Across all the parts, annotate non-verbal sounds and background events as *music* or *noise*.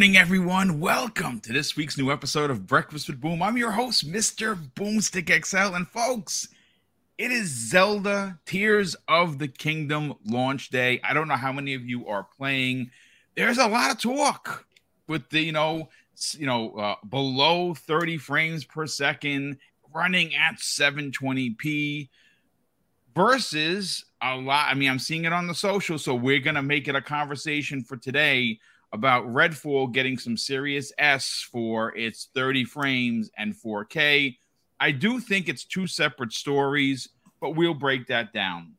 Morning, everyone. Welcome to this week's new episode of Breakfast with Boom. I'm your host, Mr. Boomstick XL. And folks, it is Zelda Tears of the Kingdom launch day. I don't know how many of you are playing. There's a lot of talk with the, you know, you know, uh, below 30 frames per second, running at 720p versus a lot. I mean, I'm seeing it on the social, so we're gonna make it a conversation for today about Redfall getting some serious S for its 30 frames and 4K. I do think it's two separate stories, but we'll break that down.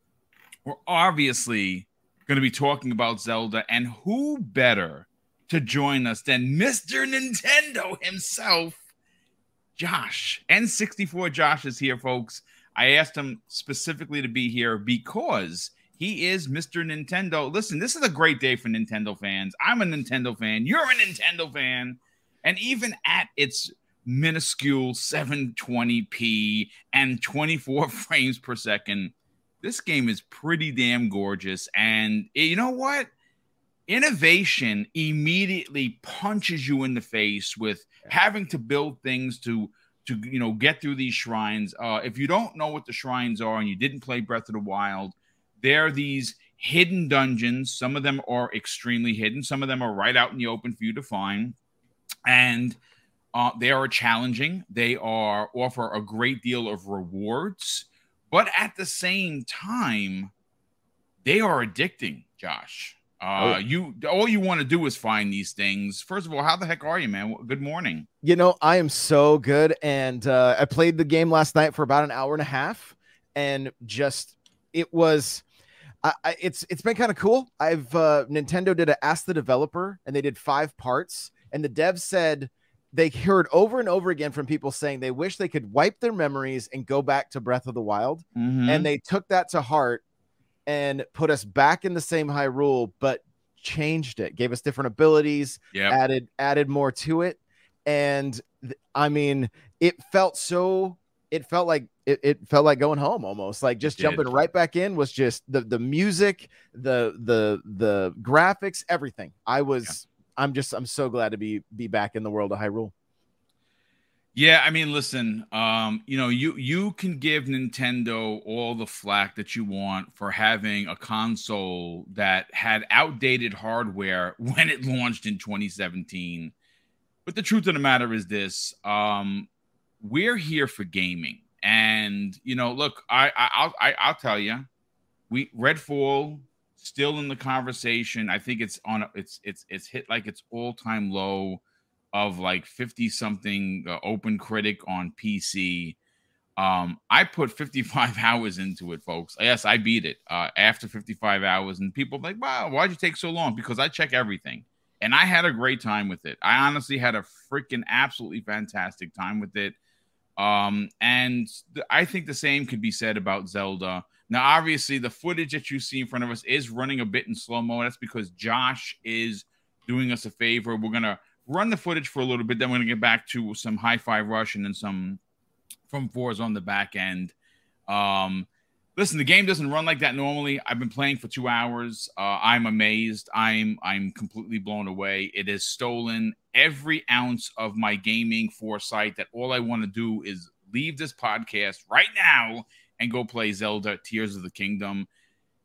We're obviously going to be talking about Zelda, and who better to join us than Mr. Nintendo himself, Josh. N64 Josh is here, folks. I asked him specifically to be here because he is Mr. Nintendo. Listen, this is a great day for Nintendo fans. I'm a Nintendo fan. You're a Nintendo fan. And even at its minuscule 720p and 24 *laughs* frames per second, this game is pretty damn gorgeous. And you know what? Innovation immediately punches you in the face with having to build things to to you know get through these shrines. Uh, if you don't know what the shrines are and you didn't play Breath of the Wild, they're these hidden dungeons. Some of them are extremely hidden. Some of them are right out in the open for you to find, and uh, they are challenging. They are offer a great deal of rewards, but at the same time, they are addicting. Josh. Uh, oh. you all you want to do is find these things. First of all, how the heck are you, man? Good morning. You know, I am so good, and uh, I played the game last night for about an hour and a half, and just it was. I, I, it's it's been kind of cool. I've uh, Nintendo did a ask the developer, and they did five parts, and the dev said they heard over and over again from people saying they wish they could wipe their memories and go back to Breath of the Wild, mm-hmm. and they took that to heart and put us back in the same Hyrule, but changed it, gave us different abilities, yep. added added more to it, and th- I mean, it felt so. It felt like it, it felt like going home almost like just jumping right back in was just the the music the the the graphics everything i was yeah. i'm just i'm so glad to be be back in the world of hyrule yeah, I mean, listen, um, you know, you you can give Nintendo all the flack that you want for having a console that had outdated hardware *laughs* when it launched in 2017. But the truth of the matter is this: um, we're here for gaming, and you know, look, I, I I'll I, will i will tell you, we Redfall still in the conversation. I think it's on it's it's it's hit like its all time low of like 50 something uh, open critic on PC. Um, I put 55 *laughs* hours into it, folks. Yes, I beat it uh, after 55 hours, and people like, wow, why'd you take so long? Because I check everything, and I had a great time with it. I honestly had a freaking absolutely fantastic time with it. Um, and th- I think the same could be said about Zelda. Now, obviously, the footage that you see in front of us is running a bit in slow mo. That's because Josh is doing us a favor. We're gonna run the footage for a little bit. Then we're to get back to some Hi-Fi Rush and then some from fours on the back end. Um, listen, the game doesn't run like that normally. I've been playing for two hours. Uh, I'm amazed. I'm I'm completely blown away. It has stolen every ounce of my gaming foresight. That all I want to do is leave this podcast right now and go play Zelda Tears of the Kingdom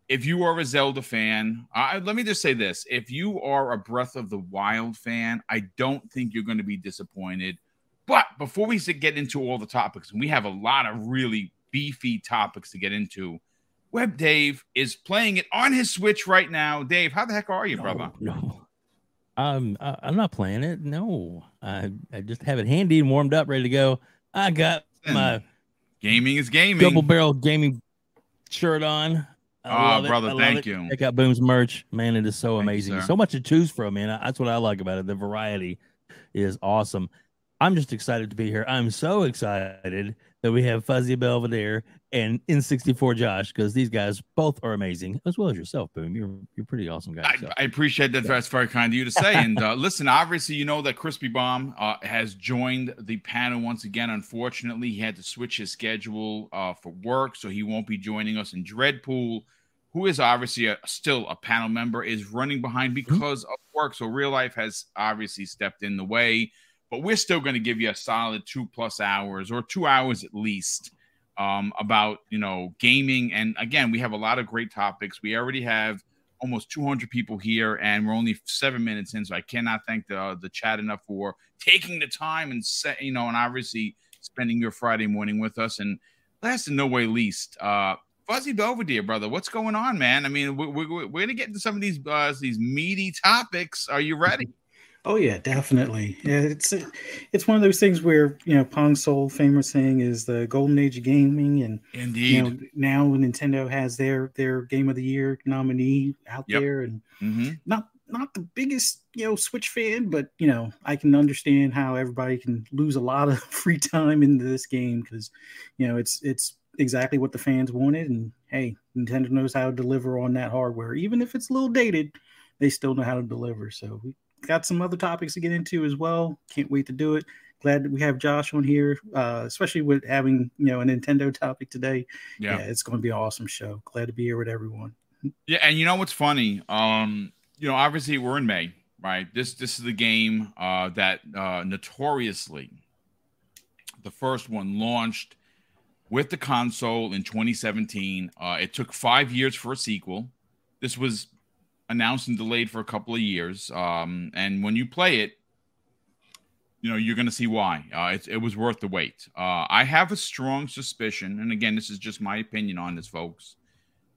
if you are a Zelda fan, uh, let me just say this: if you are a Breath of the Wild fan, I don't think you're going to be disappointed. But before we get into all the topics, and we have a lot of really beefy topics to get into, Web Dave is playing it on his Switch right now. Dave, how the heck are you, no, brother? No, um, I'm not playing it. No, I I just have it handy and warmed up, ready to go. I got my gaming is gaming double barrel gaming shirt on. Oh, brother, thank it. you. Check out Boom's merch, man. It is so thank amazing. You, so much to choose from, man. That's what I like about it. The variety is awesome. I'm just excited to be here. I'm so excited that we have Fuzzy Belvedere and N64 Josh because these guys both are amazing, as well as yourself, Boom. You're you're pretty awesome guy. I, so. I, appreciate that. That's very kind of you to say. *laughs* and uh, listen, obviously, you know that Crispy Bomb uh, has joined the panel once again. Unfortunately, he had to switch his schedule uh, for work, so he won't be joining us in Dreadpool who is obviously a, still a panel member, is running behind mm-hmm. because mm-hmm. of work. So real life has obviously stepped in the way, but we're still going to give you a solid two plus hours or two hours at least um, about you know gaming. And again, we have a lot of great topics. We already have almost 200 people here, and we're only seven minutes in. So I cannot thank the uh, the chat enough for taking the time and set, you know, and obviously spending your Friday morning with us. And last and no way least, uh, Fuzzy Belvedere, brother, what's going on, man? I mean, we're, we're, we're gonna get into some of these uh, these meaty topics. Are you ready? *laughs* Oh yeah, definitely. Yeah, it's it's one of those things where you know Pong Soul famous saying is the golden age of gaming, and indeed, you know, now Nintendo has their their game of the year nominee out yep. there, and mm-hmm. not not the biggest you know Switch fan, but you know I can understand how everybody can lose a lot of *laughs* free time into this game because you know it's it's exactly what the fans wanted, and hey, Nintendo knows how to deliver on that hardware, even if it's a little dated. They still know how to deliver. So we got some other topics to get into as well. Can't wait to do it. Glad that we have Josh on here, uh, especially with having you know a Nintendo *laughs* topic today. Yeah, yeah it's going to be an awesome show. Glad to be here with everyone. Yeah, and you know what's funny? Um, you know, obviously we're in May, right? This this is the game uh, that uh, notoriously the first one launched with the console in 2017. Uh, it took five years for a sequel. This was announced and delayed for a couple of years. Um, and when you play it, you know you're going to see why. Uh, it, it, was worth the wait. Uh, I have a strong suspicion, and again, this is just my opinion on this, folks.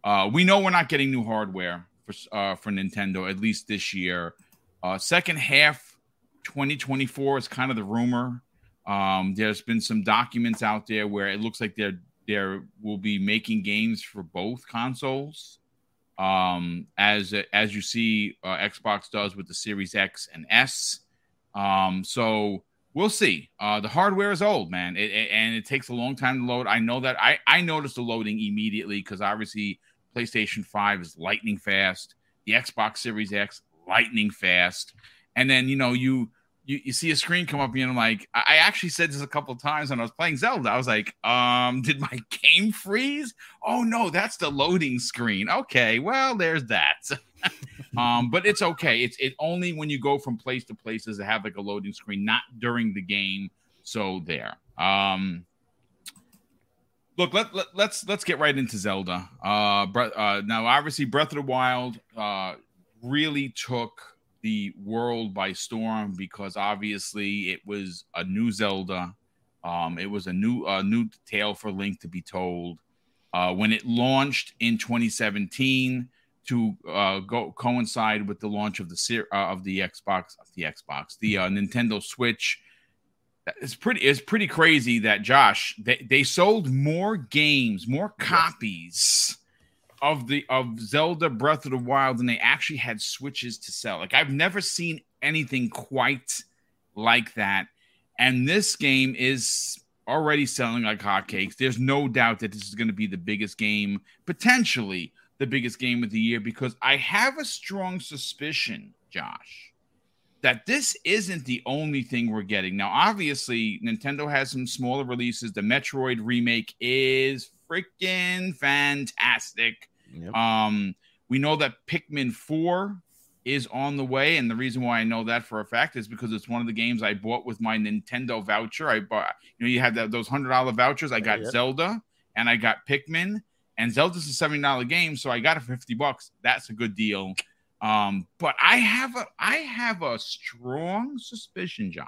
Uh, we know we're not getting new hardware for uh, for Nintendo at least this year. Uh, second half 2024 is kind of the rumor. Um, there's been some documents out there where it looks like they're there will be making games for both consoles um, as as you see uh, Xbox does with the Series X and S. Um, so we'll see. Uh, the hardware is old, man, it, it, and it takes a long time to load. I know that. I I noticed the loading immediately because obviously PlayStation Five is lightning fast. The Xbox Series X lightning fast, and then you know you you, you see a screen come up and I'm like, I actually said this a couple of times when I was playing Zelda. I was like, um, *laughs* did my game freeze? Oh no, that's the loading screen. Okay, well, there's that. *laughs* um, but it's okay. It's it only when you go from place to place does it have like a loading screen, not during the game. So there. Um look let, let, let's let's get right into zelda uh, uh now obviously breath of the wild uh really took the world by storm because obviously it was a new Zelda. Um, it was a new a new tale for Link to be told. Uh, when it launched in 2017 to uh, go coincide with the launch of the uh, of the Xbox, the Xbox, the uh, Nintendo Switch. It's pretty. It's pretty crazy that Josh they, they sold more games, more copies of the of Zelda Breath of the Wild and they actually had switches to sell. Like I've never seen anything quite like that. And this game is already selling like hotcakes. There's no doubt that this is going to be the biggest game, potentially the biggest game of the year, because I have a strong suspicion, Josh, that this isn't the only thing we're getting. Now, obviously, Nintendo has some smaller releases. The Metroid remake is freaking fantastic. Yep. Um, we know that Pikmin 4 is on the way, and the reason why I know that for a fact is because it's one of the games I bought with my Nintendo voucher. I bought, you know, you had that, those hundred dollar vouchers. I got yep. Zelda and I got Pikmin, and Zelda's a seventy dollar game, so I got it for fifty bucks. That's a good deal. Um, but I have a I have a strong suspicion, Josh,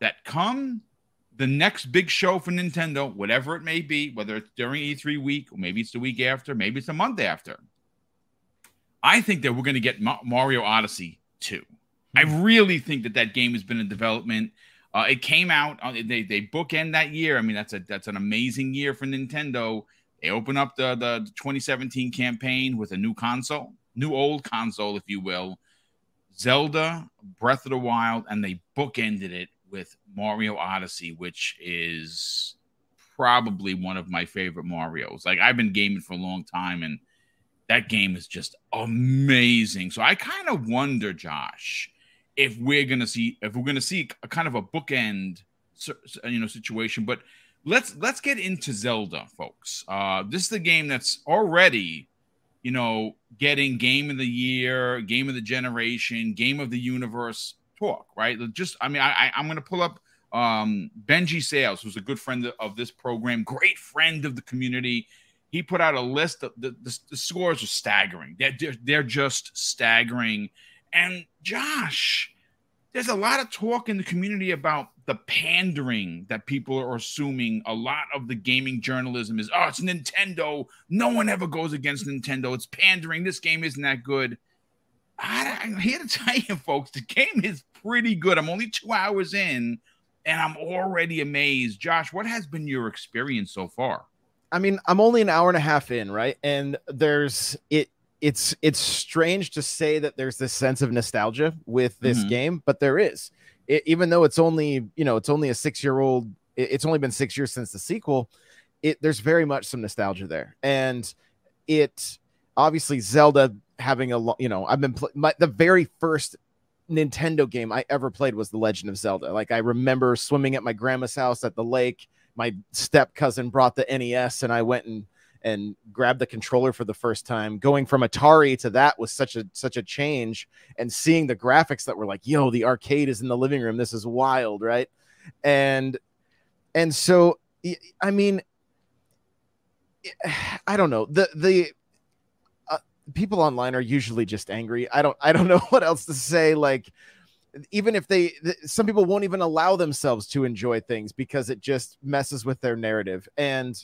that come the next big show for Nintendo, whatever it may be, whether it's during E3 week or maybe it's the week after, maybe it's a month after. I think that we're going to get Mario Odyssey 2. I hmm. really think that that game has been in development. Uh, it came out. Uh, they they bookend that year. I mean, that's a that's an amazing year for Nintendo. They open up the the 2017 campaign with a new console, new old console, if you will, Zelda, Breath of the Wild, and they bookended it with Mario Odyssey, which is probably one of my favorite Mario's. Like I've been gaming for a long time and that game is just amazing. So I kind of wonder, Josh, if we're gonna see if we're gonna see a kind of a bookend, you know, situation. But let's let's get into Zelda, folks. Uh, this is the game that's already, you know, getting game of the year, game of the generation, game of the universe talk. Right? Just, I mean, I, I am gonna pull up um, Benji Sales, who's a good friend of this program, great friend of the community. He put out a list of the, the, the scores are staggering. They're, they're, they're just staggering. And Josh, there's a lot of talk in the community about the pandering that people are assuming a lot of the gaming journalism is oh it's nintendo no one ever goes against nintendo it's pandering this game isn't that good I, i'm here to *laughs* tell you folks the game is pretty good. I'm only two hours in and i'm already amazed. Josh what has been your experience so far? I mean i'm only an hour and a half in right? And there's it it's it's strange to say that there's this sense of nostalgia with this mm-hmm. game but there is. It, even though it's only you know it's only a six year old it, it's only been six years since the sequel it there's very much some nostalgia there. And it obviously zelda having a lot, you know i've been pl- my, the very first nintendo game i ever played was the legend of zelda. Like i remember swimming at my grandma's house at the lake. My step cousin brought the nes and i went and and grabbed the controller for the first time. Going from atari to that was such a such a change and seeing the graphics that were like yo the arcade is in the living room. This is wild right? And and so i mean *sighs* i don't know. The the people online are usually just angry. I don't i don't *laughs* know what else to say like even if they some people won't even allow themselves to enjoy things because it just messes with their narrative. And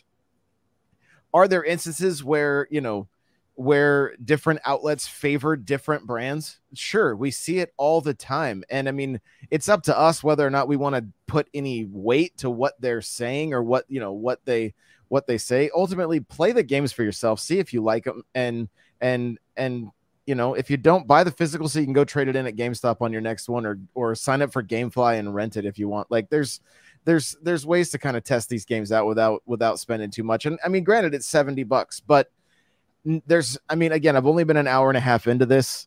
are there instances where you know where different outlets favor different brands? Sure we see it all the time. And i mean it's up to us whether or not we want to put any weight to what they're saying or what you know what they what they say. Ultimately play the games for yourself see if you like them and and and you know if you don't buy the physical so you can go trade it in at gamestop on your next one or or sign up for gamefly and rent it if you want like there's there's there's ways to kind of test these games out without without spending too much. And I mean, granted, it's 70 bucks, but there's I mean, again, I've only been an hour and a half into this.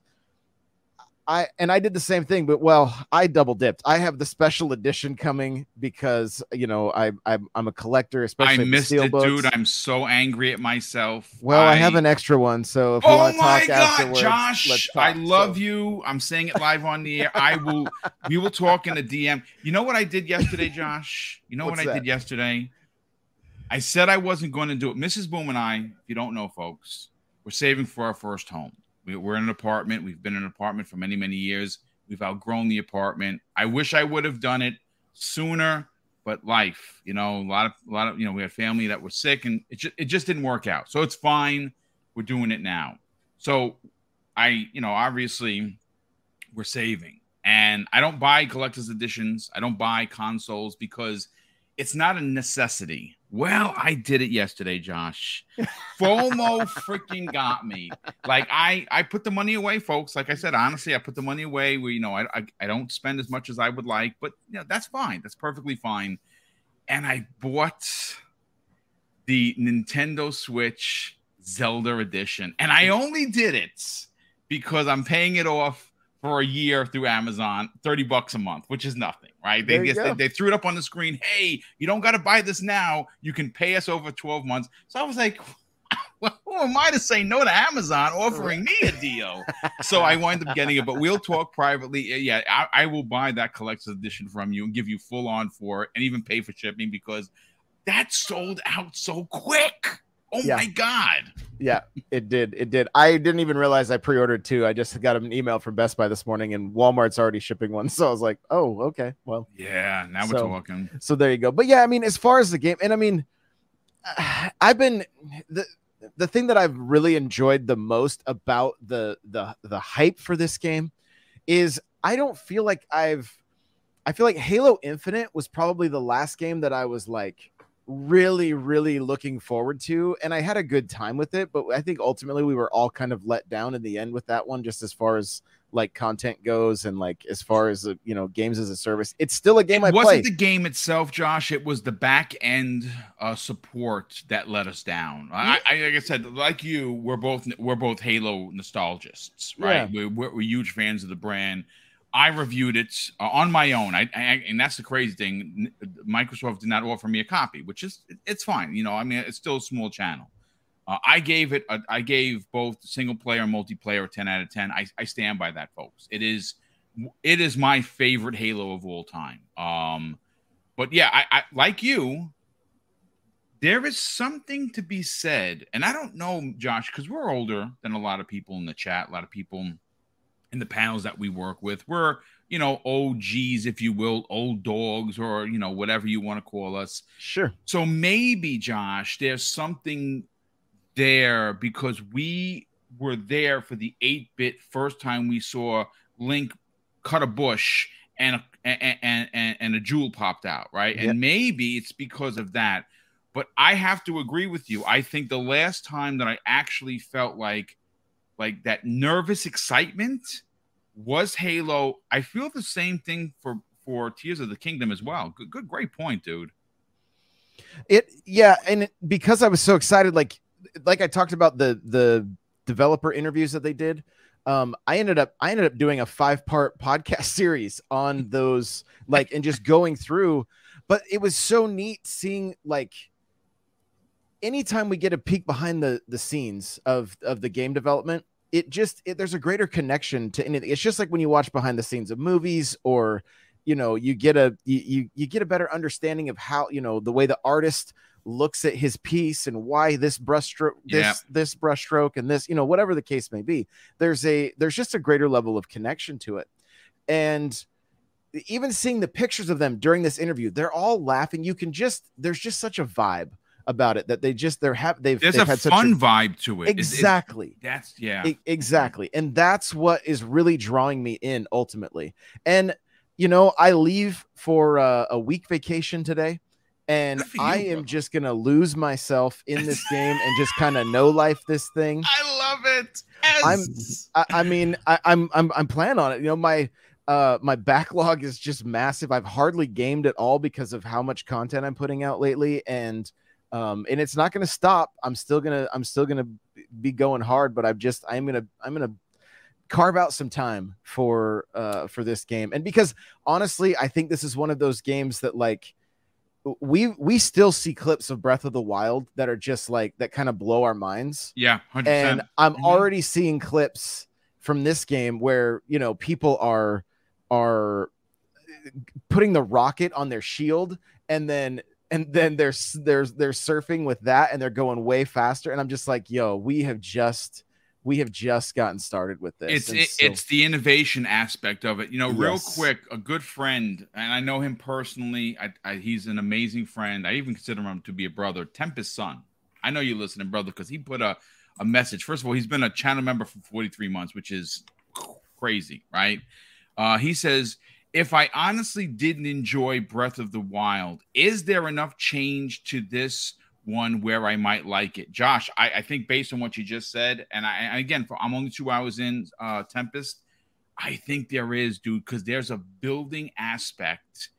I and I did the same thing, but well, I double dipped. I have the special edition coming because you know I, I am a collector, especially I missed it, books. dude. I'm so angry at myself. Well, I, I have an extra one, so if oh want to talk God, Josh, talk, I love so. you. I'm saying it live on the air. I will. we will talk in the DM. You know what I did yesterday, Josh? You know What's what I that? did yesterday? I said I wasn't going to do it. Mrs. Boom and I, if you don't know, folks, we're saving for our first home. We, are in an apartment. We've been in an apartment for many, many years. We've outgrown the apartment. I wish I would have done it sooner, but life, you know, a lot of, a lot of, you know, we had family that was sick and it just, it just didn't work out. So it's fine. We're doing it now. So I, you know, obviously we're saving and I don't buy collector's editions. I don't buy consoles because it's not a necessity. Well, I did it yesterday, Josh. *laughs* FOMO freaking got me. Like I, I put the money away, folks. Like I said, honestly, I put the money away. Where you know, I, I, I don't spend as much as I would like, but you know, that's fine. That's perfectly fine. And I bought the Nintendo Switch Zelda edition, and I only did it because I'm paying it off for a year through Amazon, 30 bucks a month, which is nothing, right? They just they, they, threw it up on the screen. Hey, you don't got to buy this now. You can pay us over 12 months. So I was like, *laughs* well, who am I to say no to Amazon offering me a deal? so I wind up getting it, but we'll talk privately. Uh, yeah, I, I will buy that collector's edition from you and give you full on for it and even pay for shipping because that sold out so quick. Oh yeah. my god. Yeah, it did. It did. I didn't even realize I pre-ordered two. I just got an email from Best Buy this morning and Walmart's already shipping one. *laughs* So I was like, "Oh, okay. Well." Yeah, now so, we're talking. So there you go. But yeah, I mean, as far as the game and I mean *sighs* I've been the the thing that I've really enjoyed the most about the the the hype for this game is I don't feel like I've I feel like Halo Infinite was probably the last game that I was like really really looking forward to and i had a good time with it but i think ultimately we were all kind of let down in the end with that one just as far as like content goes and like as far as uh, you know games as a service. It's still a game it i wasn't the game itself josh. It was the back end uh, support that let us down. I, I, like i said like you we're both we're both halo nostalgists right? Yeah. we're, we're, we're huge fans of the brand I reviewed it uh, on my own. I, I, and that's the crazy thing. Microsoft did not offer me a copy, which is it's fine. You know, I mean, it's still a small channel. Uh, I gave it. A, I gave both single player and multiplayer ten out of ten. I, I stand by that, folks. It is it is my favorite Halo of all time. Um, but yeah, I, I like you. There is something to be said, and I don't know, Josh, because we're older than a lot of people in the chat. A lot of people in the panels that we work with. We're, you know, OGs, if you will, old dogs, or, you know, whatever you want to call us. Sure. So maybe, Josh, there's something there because we were there for the 8 bit first time we saw Link cut a bush and a, and, and, and, a jewel popped out, right? Yep. And maybe it's because of that. But I have to agree with you. I think the last time that I actually felt like like that nervous excitement was Halo. I feel the same thing for for Tears of the Kingdom as well. Good, good, great point, dude. It yeah, and because I was so excited, like like I talked about the the developer interviews that they did. Um, I ended up I ended up doing a five part *laughs* podcast series on those, like, and just going through. But it was so neat seeing like anytime we get a peek behind the the scenes of of the game development it just it, there's a greater connection to anything. It's just like when you watch behind the scenes of movies or you know you get a you, you, you get a better understanding of how you know the way the artist looks at his piece and why this brushstroke this yeah. this brushstroke and this you know whatever the case may be there's a there's just a greater level of connection to it. And even seeing the pictures of them during this interview they're all laughing. You can just there's just such a vibe about it that they just they're have they've there's they've a fun a, vibe to it. Exactly it's, it's, that's yeah. It, exactly. And that's what is really drawing me in ultimately. And you know i leave for uh, a week vacation today and you, i am bro. just gonna lose myself in this *laughs* game and just kind of know life this thing. I love it. Yes. i'm I, I mean I, i'm i'm i'm planning on it. You know my uh my backlog is just massive. I've hardly gamed at all because of how much content i'm putting out lately and um, and it's not going to stop. I'm still gonna I'm still gonna be going hard, but I'm just I'm gonna I'm gonna carve out some time for uh for this game, and because honestly, I think this is one of those games that like we we still see clips of Breath of the Wild that are just like that kind of blow our minds. Yeah, 100%. and I'm mm-hmm. already seeing clips from this game where you know people are are putting the rocket on their shield and then and then they're they're they're surfing with that and they're going way faster and i'm just like yo we have just we have just gotten started with this it's it, so, it's the innovation aspect of it. You know yes. real quick a good friend and i know him personally I, I, he's an amazing friend i even consider him to be a brother tempest son. I know you listening brother because he put a, a message. First of all he's been a channel member for 43 months which is crazy right? Uh, he says if I honestly didn't enjoy Breath of the Wild, is there enough change to this one where I might like it? Josh, I, I think based on what you just said, and I and again, for, I'm only two hours in uh, Tempest, I think there is, dude, because there's a building aspect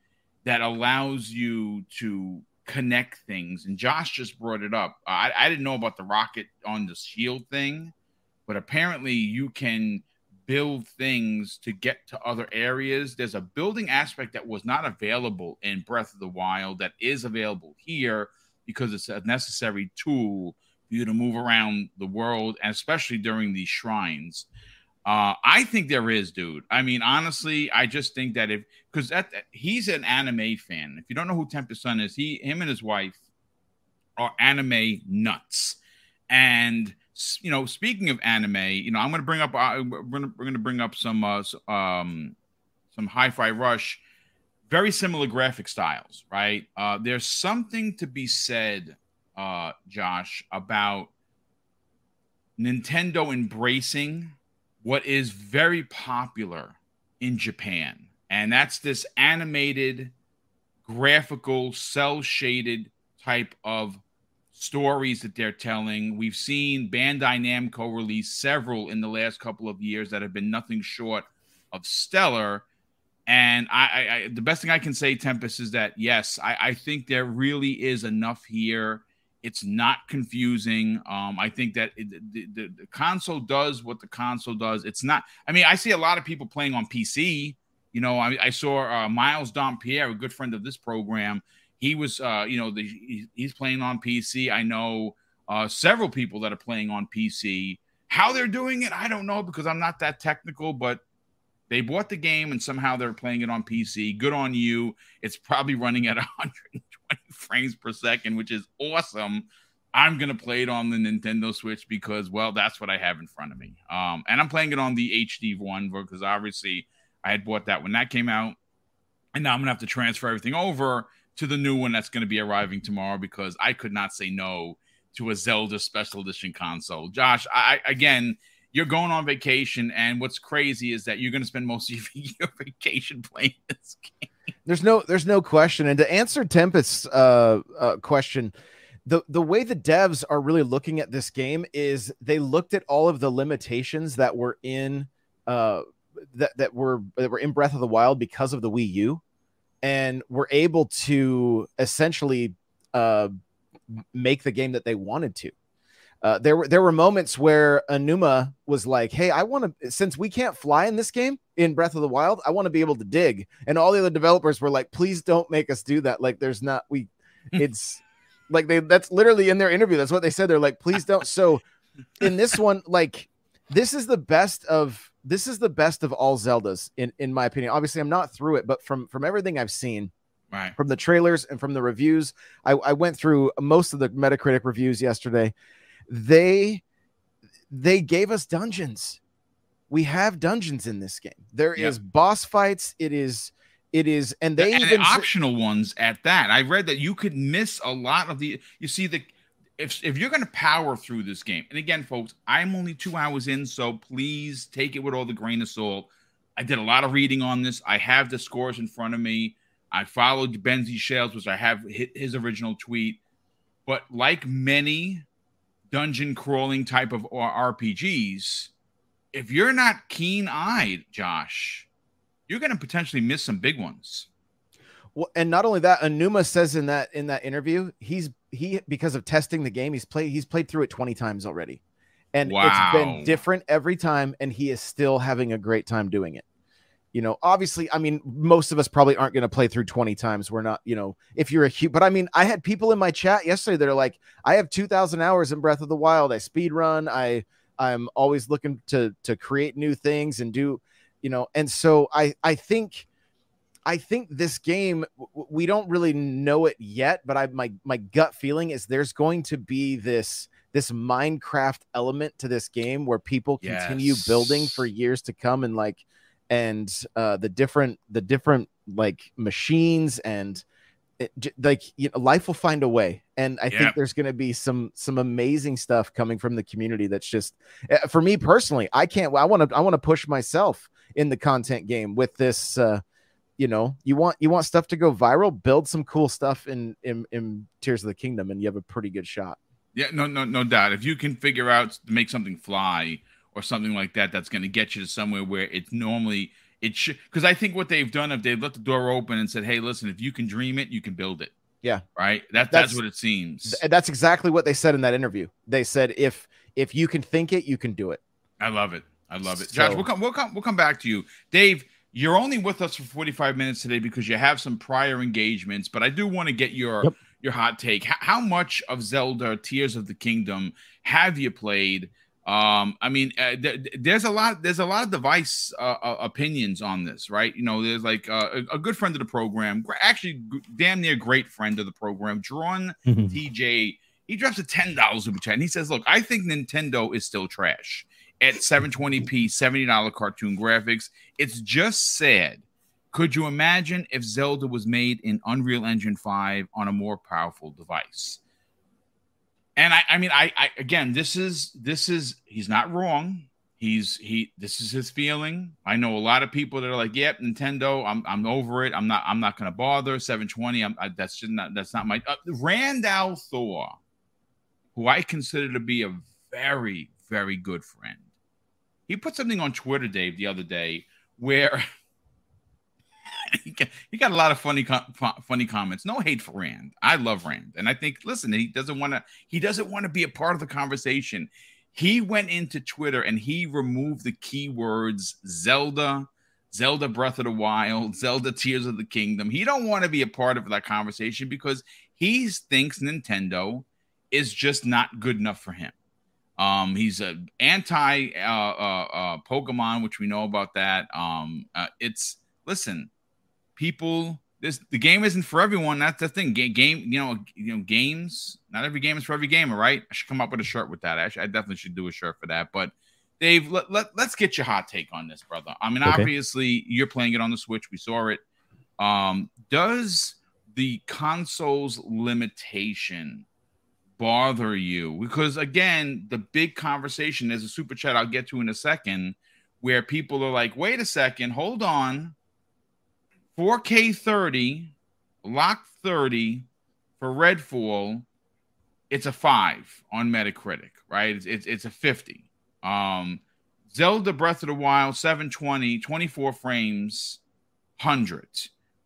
that allows you to connect things. And Josh just brought it up. I, I didn't know about the rocket on the shield thing, but apparently you can build things to get to other areas. There's a building aspect that was not available in Breath of the Wild that is available here because it's a necessary tool for you to move around the world, and especially during these shrines. Uh, I think there is, dude. I mean, honestly, I just think that if because that he's an anime fan. If you don't know who Tempest Son is, he, him, and his wife are anime nuts, and you know, speaking of anime, you know, I'm going to bring up uh, we're going to bring up some uh, um some Hi-Fi Rush, very similar graphic styles, right? Uh, there's something to be said, uh, Josh, about Nintendo embracing what is very popular in Japan, and that's this animated, graphical, cell shaded type of stories that they're telling. We've seen Bandai Namco release several in the last couple of years that have been nothing short of stellar. And I, I, I the best thing I can say, Tempest, is that yes, I, I think there really is enough here. It's not confusing. Um, I think that it, the, the, the console does what the console does. It's not. I mean, I see a lot of people playing on PC You know, I, I saw uh, Miles Dompierre, a good friend of this program. He was, uh, you know, the, he, he's playing on PC. I know uh, several people that are playing on PC. How they're doing it, I don't know because I'm not that technical, but they bought the game and somehow they're playing it on PC. Good on you. It's probably running at *laughs* 120 frames per second, which is awesome. I'm gonna play it on the Nintendo Switch because, well, that's what I have in front of me. Um, and I'm playing it on the HD one because obviously I had bought that when that came out, and now I'm gonna have to transfer everything over to the new one that's gonna be arriving tomorrow because I could not say no to a Zelda Special Edition console. Josh, I again, you're going on vacation, and what's crazy is that you're gonna spend most of *laughs* your vacation playing this game. There's no, there's no question. And to answer Tempest's uh, uh, question the the way the devs are really looking at this game is they looked at all of the limitations that were in uh that that were that were in Breath of the Wild because of the Wii U and were able to essentially uh make the game that they wanted to. Uh, there were there were moments where Aonuma was like, "Hey, I want to since we can't fly in this game in Breath of the Wild, I want to be able to dig." And all the other developers were like, "Please don't make us do that. Like, there's not we, *laughs* it's like they that's literally in their interview. That's what they said. They're like, please don't. So in this one, like this is the best of this is the best of all Zeldas in in my opinion. Obviously, I'm not through it, but from from everything I've seen, right, from the trailers and from the reviews, I, I went through most of the Metacritic reviews yesterday. They they gave us dungeons. We have dungeons in this game. There yep. is boss fights. It is it is, and they and even optional ones at that. I read that you could miss a lot of the. You see the if if you're going to power through this game, and again, folks, I'm only two hours in, so please take it with all the grain of salt. I did a lot of reading on this. I have the scores in front of me. I followed Benji Sales, which I have his original tweet. But like many dungeon crawling type of RPGs, if you're not keen eyed, Josh, you're going to potentially miss some big ones. Well, and not only that, Aonuma says in that in that interview, he's he because of testing the game, he's played he's played through it 20 times already. And wow. it's been different every time, and he is still having a great time doing it. You know, obviously, I mean, most of us probably aren't going to play through 20 times. We're not, you know, if you're a huge, but I mean, I had people in my chat yesterday that are like, I have 2,000 hours in Breath of the Wild. I speed run. I, I'm always looking to to create new things and do you know, and so I I think I think this game we don't really know it yet, but I my my gut feeling is there's going to be this this Minecraft element to this game where people continue yes. building for years to come and like and uh the different the different like machines and it, like you know life will find a way and i yep. think there's going to be some some amazing stuff coming from the community that's just eh, for me personally i can't i want to i want to push myself in the content game with this uh you know you want you want stuff to go viral build some cool stuff in in, in tears of the kingdom and you have a pretty good shot yeah no no no doubt if you can figure out to make something fly or something like that that's going to get you to somewhere where it's normally it should because i think what they've done if they've let the door open and said hey listen if you can dream it you can build it yeah right that, that's, that's what it seems that's exactly what they said in that interview they said if if you can think it you can do it i love it I love it, Josh. We'll come. We'll come. We'll come back to you, Dave. You're only with us for 45 minutes today because you have some prior engagements, but I do want to get your yep. your hot take. H- how much of Zelda Tears of the Kingdom have you played? Um, I mean, uh, th- there's a lot. There's a lot of device uh, uh, opinions on this, right? You know, there's like uh, a, a, good friend of the program, actually, g- damn near great friend of the program, Drawn mm-hmm. TJ. He drops a ten dollars super chat, and he says, "Look, I think Nintendo is still trash." At 720p, $70 cartoon graphics. It's just sad. Could you imagine if Zelda was made in Unreal Engine 5 on a more powerful device? And I, I mean, I, I again, this is this is he's not wrong. He's he this is his feeling. I know a lot of people that are like, "Yep, Nintendo, I'm I'm over it. I'm not I'm not going to bother 720. I'm I, that's just not that's not my uh, Rand al Thor, who I consider to be a very very good friend. He put something on Twitter, Dave, the other day where *laughs* he, got, a lot of funny funny comments. No hate for Rand. I love Rand, and I think listen, he doesn't want to he doesn't want to be a part of the conversation. He went into Twitter and he removed the keywords Zelda, Zelda Breath of the Wild, Zelda Tears of the Kingdom. He don't want to be a part of that conversation because he thinks Nintendo is just not good enough for him. Um, he's a anti uh, uh, uh, Pokemon, which we know about that. Um, uh, it's listen, people. This the game isn't for everyone. That's the thing. Game, game, you know, you know, games. Not every game is for every gamer, right? I should come up with a shirt with that. I, should, I definitely should do a shirt for that. But Dave, let, let us get your hot take on this, brother. I mean, okay. obviously, you're playing it on the Switch. We saw it. Um, does the console's limitation bother you? Because again, the big conversation is a super chat I'll get to in a second, where people are like, wait a second, hold on. 4K 30, lock 30 for Redfall, it's a five on Metacritic, right? It's, it's, it's a 50. Um, Zelda Breath of the Wild, 720, 24 frames, 100.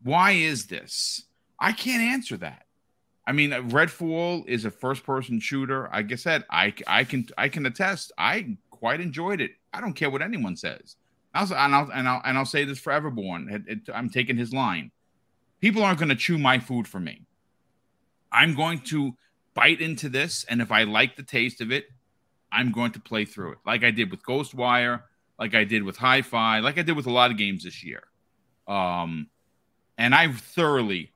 Why is this? I can't answer that. I mean, Redfall is a first-person shooter. Like I said, I, I can I can attest. I quite enjoyed it. I don't care what anyone says. I'll, and I'll and I'll and I'll say this for Everborn. It, it, I'm taking his line. People aren't going to chew my food for me. I'm going to bite into this, and if I like the taste of it, I'm going to play through it, like I did with Ghostwire, like I did with Hi-Fi, like I did with a lot of games this year. Um, and I thoroughly,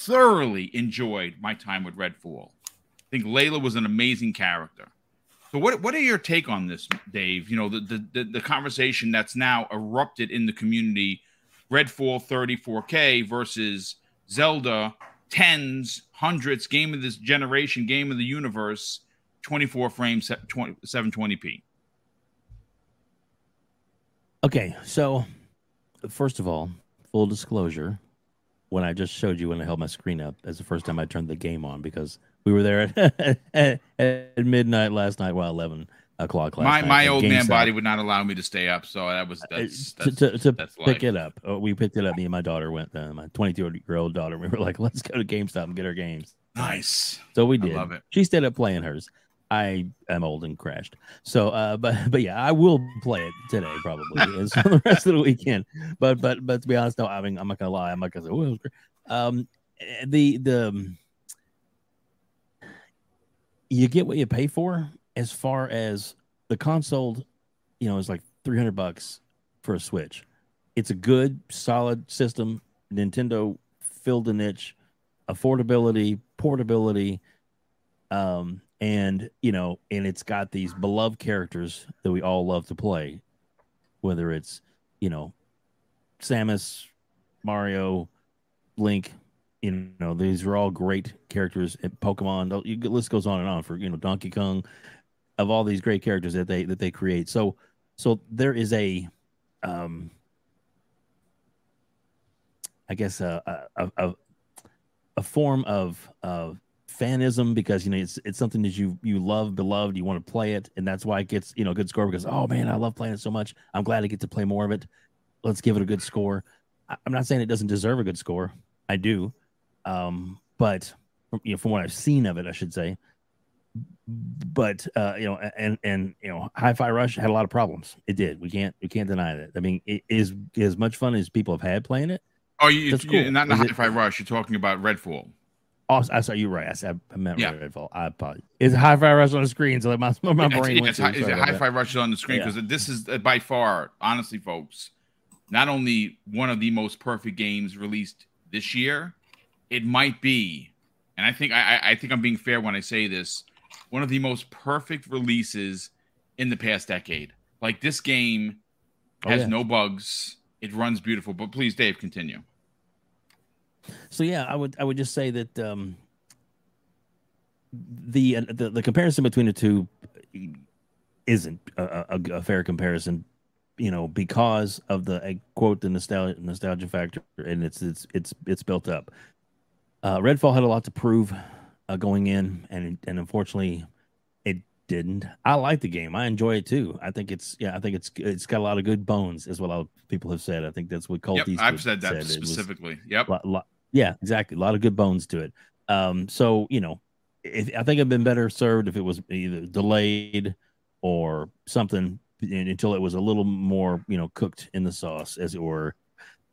thoroughly enjoyed my time with Redfall. I think Layla was an amazing character. So what what are your take on this, Dave? You know, the the the, the conversation that's now erupted in the community, Redfall 34K versus Zelda tens, hundreds, game of this generation, game of the universe, 24 frames, 720p. Okay, so first of all, full disclosure, when I just showed you when I held my screen up, as the first time I turned the game on because we were there *laughs* at, at, at midnight last night, well, eleven o'clock last my, night. My old man body would not allow me to stay up, so that was that's, that's to, to, to that's pick life. it up. Uh, we picked it up. Me and my daughter went. Uh, my 22 year old daughter. *laughs* We were like, let's go to GameStop and get our games. Nice. So we did. I love it. She stayed up playing hers. I am old and crashed. So, uh, but *laughs* but yeah, I will play it today probably, *laughs* and so *laughs* the rest of the weekend. But but but to be honest, no, I mean I'm not gonna lie, I'm not gonna say, oh, um, eh, the the you get what you pay for as far as the console, you know, is like 300 bucks for a Switch. It's a good, solid system. Nintendo filled a niche, affordability, portability, um, and you know, and it's got these beloved characters that we all love to play, whether it's you know, Samus, Mario, Link. You know, these are all great characters. At Pokemon, the list goes on and on for you know Donkey Kong, of all these great characters that they that they create. So, so there is a, um, I guess a a, a, a form of of fanism because you know it's it's something that you you love, beloved, you want to play it, and that's why it gets you know a good score because oh man, I love playing it so much. I'm glad I get to play more of it. Let's give it a good score. I'm not saying it doesn't deserve a good score. I do, um, but you know from what I've seen of it, I should say. But uh, you know, and and you know, Hi-Fi Rush had a lot of problems. It did. We can't we can't deny that. I mean, it is as much fun as people have had playing it. Oh, you, cool. you not in Hi-Fi Rush. You're talking about Redfall. Oh, I saw you right. I said I meant yeah. Redfall. I apologize. Is Hi-Fi Rush on the screen? So like my *laughs* my brain it's, went it's, to. Hi-Fi Rush on the screen because yeah. this is uh, by far, honestly, folks, not only one of the most perfect games released this year, it might be, and I think I, I think I'm being fair when I say this, one of the most perfect releases in the past decade. Like this game oh, has oh, yeah. no bugs. It runs beautiful. But please, Dave, continue. So yeah, I would I would just say that um, the, uh, the the comparison between the two isn't a, a, a fair comparison you know because of the I quote the nostalgia nostalgia factor and it's it's it's it's built up. Uh redfall had a lot to prove uh, going in and and unfortunately didn't i like the game i enjoy it too i think it's yeah i think it's it's got a lot of good bones is what people have said i think that's what Colt yep, i've said that said. specifically yep lot, lot, yeah exactly a lot of good bones to it um so you know if, i think it'd been better served if it was either delayed or something until it was a little more, you know, cooked in the sauce, as it were.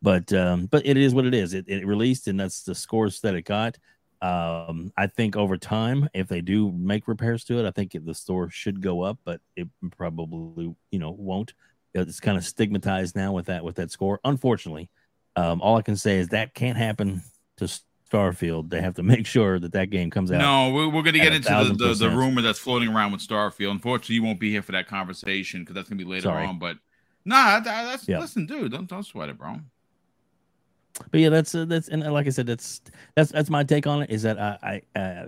But um, but it is what it is. It, it released, and that's the scores that it got. Um, I think over time, if they do make repairs to it, I think the store should go up, but it probably you know won't. It's kind of stigmatized now with that with that score. Unfortunately, um, all I can say is that can't happen to Starfield. They have to *laughs* make sure that that game comes out. No, we're, we're going to get into the, the, the, rumor that's floating around with Starfield. Unfortunately, you won't be here for that conversation because that's going to be later Sorry. on. But nah, that, that's yep. listen, dude, don't don't sweat it, bro. But yeah, that's uh, that's and like I said, that's that's that's my take on it. Is that I I uh,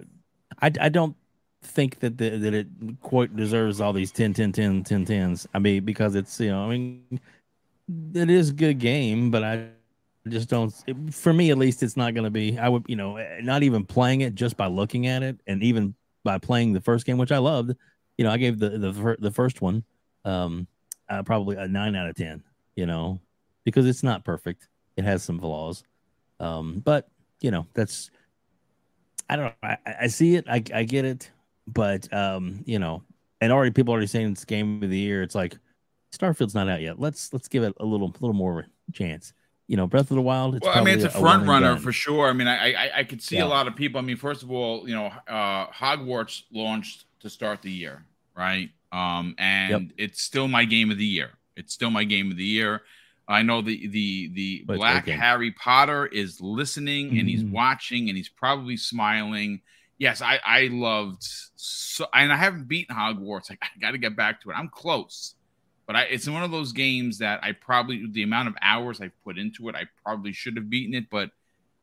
I, I don't think that the, that it quite deserves all these 10 10 10 10 10s. I mean, because it's you know, I mean, it is a good game, but I just don't for me at least it's not going to be i would you know not even playing it just by looking at it and even by playing the first game which i loved you know i gave the the, the first one um uh, probably a 9 out of 10 you know because it's not perfect it has some flaws um but you know that's i don't know i, I see it I, I get it but um you know and already people already saying it's game of the year it's like starfield's not out yet let's let's give it a little little more chance you know, Breath of the Wild. It's well, I mean, it's a, a front runner for sure. I mean, I I, I could see yeah. a lot of people. I mean, first of all, you know, uh, Hogwarts launched to start the year, right? Um, and yep. it's still my game of the year. It's still my game of the year. I know the the the but Black Harry Potter is listening mm-hmm. and he's mm-hmm. watching and he's probably smiling. Yes, I I loved so and I haven't beaten Hogwarts. I, I got to get back to it. I'm close. But I, it's one of those games that I probably the amount of hours I've put into it, I probably should have beaten it. But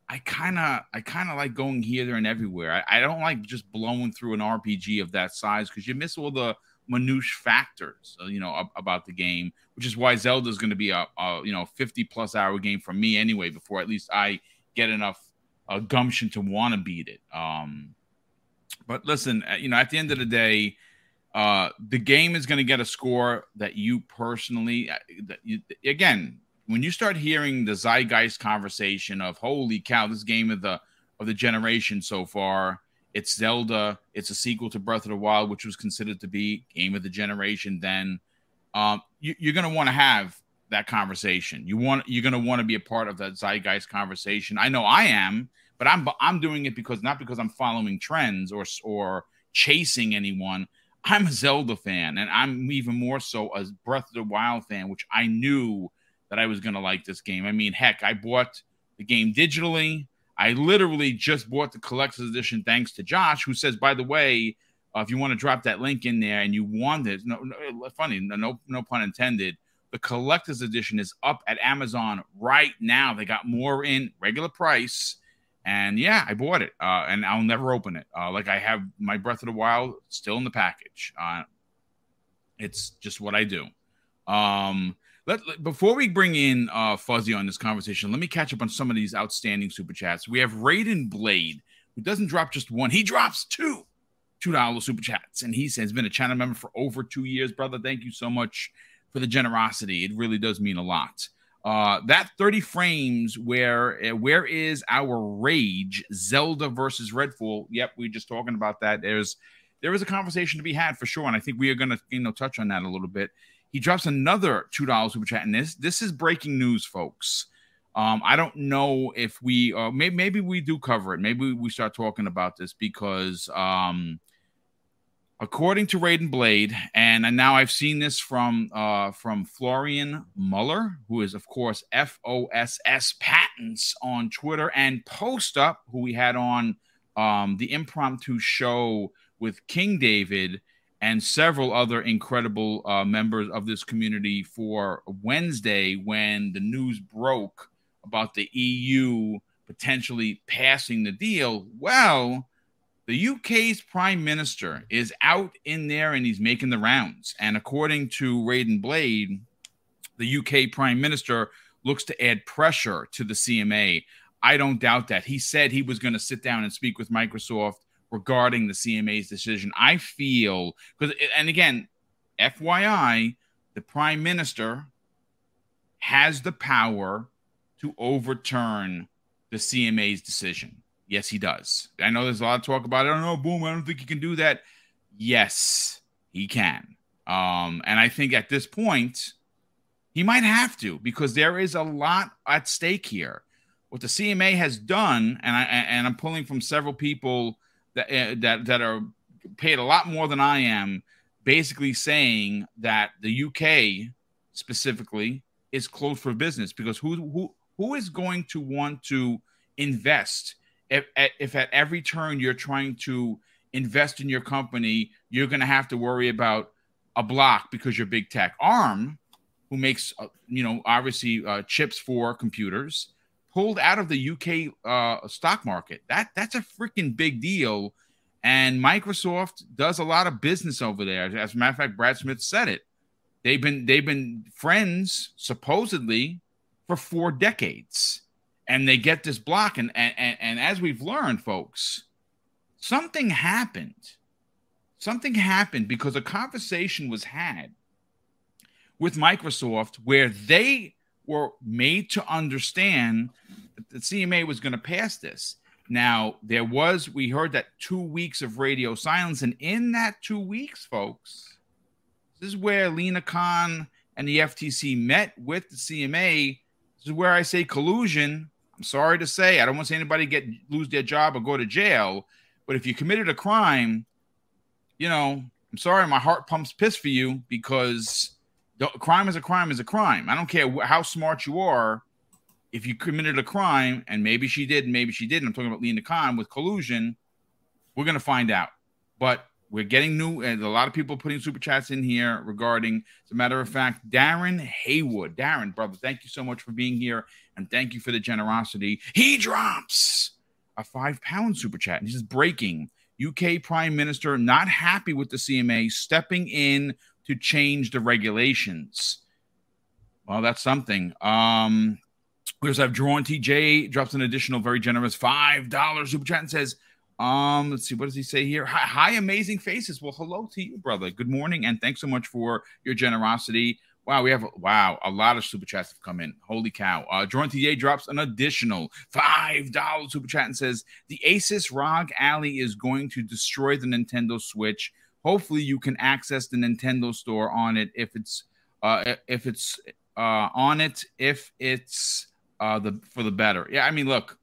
I kind of I kind of like going here, there, and everywhere. I, I, don't like just blowing through an RPG of that size because you miss all the minutiae factors, uh, you know, about the game. Which is why Zelda is going to be a, a, you know 50 plus hour game for me anyway. Before at least I get enough uh, gumption to want to beat it. Um, but listen, uh, you know, at the end of the day, uh, the game is going to get a score that you personally, uh, that you, again, when you start hearing the zeitgeist conversation of "Holy cow, this game of the of the generation so far," it's Zelda. It's a sequel to Breath of the Wild, which was considered to be game of the generation. Then um, you, you're going to want to have that conversation. You want you're going to want to be a part of that zeitgeist conversation. I know I am, but I'm I'm doing it because not because I'm following trends or or chasing anyone. I'm a Zelda fan, and I'm even more so a Breath of the Wild fan, which I knew that I was going to like this game. I mean, heck, I bought the game digitally. I literally just bought the collector's edition thanks to Josh, who says, by the way, uh, if you want to drop that link in there and you want it, no, no funny, no, no pun intended. The collector's edition is up at Amazon right now. They got more in regular price and yeah, I bought it, uh, and I'll never open it. Uh, like I have my Breath of the Wild still in the package. Uh, it's just what I do. Um, let, let, before we bring in uh, Fuzzy on this conversation, let me catch up on some of these outstanding super chats. We have Raiden Blade, who doesn't drop just one; he drops two two dollar super chats, and he has been a channel member for over two years, brother. Thank you so much for the generosity. It really does mean a lot. Uh, that 30 frames where uh, where is our rage zelda versus redfall yep we are just talking about that there's there is a conversation to be had for sure and i think we are going to you know touch on that a little bit he drops another two dollars super chat and this this is breaking news folks um, I don't know if we, uh, maybe, maybe we do cover it. Maybe we start talking about this because um, according to Raiden Blade, and, and now I've seen this from uh, from Florian Mueller, who is of course F O S S Patents on Twitter, and Post Up, who we had on um, the impromptu show with King David and several other incredible uh, members of this community for Wednesday when the news broke about the EU potentially passing the deal. Well the UK's prime minister is out in there and he's making the rounds. And according to Raiden Blade, the UK prime minister looks to add pressure to the CMA. I don't doubt that. He said he was going to sit down and speak with Microsoft regarding the CMA's decision. I feel because, and again, FYI, the prime minister has the power to overturn the CMA's decision. Yes, he does. I know there's a lot of talk about. I don't know, boom. I don't think he can do that. Yes, he can. Um, and I think at this point, he might have to because there is a lot at stake here. What the CMA has done, and I and I'm pulling from several people that uh, that that are paid a lot more than I am, basically saying that the UK specifically is closed for business because who who who is going to want to invest if if at every turn you're trying to invest in your company, you're going to have to worry about a block because you're big tech. ARM, who makes uh, you know obviously uh, chips for computers, pulled out of the UK uh, stock market. That that's a freaking big deal. And Microsoft does a lot of business over there. As a matter of fact, Brad Smith said it. They've been they've been friends supposedly for four decades, and they get this block. And and and as we've learned, folks, something happened something happened because a conversation was had with Microsoft where they were made to understand that the CMA was going to pass this. Now, there was, we heard that two weeks of radio silence. And in that two weeks, folks, this is where Lina Khan and the FTC met with the CMA. This is where I say collusion. I'm sorry to say, I don't want to see anybody get lose their job or go to jail. But if you committed a crime, you know, I'm sorry, my heart pumps piss for you because crime is a crime is a crime. I don't care how smart you are. If you committed a crime, and maybe she did, and maybe she didn't. I'm talking about Lina Khan with collusion. We're gonna find out. But we're getting new, and a lot of people putting super chats in here regarding. As a matter of fact, Darren Haywood, Darren, brother, thank you so much for being here, and thank you for the generosity. He drops a five pound super chat, and this is breaking. UK Prime Minister not happy with the CMA stepping in to change the regulations. Well, that's something. Um, we also have Drawn TJ drops an additional very generous five dollars super chat and says, um, let's see, what does he say here? Hi, hi, amazing faces. Well, hello to you, brother. Good morning, and thanks so much for your generosity. Wow, we have wow, a lot of super chats have come in. Holy cow. Uh Jordan TJ drops an additional five dollar super chat and says the Asus ROG Ally is going to destroy the Nintendo Switch. Hopefully you can access the Nintendo store on it if it's uh if it's uh on it if it's uh the for the better. Yeah, I mean look,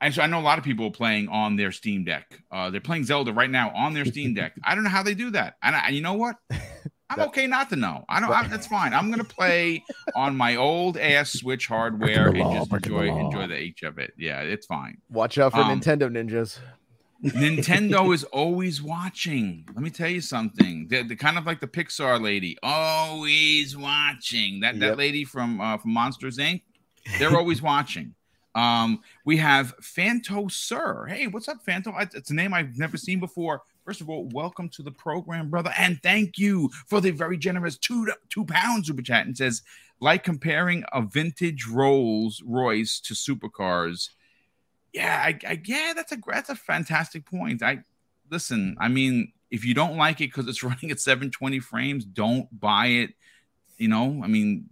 I, I know a lot of people playing on their Steam Deck. Uh, they're playing Zelda right now on their Steam Deck. I don't know how they do that. And, I, you know what? I'm that, okay not to know. I don't. I, that's fine. I'm gonna play on my old ass Switch hardware and just enjoy the enjoy the H of it. Yeah, it's fine. Watch out for um, Nintendo ninjas. Nintendo *laughs* is always watching. Let me tell you something. They're, they're, kind of like the Pixar lady, always watching. That yep. that lady from uh, from Monsters Inc. They're always watching. Um, we have Fanto Sir. Hey, what's up, Fanto? It's a name I've never seen before. First of all, welcome to the program, brother, and thank you for the very generous two two pounds super chat. And says, like comparing a vintage Rolls Royce to supercars. Yeah, I, I yeah, that's a that's a fantastic point. I listen. I mean, if you don't like it because it's *laughs* running at 720 frames, don't buy it. You know, I mean,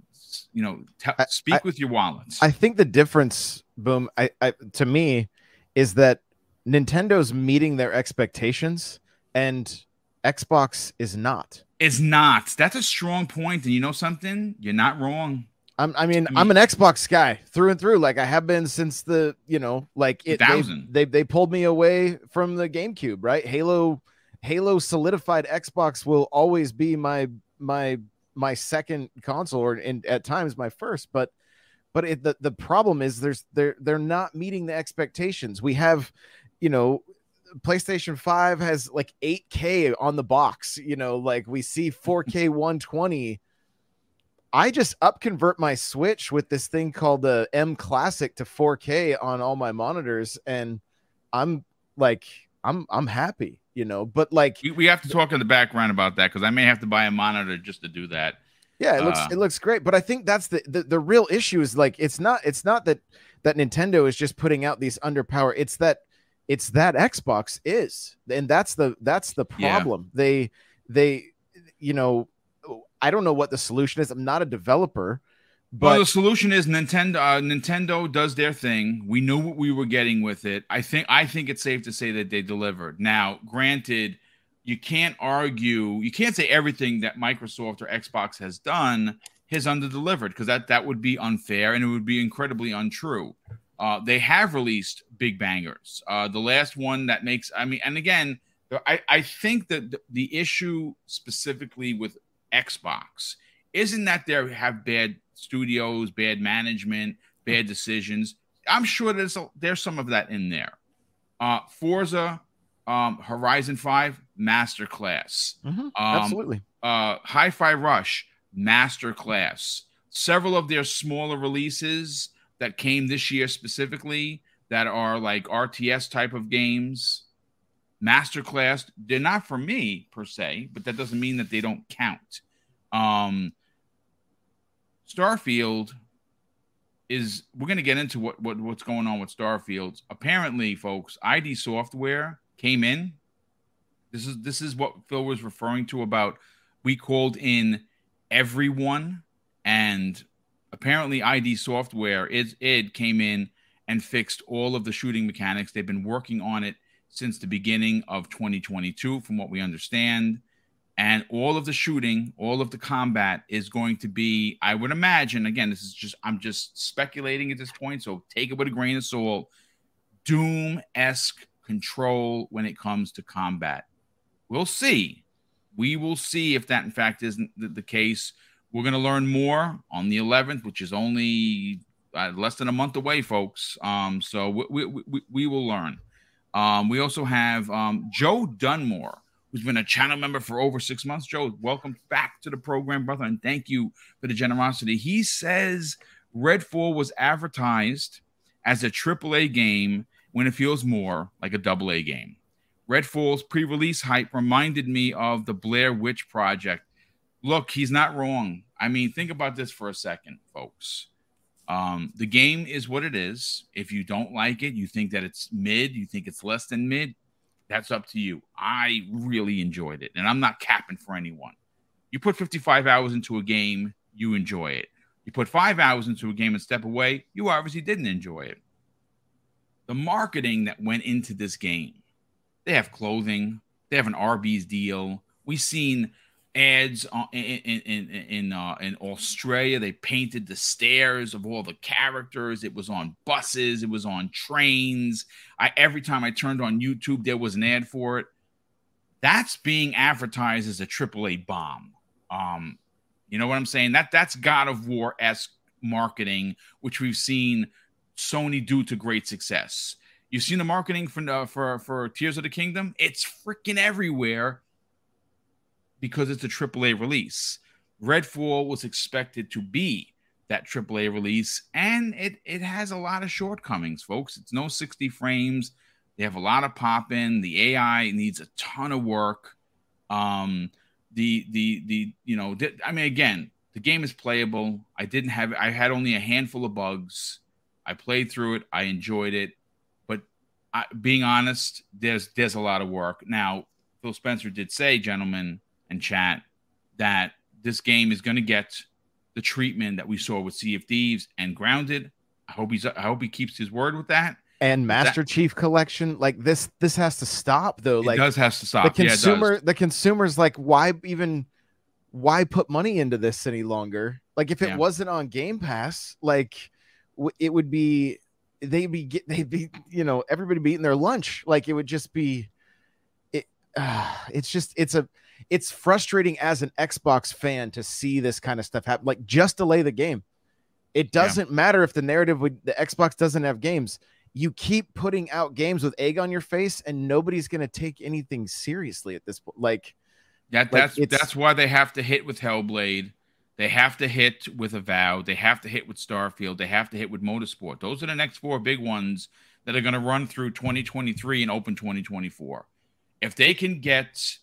you know, t- speak I, with your wallets. I think the difference, boom, I, I to me, is that Nintendo's meeting their expectations and Xbox is not. Is not. That's a strong point. And you know something? You're not wrong. I'm, I mean, I mean, I'm an Xbox guy through and through. Like I have been since the, you know, like it. They, they, they pulled me away from the GameCube, right? Halo, Halo solidified Xbox will always be my my my second console, or in, at times my first. But but it, the the problem is there's they're they're not meeting the expectations. We have, you know, PlayStation 5 has like 8K on the box, you know, like we see 4K 120. I just upconvert my Switch with this thing called the mClassic to 4K on all my monitors, and I'm like, I'm I'm happy, you know. But like, we, we have to talk in the background about that because I may have to buy a monitor just to do that. Yeah, it looks uh, it looks great, but I think that's the, the the real issue is like it's not it's not that that Nintendo is just putting out these underpower. It's that it's that Xbox is, and that's the that's the problem. Yeah. They they you know I don't know what the solution is. I'm not a developer. But well, the solution is Nintendo. Uh, Nintendo does their thing. We knew what we were getting with it. I think. I think it's safe to say that they delivered. Now, granted, you can't argue, you can't say everything that Microsoft or Xbox has done has underdelivered because that that would be unfair and it would be incredibly untrue. Uh, they have released big bangers. Uh, the last one that makes, I mean, and again, I, I think that the, the issue specifically with Xbox isn't that there have bad studios, bad management, bad decisions. I'm sure there's a, there's some of that in there. Uh, Forza, um, Horizon Five, masterclass. Mm-hmm, um, absolutely. Uh, Hi-Fi Rush, masterclass. Several of their smaller releases that came this year specifically that are like RTS type of games, masterclass. They're not for me per se, but that doesn't mean that they don't count. Um, Starfield is we're going to get into what, what what's going on with Starfield. Apparently, folks, ID Software came in. This is this is what Phil was referring to about we called in everyone and apparently ID Software is id came in and fixed all of the shooting mechanics. They've been working on it since the beginning of 2022 from what we understand and all of the shooting, all of the combat is going to be, I would imagine, again, this is just, I'm just speculating at this point, so take it with a grain of salt, Doom esque control when it comes to combat. We'll see. We will see if that, in fact, isn't the, case. We're going to learn more on the 11th, which is only uh, less than a month away, folks. Um, so we, we, we, we will learn. Um, we also have um, Joe Dunmore who's been a channel member for over six months. Joe, welcome back to the program, brother, and thank you for the generosity. He says Redfall was advertised as a AAA game when it feels more like a double A game. Redfall's pre release hype reminded me of the Blair Witch Project. Look, he's not wrong. I mean, think about this for a second, folks. Um, the game is what it is. If you don't like it, you think that it's mid, you think it's less than mid, that's up to you. I really enjoyed it, and I'm not capping for anyone. You put 55 hours into a game, you enjoy it. You put five hours into a game and step away, you obviously didn't enjoy it. The marketing that went into this game, they have clothing, they have an Arby's deal. We've seen ads in in in uh, in Australia. They painted the stairs of all the characters. It was on buses. It was on trains. I every time I turned on YouTube, there was an ad for it. That's being advertised as a AAA bomb. Um, you know what I'm saying? That that's God of War esque marketing, which we've seen Sony do to great success. You've seen the marketing for uh, for for Tears of the Kingdom. It's freaking everywhere because it's a AAA release. Redfall was expected to be that AAA release, and it it has a lot of shortcomings, folks. It's no 60 frames. They have a lot of pop in. The AI needs a ton of work. Um, the the the you know, I mean, again, the game is playable. I didn't have I had only a handful of bugs. I played through it. I enjoyed it, but I, being honest, there's there's a lot of work. Now, Phil Spencer did say, gentlemen, and chat that this game is going to get the treatment that we saw with Sea of Thieves and Grounded. I hope he's I hope he keeps his word with that. And Master that, Chief Collection, like this, this has to stop though. Like it does has to stop. The consumer, yeah, the consumer's like, why even, why put money into this any longer? Like if it yeah. wasn't on Game Pass, like w- it would be, they'd be, get, they'd be, you know, everybody be eating their lunch. Like it would just be, it, uh, *sighs* it's just, it's a it's frustrating as an Xbox fan to see this kind of stuff happen. Like just delay the game. It doesn't yeah. matter if the narrative would the Xbox doesn't have games. You keep putting out games with egg on your face, and nobody's gonna take anything seriously at this point. Like that that's like that's why they have to hit with Hellblade. They have to hit with Avowed. They have to hit with Starfield. They have to hit with Motorsport. Those are the next four big ones that are going to run through 2023 and open 2024. If they can get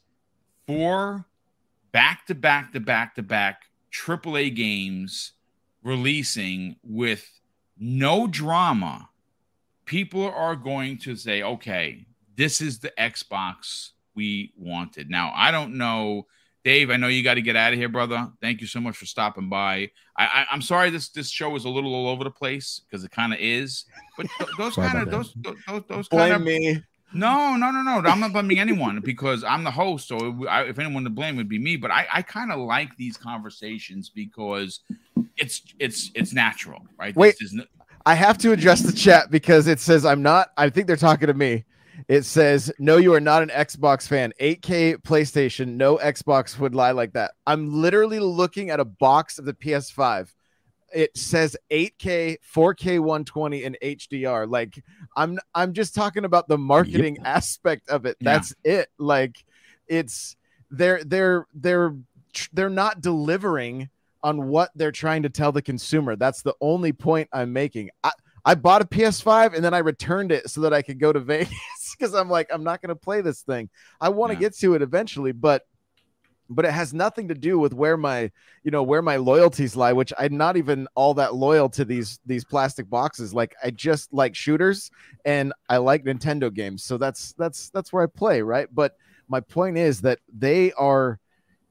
four back to back to back to back AAA games releasing with no drama, people are going to say, okay, this is the Xbox we wanted. Now, I don't know. Dave, I know you got to get out of here, brother. Thank you so much for stopping by. I, am sorry this this show is a little all over the place because it kind of is, but those kind of those those, those kind of me No, no, no, no. I'm not blaming anyone because I'm the host. So if anyone to blame would be me. But I, I kind of like these conversations because it's it's it's natural, right? Wait, I have to address the chat because it says I'm not. I think they're talking to me. It says, No, you are not an Xbox fan. 8K PlayStation, no Xbox would lie like that. I'm literally looking at a box of the PS5. It says 8K, 4K 120, and HDR. Like I'm I'm just talking about the marketing yep. aspect of it. That's yeah. it. Like it's they're they're they're they're not delivering on what they're trying to tell the consumer. That's the only point I'm making. I, I bought a PS5 and then I returned it so that I could go to *laughs* Vegas because I'm like, I'm not going to play this thing. I want to yeah. get to it eventually, but but it has nothing to do with where my you know where my loyalties lie which i'm not even all that loyal to these these plastic boxes. Like i just like shooters and i like nintendo games. So that's that's that's where i play right? But my point is that they are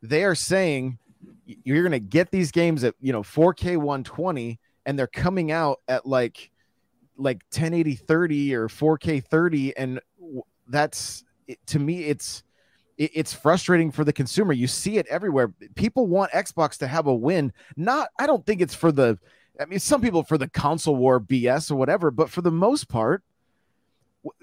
they are saying you're going to get these games at you know 4k 120 and they're coming out at like like 1080 30 or 4K 30 and that's to me it's it's frustrating for the consumer. You see it everywhere. People want Xbox to have a win. Not I don't think it's for the I mean some people for the console war BS or whatever, but for the most part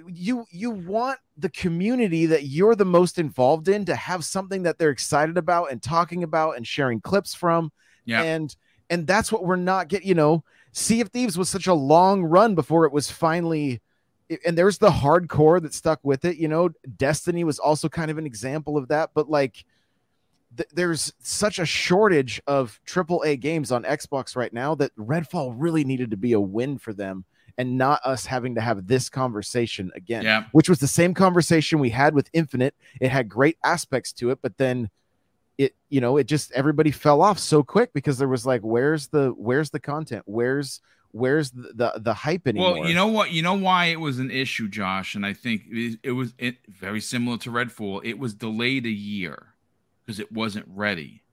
you you want the community that you're the most involved in to have something that they're excited about and talking about and sharing clips from. Yeah. And and that's what we're not getting, you know, Sea of Thieves was such a long run before it was finally and there's the hardcore that stuck with it, you know. Destiny was also kind of an example of that, but like th- there's such a shortage of triple A games on Xbox right now that Redfall really needed to be a win for them and not us having to have this conversation again. Yeah. Which was the same conversation we had with Infinite. It had great aspects to it, but then it you know it just everybody fell off so quick because there was like where's the where's the content where's where's the the, the hype anymore? well you know what you know why it was an issue josh and i think it, it was it, very similar to redfall it was delayed a year because it wasn't ready.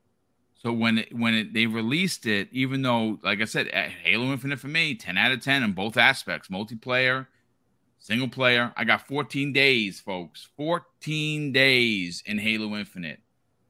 So when it when it they released it even though like i said halo infinite for me 10 out of 10 in both aspects multiplayer single player. I got 14 days folks 14 days in halo infinite.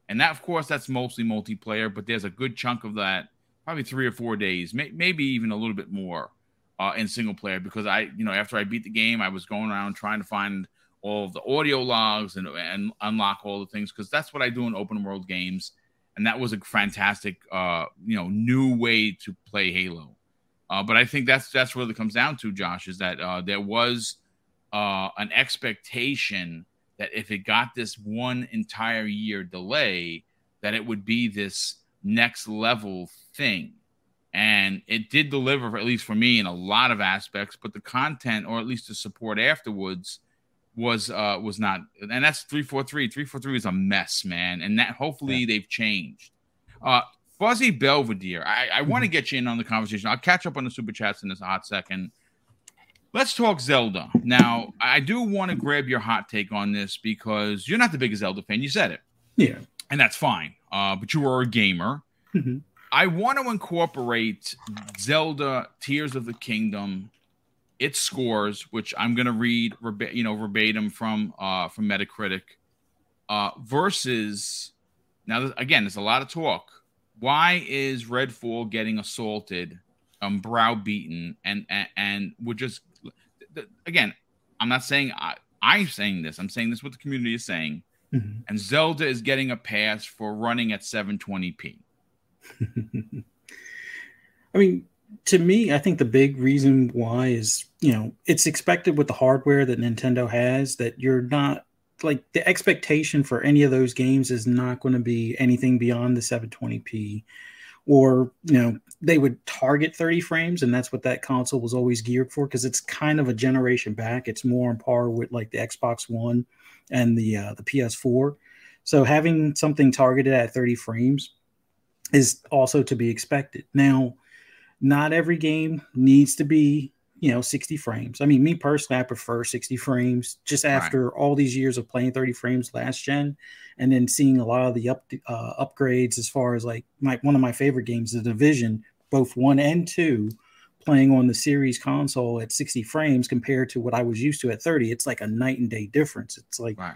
And that, of course, that's mostly multiplayer, but there's a good chunk of that, probably three or four days, may, maybe even a little bit more uh, in single player. Because I, you know, after I beat the game, I was going around trying to find all of the audio logs and, and unlock all the things because that's what I do in open world games. And that was a fantastic, uh, you know, new way to play Halo. Uh, but I think that's that's what it comes down to, Josh, is that uh, there was uh, an expectation that if it got this one entire year delay, that it would be this next level thing. And it did deliver, at least for me, in a lot of aspects. But the content, or at least the support afterwards, was uh was not. And that's three four three. Three four three is a mess, man. And that hopefully yeah. they've changed. Uh, Fuzzy Belvedere, I, I want to mm-hmm. get you in on the conversation. I'll catch up on the super chats in this hot second. Let's talk Zelda. Now, I do want to grab your hot take on this because you're not the biggest Zelda fan. You said it. Yeah. And that's fine. Uh, but you are a gamer. Mm-hmm. I want to incorporate Zelda Tears of the Kingdom, its scores, which I'm going to read, you know, verbatim from uh, from Metacritic, uh, versus now again, there's a lot of talk. Why is Redfall getting assaulted, um, browbeaten, and and, and we're just again, I'm not saying I, I'm saying this. I'm saying this what the community is saying. Mm-hmm. And Zelda is getting a pass for running at 720p. *laughs* I mean, to me, I think the big reason why is, you know, it's expected with the hardware that Nintendo has that you're not like the expectation for any of those games is not going to be anything beyond the 720p or you know they would target 30 frames and that's what that console was always geared for because it's kind of a generation back. It's more on par with like the xbox one and the uh, the ps4 so having something targeted at 30 frames is also to be expected now not every game needs to be you know 60 frames i mean me personally i prefer 60 frames just after right. all these years of playing 30 frames last gen and then seeing a lot of the up uh, upgrades as far as like my one of my favorite games the division both one and two playing on the series console at 60 frames compared to what I was used to at 30. It's like a night and day difference. It's like right.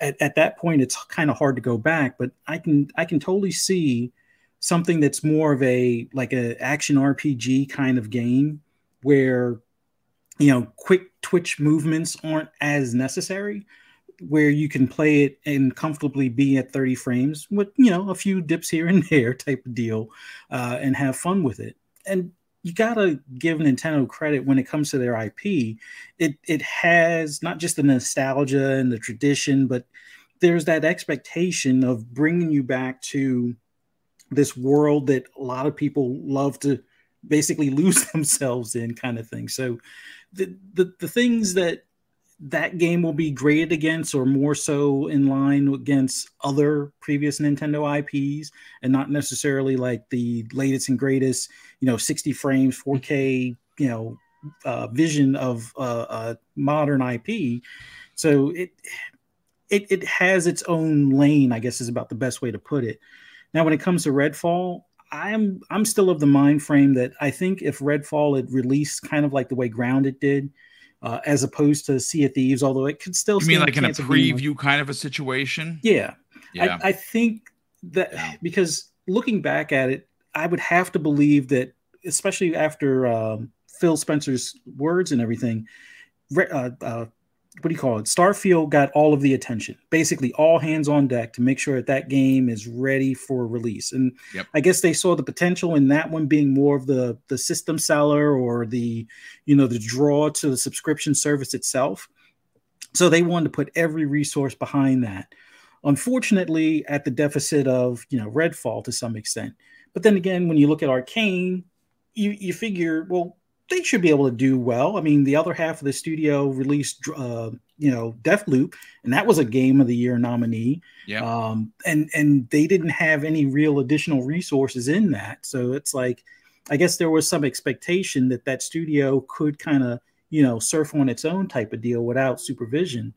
at, at that point it's kind of hard to go back, but I can I can totally see something that's more of a like a action RPG kind of game where you know quick twitch movements aren't as necessary where you can play it and comfortably be at 30 frames with you know a few dips here and there type of deal uh, and have fun with it. And you gotta give nintendo credit when it comes to their ip it it has not just the nostalgia and the tradition but there's that expectation of bringing you back to this world that a lot of people love to basically *laughs* lose themselves in kind of thing so the, the, the things that that game will be graded against or more so in line against other previous Nintendo IPs and not necessarily like the latest and greatest, you know, 60 frames, 4K, you know, uh, vision of uh, a modern IP. So it, it it has its own lane, I guess is about the best way to put it. Now, when it comes to Redfall, I'm I'm still of the mind frame that I think if Redfall had released kind of like the way Grounded did, uh, as opposed to Sea of Thieves, although it could still. You mean like in a preview kind of a situation? Yeah, yeah. I, I think that yeah. because looking back at it, I would have to believe that, especially after um, Phil Spencer's words and everything, uh, uh, what do you call it? Starfield got all of the attention, basically all hands on deck to make sure that that game is ready for release. And yep. I guess they saw the potential in that one being more of the the system seller or the you know the draw to the subscription service itself. So they wanted to put every resource behind that. Unfortunately, at the deficit of you know Redfall to some extent. But then again, when you look at Arkane, you you figure well they should be able to do well. I mean, the other half of the studio released, uh, you know, Deathloop, and that was a Game of the Year nominee. Yeah. Um, and and they didn't have any real additional resources in that, so it's like, I guess there was some expectation that that studio could kind of, you know, surf on its own type of deal without supervision.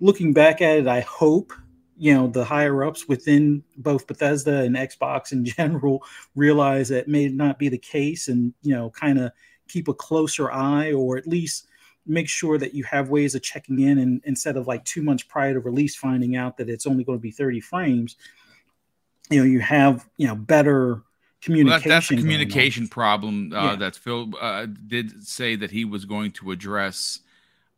Looking back at it, I hope you know the higher ups within both Bethesda and Xbox in *laughs* general realize that may not be the case, and you know, kind of keep a closer eye or at least make sure that you have ways of checking in and instead of like two months prior to release finding out that it's only going to be 30 frames you know you have you know better communication well, that, that's a communication problem uh, yeah. that phil uh, did say that he was going to address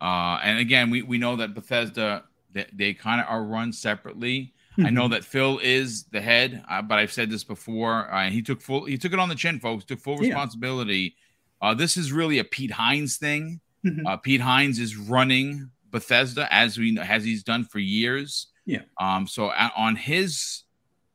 uh, and again we, we know that bethesda they, they kind of are run separately I know mm-hmm. that Phil is the head, uh, but I've said this before. Uh, he took full he took it on the chin, folks. Took full responsibility uh, this is really a Pete Hines thing. Mm-hmm. Uh, Pete Hines is running Bethesda as we as he's done for years. Yeah. Um. So on his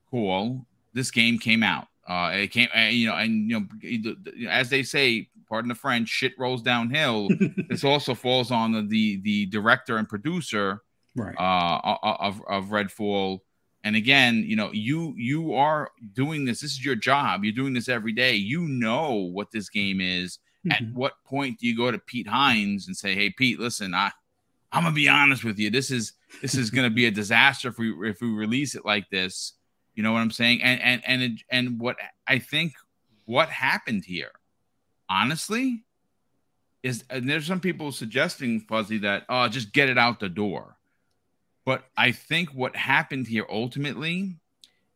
call, this game came out. Uh, it came, uh, you know, and you know, as they say, pardon the French, shit rolls downhill. *laughs* this also falls on the, the the director and producer, right, uh, of of Redfall and again you know you you are doing this this is your job. You're doing this every day. You know what this game is. Mm-hmm. at what point do you go to pete hines and say hey pete listen i i'm gonna be honest with you. This is this is gonna be a disaster if we if we release it like this. You know what i'm saying? And and and it, and what i think what happened here honestly is and there's some people suggesting fuzzy that oh just get it out the door but I think what happened here ultimately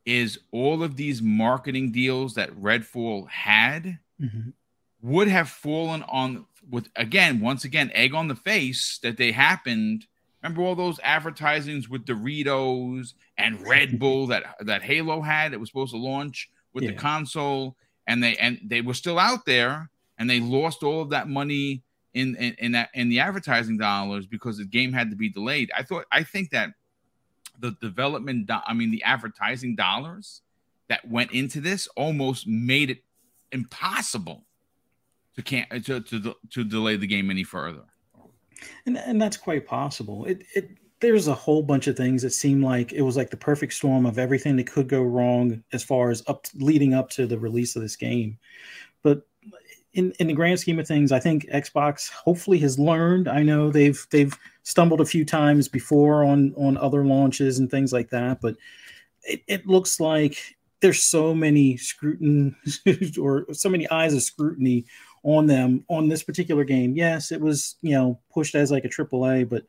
is all of these marketing deals that Redfall had mm-hmm. would have fallen on with again, once again, egg on the face that they happened. Remember all those advertisings with Doritos and Red *laughs* Bull that that Halo had that was supposed to launch with yeah. the console, and they and they were still out there, and they lost all of that money in in in, that, in the advertising dollars because the game had to be delayed. I thought I think that the development, do- I mean the advertising dollars that went into this almost made it impossible to can't to to, to delay the game any further. And and that's quite possible. It it there's a whole bunch of things that seem like it was like the perfect storm of everything that could go wrong as far as up leading up to the release of this game. But in, in the grand scheme of things, I think Xbox hopefully has learned. I know they've they've stumbled a few times before on on other launches and things like that, but it, it looks like there's so many scrutiny *laughs* or so many eyes of scrutiny on them on this particular game. Yes, it was you know pushed as like a triple A, but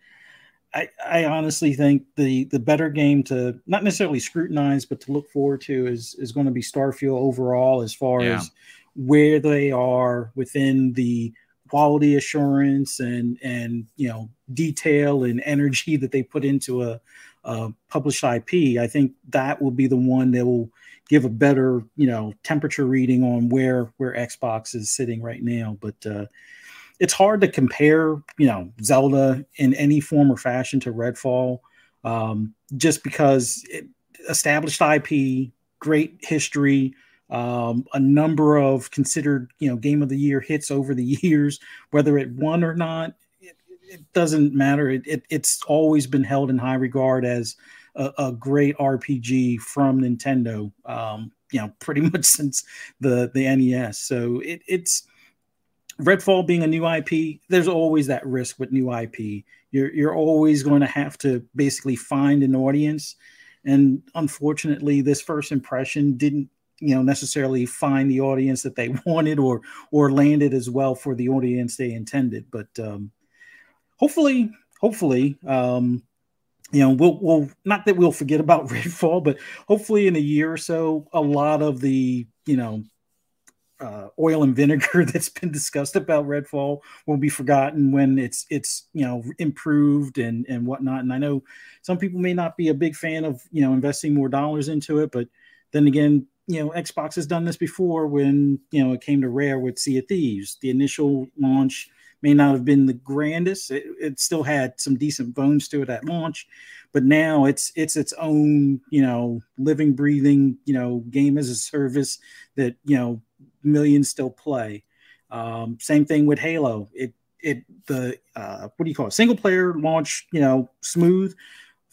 I, I honestly think the the better game to not necessarily scrutinize, but to look forward to is is going to be Starfield overall as far yeah. as where they are within the quality assurance and and you know detail and energy that they put into a, a published IP. I think that will be the one that will give a better you know temperature reading on where where Xbox is sitting right now. But uh, it's hard to compare you know Zelda in any form or fashion to Redfall, um, just because it, established IP, great history. Um, a number of considered, you know, game of the year hits over the *laughs* years, whether it won or not, it, it doesn't matter. It, it, it's always been held in high regard as a, a great RPG from Nintendo. Um, you know, *laughs* pretty much since the the NES. So it, it's Redfall being a new IP. There's always that risk with new IP. You're you're always going to have to basically find an audience, and unfortunately, this first impression didn't you know necessarily find the audience that they *laughs* wanted or or landed as well for the audience they intended. But um, hopefully, hopefully, um, you know, we'll, we'll not that we'll forget about *laughs* Redfall, but hopefully in a year or so, a lot of the, you know, uh, oil and vinegar *laughs* that's been discussed about Redfall will be forgotten when it's it's you know improved and and whatnot. And I know some people may not be a big fan of you know investing more dollars into it, but then again, you know Xbox has done this before when you know it came to Rare with Sea of Thieves. The initial launch may not have been the grandest. It, it, still had some decent bones to it at launch, but now it's it's its own you know living, breathing you know game as a service that you know millions still play. Um, same thing with Halo. It it the uh, what do you call it? Single player launch you know smooth.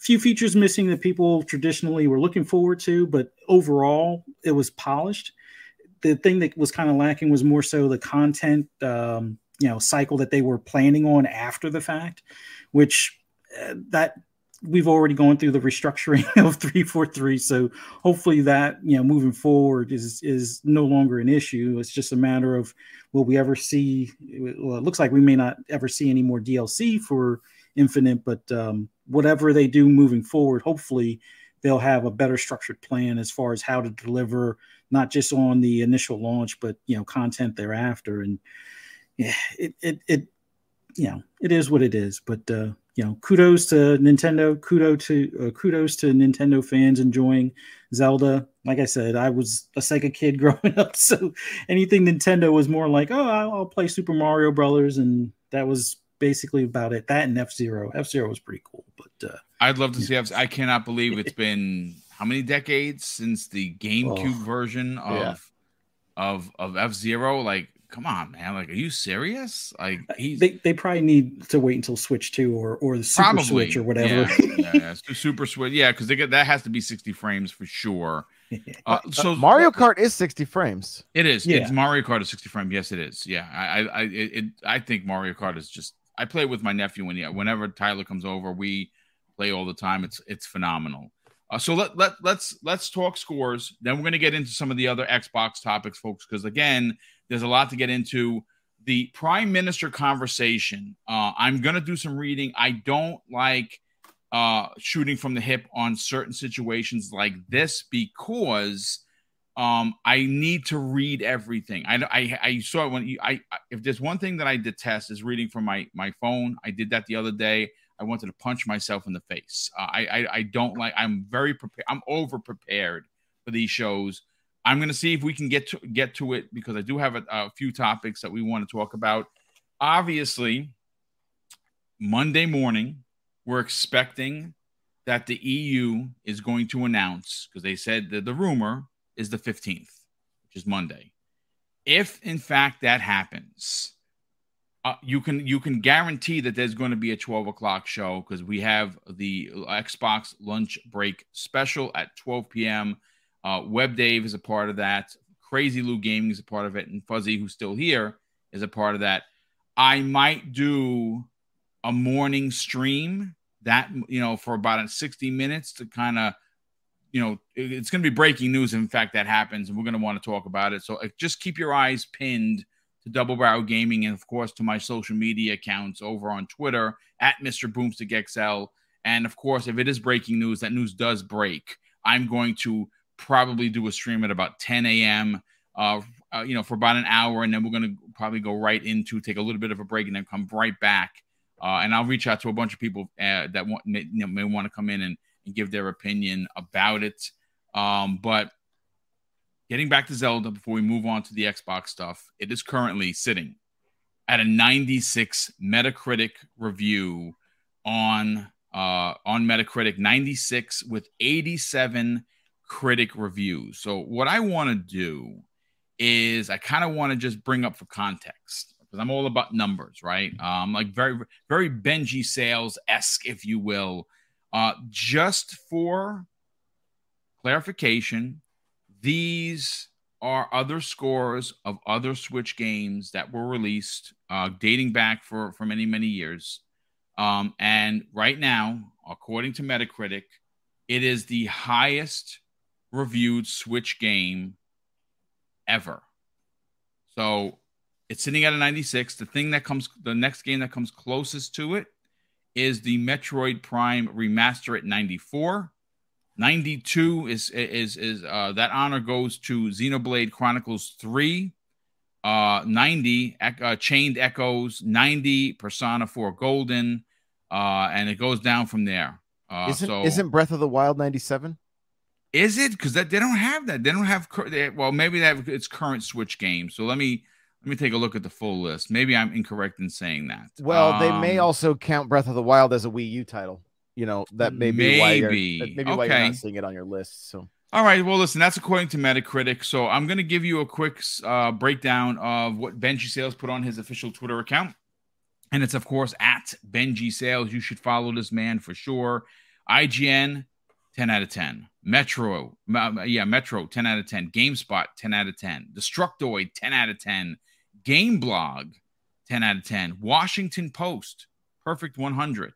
Few features missing that people traditionally were looking forward to, but overall it was polished. The thing that was kind of lacking was more so the content. Um, you know cycle that they were planning on after the fact which uh, that we've already gone through the restructuring *laughs* of 343 so hopefully that you know moving forward is is no longer an issue it's just a matter of will we ever see well it looks like we may not ever see any more dlc for infinite but um, whatever they do moving forward hopefully they'll have a better structured plan as far as how to deliver not just on the initial launch but you know content thereafter and yeah, it, it, it, you know, it is what it is. But uh, you know, kudos to Nintendo. Kudos to uh, kudos to Nintendo fans enjoying Zelda. Like I said, I was a Sega kid *laughs* growing up, so anything Nintendo was more like, oh, I'll play Super Mario Brothers, and that was basically about it. That and F Zero. F Zero was pretty cool, but uh, I'd love to see F. I cannot believe it's *laughs* been how many decades since the GameCube oh, version of yeah. of of F Zero. Like come on, man. Like, are you serious? Like, he's they, they probably need to wait until Switch 2 or or the Super probably, Switch or whatever. Yeah, *laughs* yeah, Super Switch. Yeah, because they get that has to be 60 frames for sure. *laughs* Uh, so uh, Mario Kart is 60 frames. It is. Yeah. It's Mario Kart is 60 frames. Yes, it is. Yeah. I I it, I think Mario Kart is just I play with my nephew when whenever Tyler comes over, we play all the time. It's it's phenomenal. Uh, so let let let's let's talk scores. Then we're going to get into some of the other Xbox topics, folks, because again, there's a lot to get into. The prime minister conversation. Uh, I'm going to do some reading. I don't like uh, shooting from the hip on certain situations like this because um, I need to read everything. I, I, I saw it when you, I, if there's one thing that I detest is reading from my, my phone. I did that the other day. I wanted to punch myself in the face. Uh, I, I, I don't like, I'm very prepared. I'm over prepared for these shows I'm going to see if we can get to get to it because I do have a, a few topics that we want to talk about. Obviously, Monday morning, we're expecting that the EU is going to announce because they said that the rumor is the 15th, which is Monday. If in fact that happens, uh, you can you can guarantee that there's going to be a 12 o'clock show because we have the Xbox lunch break special at 12 p.m. Uh, Web Dave is a part of that. Crazy Lou Gaming is a part of it, and Fuzzy, who's still here, is a part of that. I might do a morning stream that you know for about 60 minutes to kind of you know it's going to be breaking news in fact that happens and we're going to want to talk about it so uh, just keep your eyes pinned to Double Barrel Gaming and, of course, to my social media accounts over on Twitter at Mr. Boomstick XL. And, of course, if it is breaking news, that news does break. I'm going to probably do a stream at about 10 a.m. Uh, uh, you know, for about an hour, and then we're going to probably go right into take a little bit of a break and then come right back. Uh, and I'll reach out to a bunch of people uh, that want, may, you know, may want to come in and, and, give their opinion about it. Um, but getting back to Zelda before we move on to the Xbox stuff, it is currently sitting at a 96 Metacritic review on uh, on Metacritic, 96 with 87 critic reviews. So what I want to do is I kind of want to just bring up for context because I'm all about numbers, right? Um, like very very Benji Sales esque, if you will. Uh, just for clarification, these are other scores of other Switch games that were released, uh, dating back for for many many years. Um, and right now, according to Metacritic, it is the highest reviewed Switch game ever. So it's sitting at a 96. The thing that comes, the next game that comes closest to it is the Metroid Prime remaster at 94. 92 is is is uh, that honor goes to Xenoblade Chronicles 3. Uh, 90 uh, Chained Echoes, 90 Persona 4 Golden, uh, and it goes down from there. Uh, isn't, so, isn't Breath of the Wild 97? Is it? Because that they don't have that. They don't have. They, well, maybe they have its current Switch game. So let me let me take a look at the full list. Maybe I'm incorrect in saying that. Well, um, they may um, also count Breath of the Wild as a Wii U title you know that may be maybe. why you're, maybe okay. why you're not seeing it on your list. So. All right. Well, listen, that's according to Metacritic. So I'm going to give you a quick uh, breakdown of what Benji Sales put on his official Twitter account. And it's, of course, at Benji Sales. You should follow this man for sure. IGN, 10 out of 10. Metro, yeah, Metro, 10 out of 10. GameSpot, 10 out of 10. Destructoid, 10 out of 10. Gameblog, 10 out of 10. Washington Post, perfect 100.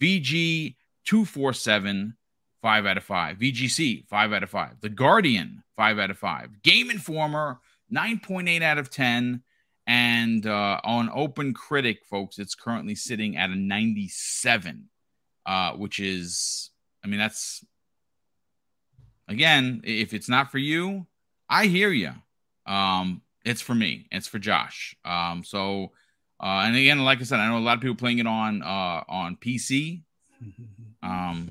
VG 247, 5 out of 5. VGC, 5 out of 5. The Guardian, 5 out of 5. Game Informer, 9.8 out of 10. And uh, on Open Critic, folks, it's currently sitting at a 97, uh, which is, I mean, that's, again, if it's not for you, I hear you. Um, it's for me. It's for Josh. Um, so uh, and again, like I said, I know a lot of people playing it on uh, on PC. *laughs* Um,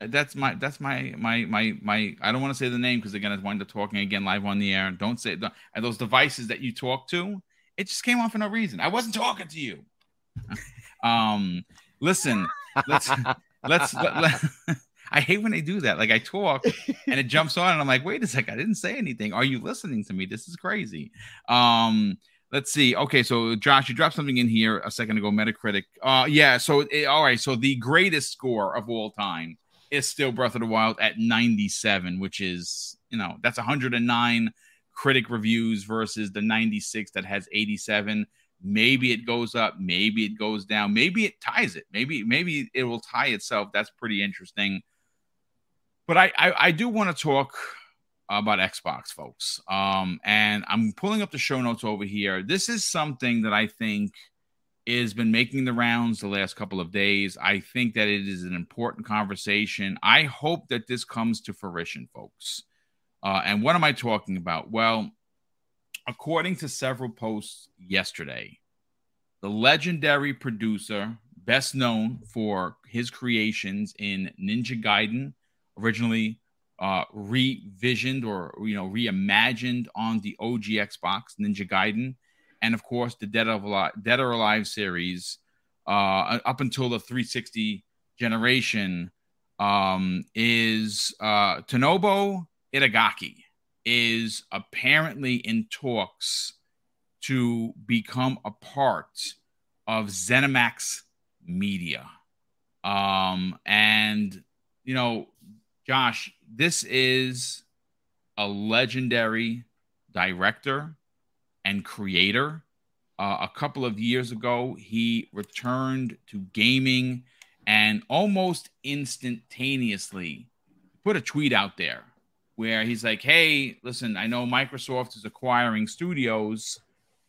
that's my that's my my my my. I don't want to say the name because again, I wind up talking again live on the air. Don't say and those devices that you talk to. It just came off for no reason. I wasn't talking to you. *laughs* um, listen, let's let's. Let, let, I hate when they do that. Like I talk and it jumps on, and I'm like, wait a sec, I didn't say anything. Are you listening to me? This is crazy. Um, let's see. Okay, so Josh, you dropped something in here a second ago. Metacritic. Uh, yeah. So it, eh, all right. So the greatest score of all time is still Breath of the Wild at 97, which is you know that's 109 critic reviews versus the 96 that has 87. Maybe it goes up, maybe it goes down, maybe it ties it, maybe maybe it will tie itself. That's pretty interesting. But I I, I do want to talk about Xbox, folks. Um, and I'm pulling up the show notes over here. This is something that I think has been making the rounds the last couple of days. I think that it is an important conversation. I hope that this comes to fruition, folks. Uh, and what am I talking about? Well, according to several posts yesterday, the legendary producer, best known for his creations in Ninja Gaiden, originally uh, revisioned or you know reimagined on the OG Xbox, Ninja Gaiden, and of course the Dead, of Alive, Dead or Alive series uh, up until the 360 generation um, is uh, Tomonobu Itagaki is apparently in talks to become a part of ZeniMax Media. Um, and you know, Josh, this is a legendary director and creator. Uh, a couple of years ago, he returned to gaming and almost instantaneously put a tweet out there where he's like, Hey, listen, I know Microsoft is acquiring studios.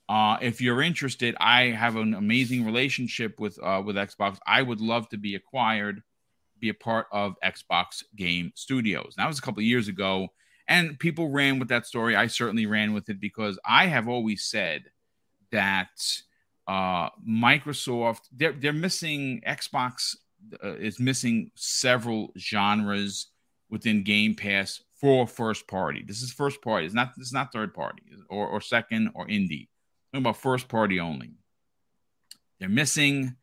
Uh, if you're interested, I have an amazing relationship with uh, with Xbox. I would love to be acquired, be a part of Xbox Game Studios. That was a couple of years ago, and people ran with that story. I certainly ran with it because I have always said that uh, Microsoft they're they're missing Xbox uh, is missing several genres within Game Pass for first party. This is first party. It's not it's not third party or, or second or indie. I'm about first party only. They're missing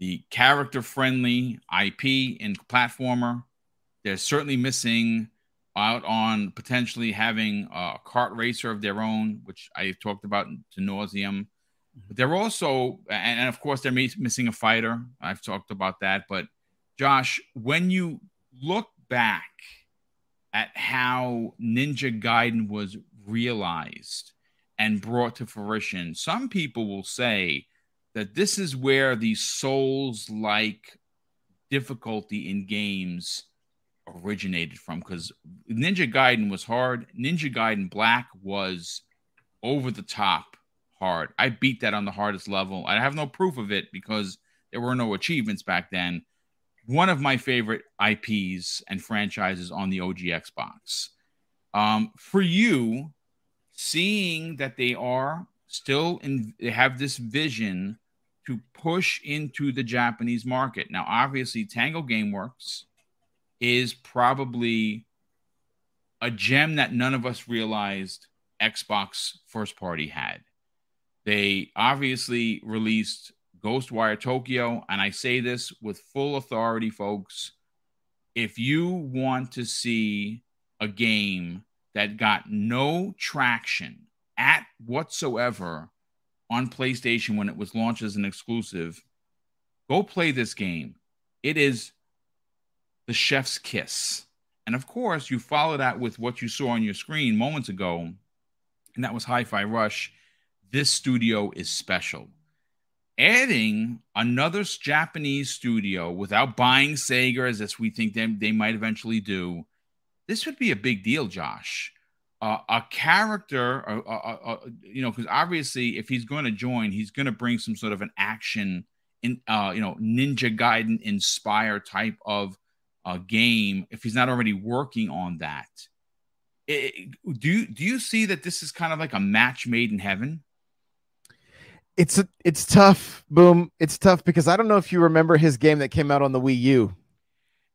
the character friendly IP in platformer. They're certainly missing out on potentially having a kart racer of their own, which I've talked about to nauseum. But they're also, and of course, they're missing a fighter. I've talked about that. But Josh, when you look back at how Ninja Gaiden was realized and brought to fruition, some people will say that this is where the souls like difficulty in games originated from because Ninja Gaiden was hard. Ninja Gaiden Black was over the top hard. I beat that on the hardest level. I have no proof of it because there were no achievements back then one of my favorite IPs and franchises on the OG Xbox. Um, for you, seeing that they are still in, have this vision to push into the Japanese market. Now, obviously, Tango Gameworks is probably a gem that none of us realized Xbox first party had. They obviously released Ghostwire Tokyo. And I say this with full authority, folks. If you want to see a game that got no traction at whatsoever on PlayStation when it was launched as an exclusive, go play this game. It is the chef's kiss. And of course, you follow that with what you saw on your screen moments ago, and that was Hi Fi Rush. This studio is special adding another Japanese studio without buying Sega, as we think they, they might eventually do, this would be a big deal, Josh. Uh, a character, you know, because obviously, if he's going to join, he's going to bring some sort of an action in, uh, you know, Ninja Gaiden inspire type of uh, game. If he's not already working on that, it, do you do you see that this is kind of like a match made in heaven? it's it's tough. Boom. It's tough because I don't know if you remember his game that came out on the Wii U.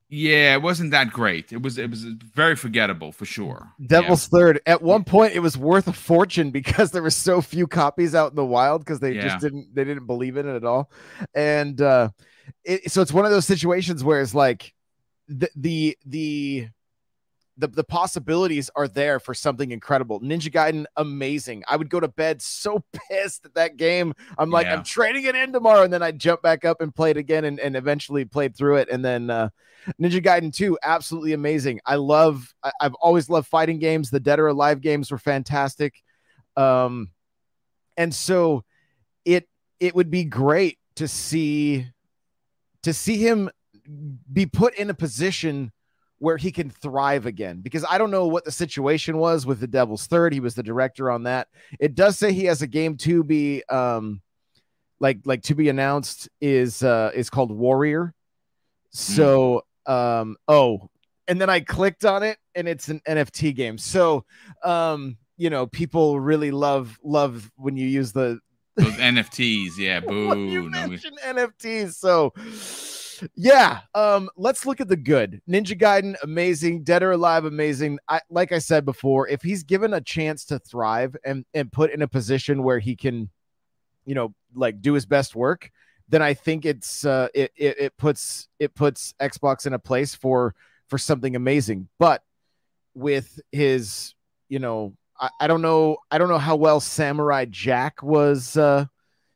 Yeah, it wasn't that great. It was it was very forgettable for sure. Devil's yeah. Third. At one point, it was worth a fortune because there were so few copies out in the wild because they yeah. just didn't they didn't believe in it at all. And uh, it, so it's one of those situations where it's like the the the the, the possibilities are there for something incredible. Ninja Gaiden, amazing. I would go to bed so *laughs* pissed at that game. I'm like, yeah. I'm trading it in tomorrow. And then I jump back up and play it again and, and eventually played through it. And then uh, Ninja Gaiden 2, absolutely amazing. I love, I, have always loved fighting games. The Dead or Alive games were fantastic. Um, and so it, it would be great to see, to see him be put in a position where he can thrive again because I don't know what the situation was with the Devil's Third. He was the director on that. It does say he has a game to be um like like to be announced is uh is called Warrior. So um oh and then I clicked on it and it's an NFT game. So um you know people really love love when you use the those NFTs, yeah, *laughs* boo. you mentioned no. NFTs, so yeah. Um, let's look at the good. Ninja Gaiden, amazing. Dead or Alive, amazing. I like I said before, if he's given a chance to thrive and and put in a position where he can, you know, like do his best work, then I think it's uh it it, it puts it puts Xbox in a place for for something amazing. But with his, you know, I, I don't know, I don't know how well Samurai Jack was uh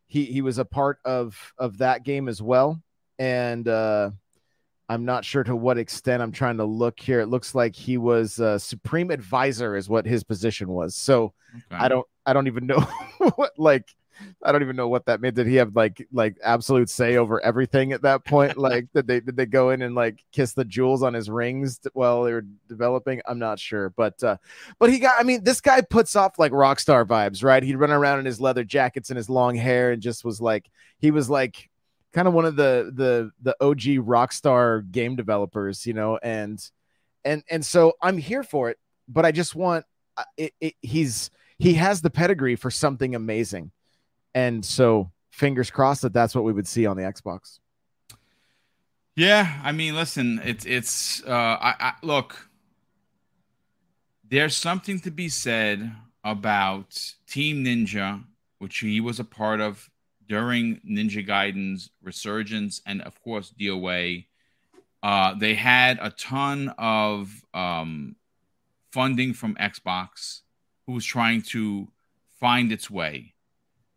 he he was a part of of that game as well and uh, I'm not sure to what extent. I'm trying to look here. It looks like he was uh, supreme advisor, is what his position was. So okay. I don't, I don't even *laughs* know what like I don't even know what that meant. Did he have like like absolute say over everything at that point? *laughs* like did they did they go in and like kiss the jewels on his rings while they were developing? I'm not sure, but uh, but he got. I mean, this guy puts off like rock star vibes, right? He'd run around in his leather jackets and his long hair, and just was like he was like kind of one of the the the OG rock star game developers, you know, and and and so I'm here for it, but I just want uh, it, it he's he has the pedigree for something amazing. And so fingers crossed that that's what we would see on the Xbox. Yeah, I mean, listen, it's it's uh I, I look there's something to be said about Team Ninja, which he was a part of during Ninja Gaiden's resurgence and of course DOA. Uh, they had a ton of um, funding from Xbox who was trying to find its way.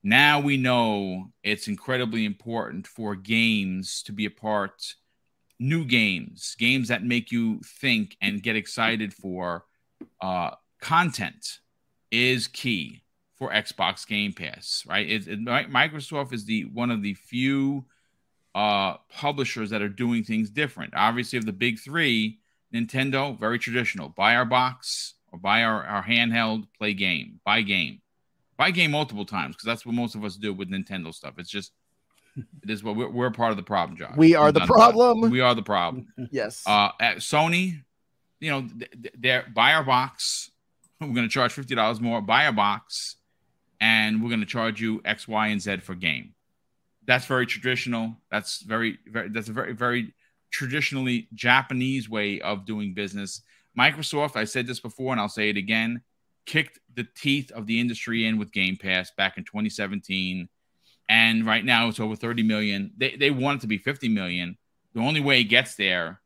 Now we know it's incredibly important for games to be a part, new games, games that make you think and get excited for uh, content is key for Xbox Game Pass, right? It, it, Microsoft is the one of the few uh, publishers that are doing things different. Obviously, of the big three, Nintendo, very traditional, buy our box, or buy our, our handheld, play game, buy game, buy game multiple times because that's what most of us do with Nintendo stuff. It's just it is what we're, we're part of the problem, Josh. We are the problem. We are the problem. *laughs* yes. Uh, at Sony, you know, they're buy our box. We're going to charge fifty dollars more. Buy a box, and we're going to charge you X, Y, and Z for game. That's very traditional. That's very, very. That's a very, very traditionally Japanese way of doing business. Microsoft, I said this before and I'll say it again, kicked the teeth of the industry in with Game Pass back in 2017. And right now it's over 30 million. They, they want it to be 50 million. The only way it gets there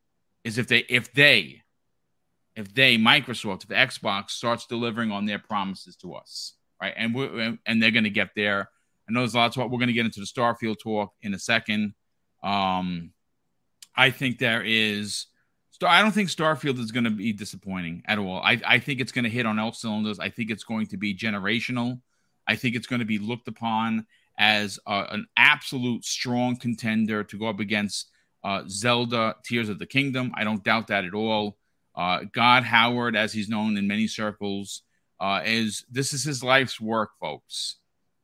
is if they, if they, if they, Microsoft, if Xbox starts delivering on their promises to us, right? And we and they're going to get there. I know there's lots of what we're going to get into the Starfield talk in a second. Um, I think there is I don't think Starfield is going to be disappointing at all. I, I think it's going to hit on all cylinders. I think it's going to be generational. I think it's going to be looked upon as an absolute strong contender to go up against uh, Zelda Tears of the Kingdom. I don't doubt that at all. Uh, God Howard, as he's known in many circles, uh, is this is his life's work, folks.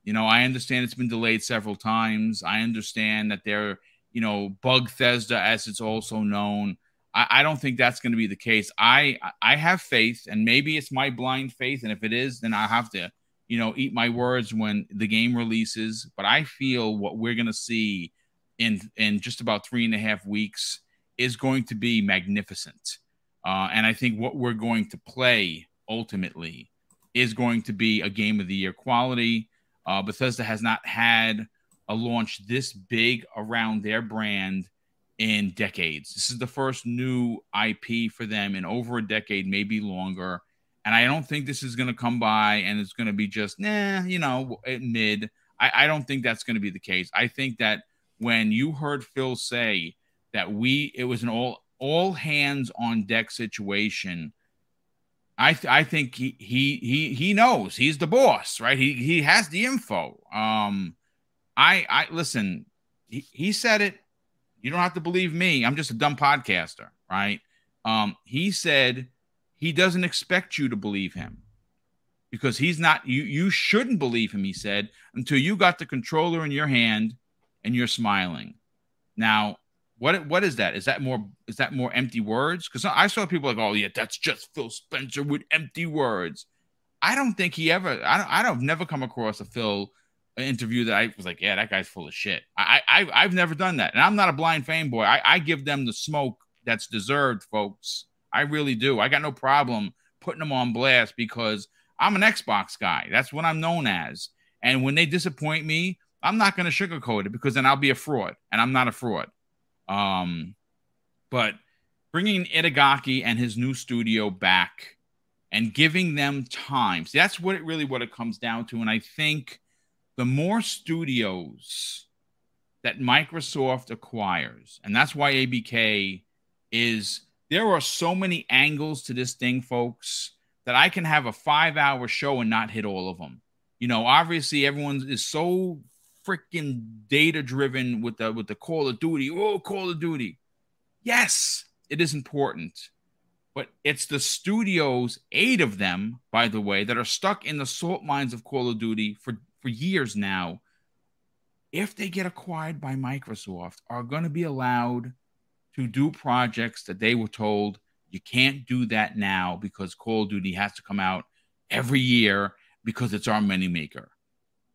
You know, I understand it's been delayed several times. I understand that they're, you know, Bug Thesda, as it's also known, I, I don't think that's going to be the case. I I have faith, and maybe it's my blind faith, and if it is, then I have to, you know, eat my words when the game releases. But I feel what we're going to see in in just about three and a half weeks is going to be magnificent. Uh, and I think what we're going to play ultimately is going to be a game of the year quality. Uh, Bethesda has not had a launch this big around their brand in decades. This is the first new IP for them in over a decade, maybe longer. And I don't think this is going to come by and it's going to be just, nah, you know, mid. I, I don't think that's going to be the case. I think that when you heard Phil say that we, it was an all, all hands on deck situation. I, th- I think he, he he he knows he's the boss, right? He he has the info. Um, I I listen. He, he said it you don't have to believe me. I'm just a dumb podcaster, right? Um, he said he doesn't expect you to believe him because he's not you you shouldn't believe him he said until you got the controller in your hand and you're smiling now what what is that is that more is that more empty words because i saw people like oh yeah that's just phil spencer with empty words i don't think he ever i don't i don't never come across a phil interview that I was like, yeah, that guy's full of shit. I, I I've never done that, and I'm not a blind fanboy. I, I give them the smoke that's deserved, folks. I really do. I got no problem putting them on blast because I'm an Xbox guy. That's what I'm known as. And when they disappoint me, I'm not going to sugarcoat it because then I'll be a fraud, and I'm not a fraud. Um, but bringing Itagaki and his new studio back and giving them time. See, that's what it really what it comes down to. And I think the more studios that Microsoft acquires, and that's why ABK is there are so many angles to this thing, folks, that I can have a five hour show and not hit all of them. You know, obviously everyone is so freaking data driven with the with the Call of Duty. Oh, Call of Duty. Yes, it is important. But it's the studios, eight of them, by the way, that are stuck in the salt mines of Call of Duty for, for years now. If they get acquired by Microsoft, are going to be allowed to do projects that they were told you can't do that now because Call of Duty has to come out every year because it's our money maker.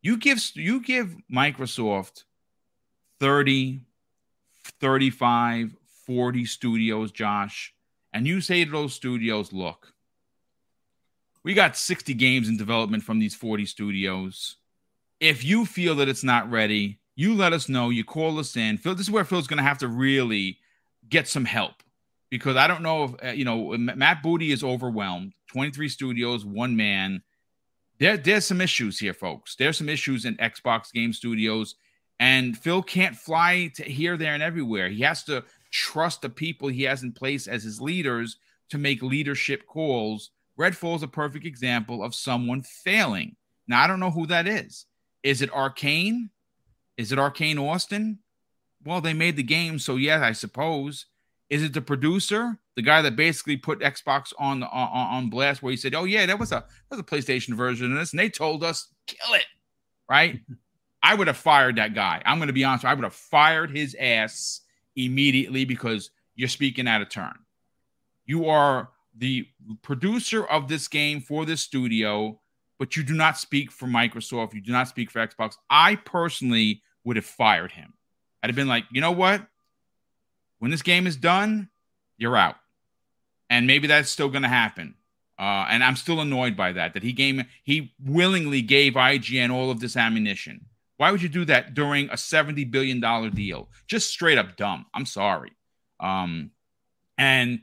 You give you give Microsoft 30, 35, 40 studios, Josh, and you say to those studios, look, we got 60 games in development from these 40 studios. If you feel that it's not ready, you let us know. You call us in. Phil, this is where Phil's going to have to really get some help because I don't know if, uh, you know, Matt Booty is overwhelmed. 23 studios, one man. There, there's some issues here, folks. There's some issues in Xbox Game Studios, and Phil can't fly to here, there, and everywhere. He has to trust the people he has in place as his leaders to make leadership calls. Redfall is a perfect example of someone failing. Now, I don't know who that is. Is it Arkane? Is it Arkane Austin? Well, they made the game, so yeah, I suppose. Is it the producer, the guy that basically put Xbox on on, on blast, where he said, "Oh yeah, that was a that was a PlayStation version of this," and they told us kill it, right? I would have fired that guy. I'm going to be honest. I would have fired his ass immediately because you're speaking out of turn. You are the producer of this game for this studio, but you do not speak for Microsoft. You do not speak for Xbox. I personally would have fired him. I'd have been like, you know what? When this game is done, you're out. And maybe that's still going to happen. Uh, and I'm still annoyed by that. That he gave he willingly gave IGN all of this ammunition. Why would you do that during a seventy billion dollar deal? Just straight up dumb. I'm sorry. Um, and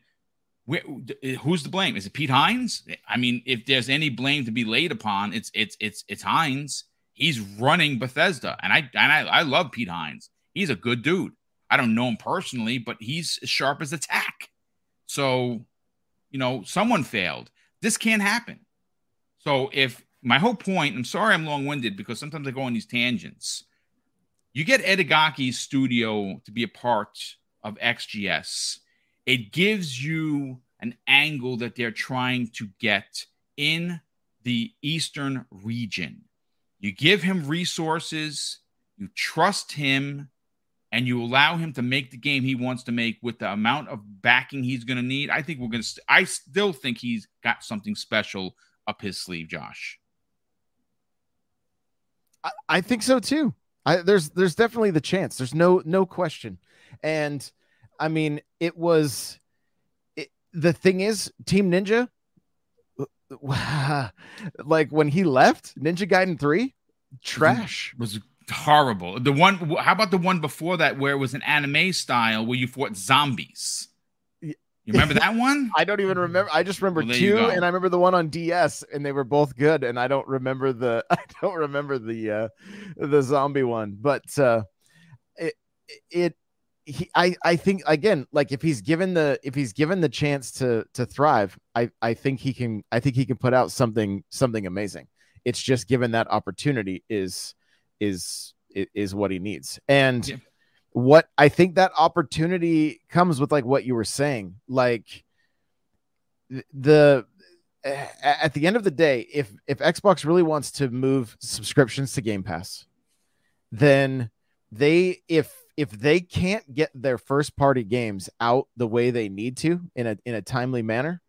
who's to blame? Is it Pete Hines? I mean, if there's any blame to be laid upon, it's it's it's it's Hines. He's running Bethesda, and I and I, I love Pete Hines. He's a good dude. I don't know him personally, but he's as sharp as a tack. So, you know, someone failed. This can't happen. So if my whole point, I'm sorry I'm long-winded because sometimes I go on these tangents. You get Itagaki's studio to be a part of XGS. It gives you an angle that they're trying to get in the eastern region. You give him resources, you trust him, and you allow him to make the game he wants to make with the amount of backing he's going to need, I think we're going to. St- I still think he's got something special up his sleeve, Josh. I, I think so too. I, there's there's definitely the chance. There's no no question, and I mean it was. It, the thing is, Team Ninja, *laughs* like when he left Ninja Gaiden three, trash was horrible. The one, how about the one before that where it was an anime style where you fought zombies? You remember that one? *laughs* I don't even remember. I just remember well, two, and I remember the one on DS, and they were both good. And I don't remember the *laughs* I don't remember the uh the zombie one, but uh it it he I I think again like if he's given the if he's given the chance to to thrive, I I think he can I think he can put out something something amazing. It's just given that opportunity is is is what he needs. And yeah. what I think that opportunity comes with like what you were saying, like the at the end of the day, if if Xbox really wants to move subscriptions to Game Pass, then they if if they can't get their first party games out the way they need to in a in a timely manner,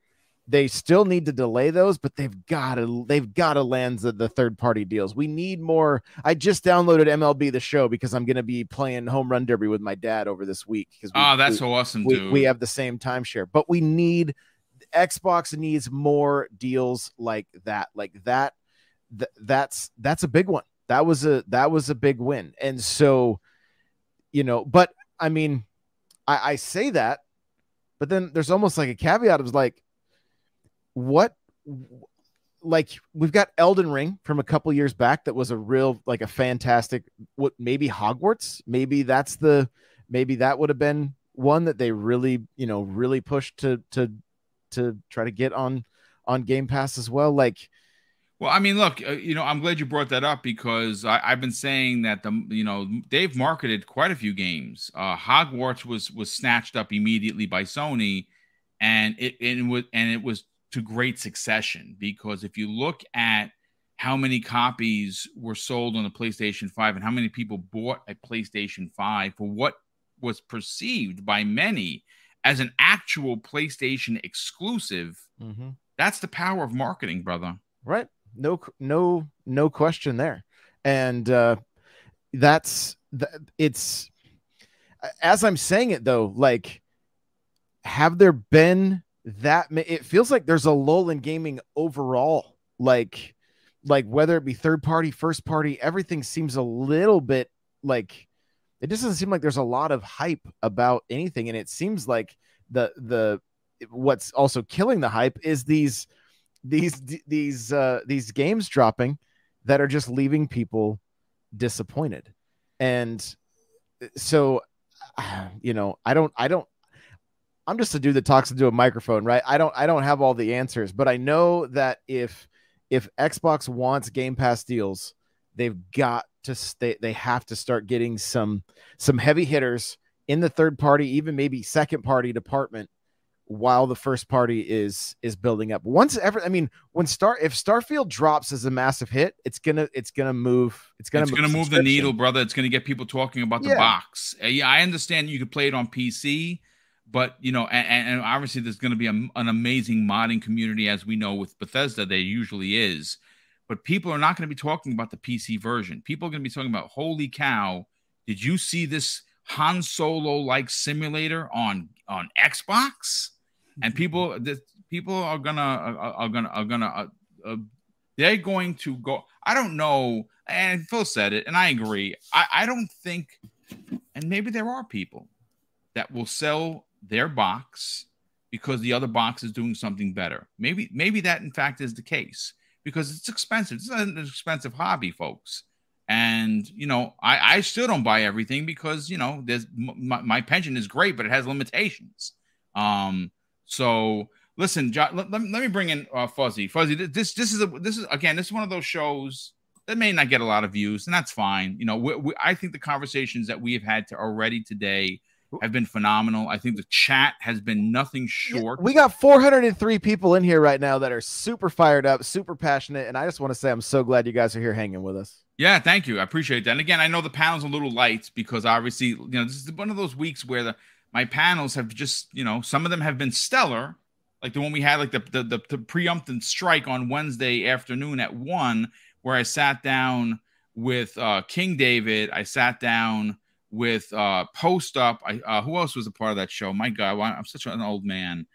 they still need to delay those, but they've got to they've got to land the, the third party deals. We need more. I just downloaded MLB the show because I'm going to be playing home run derby with my dad over this week. Because oh, ah, that's we, awesome, we, dude. We have the same timeshare, but we need Xbox needs more deals like that. Like that. Th- that's that's a big one. That was a that was a big win, and so you know. But I mean, I, I say that, but then there's almost like a caveat. Was like what like we've got Elden Ring from a couple years back that was a real like a fantastic what maybe Hogwarts maybe that's the maybe that would have been one that they really you know really pushed to to to try to get on on Game Pass as well like Well, I mean, look, uh, you know, I'm glad you brought that up because I, have been saying that the, you know, they've marketed quite a few games. Uh, Hogwarts was was snatched up immediately by Sony, and it, it was and it was to great succession because if you look at how many copies were sold on the PlayStation 5 and how many people bought a PlayStation 5 for what was perceived by many as an actual PlayStation exclusive. Mm-hmm. That's the power of marketing, brother. Right. No, no, no question there. And uh, that's that. It's as I'm saying it though, like, have there been that? It feels like there's a lull in gaming overall. Like, like whether it be third party, first party, everything seems a little bit like it just doesn't seem like there's a lot of hype about anything. And it seems like the the what's also killing the hype is these these these uh these games dropping that are just leaving people disappointed. And so *sighs* you know, I don't I don't I'm just a dude that talks into a microphone, right? I don't I don't have all the answers, but I know that if if Xbox wants Game Pass deals, they've got to stay. They have to start getting some some heavy hitters in the third party, even maybe second party department, while the first party is is building up. Once ever, I mean, when Star if Starfield drops as a massive hit, it's gonna it's gonna move. It's gonna it's move gonna move the needle, brother. It's gonna get people talking about the yeah. box. Yeah, I understand you could play it on PC but you know and, and obviously there's going to be a, an amazing modding community as we know with bethesda there usually is but people are not going to be talking about the pc version. People are going to be talking about holy cow did you see this han solo like simulator on on xbox? And mm-hmm. people this, people are gonna are gonna are gonna uh, uh, they're going to go i don't know and phil said it and i agree. I i don't think and maybe there are people that will sell their box because the other box is doing something better. Maybe maybe that in fact is the case because it's expensive. It's an expensive hobby, folks. And you know, I, I still don't buy everything because you know, there's my, my pension is great, but it has limitations. Um, so listen, John, let, let, let me bring in uh, Fuzzy. Fuzzy, this this is a this is again, this is one of those shows that may not get a lot of views, and that's fine. You know, we, we, I think the conversations that we have had to already today have been phenomenal. I think the chat has been nothing short. We got 403 people in here right now that are super fired up, super passionate, and I just want to say I'm so glad you guys are here hanging with us. Yeah, thank you. I appreciate that. And again, I know the panel's a little light because obviously, you know, this is one of those weeks where the my panels have just, you know, some of them have been stellar, like the one we had, like the the, the, the preemptive strike on Wednesday afternoon at one, where I sat down with uh, King David. I sat down with uh, Post Up. I, uh, who else was a part of that show? My God, I'm such an old man.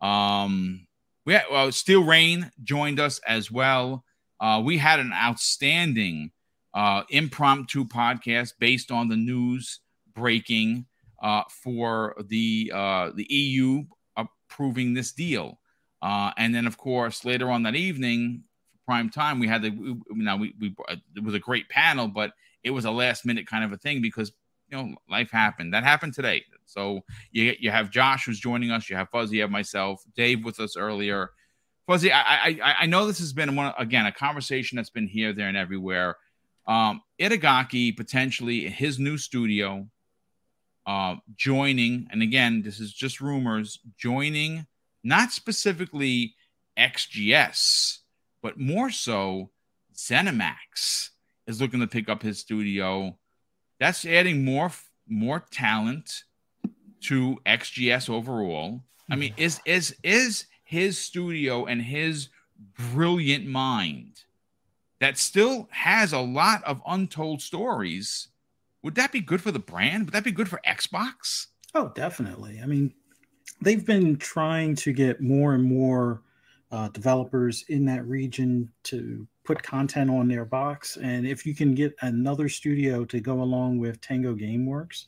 Um, we had well, Steel Rain joined us as well. Uh, we had an outstanding uh, impromptu podcast based on the news breaking uh, for the uh, the EU approving this deal. Uh, and then, of course, later on that evening, prime time, we had the. We, now we, we it was a great panel, but it was a last minute kind of a thing because you know, life happened. That happened today. So you you have Josh who's joining us. You have Fuzzy, you have myself, Dave with us earlier. Fuzzy, I I, I know this has been one again a conversation that's been here, there, and everywhere. Um, Itagaki potentially his new studio, uh, joining, and again, this is just rumors, joining not specifically XGS, but more so ZeniMax is looking to pick up his studio that's adding more more talent to XGS overall. I mean, is is is his studio and his brilliant mind that still has a lot of untold stories. Would that be good for the brand? Would that be good for Xbox? Oh, definitely. I mean, they've been trying to get more and more uh, developers in that region to put content on their box. And if you can get another studio to go along with Tango GameWorks,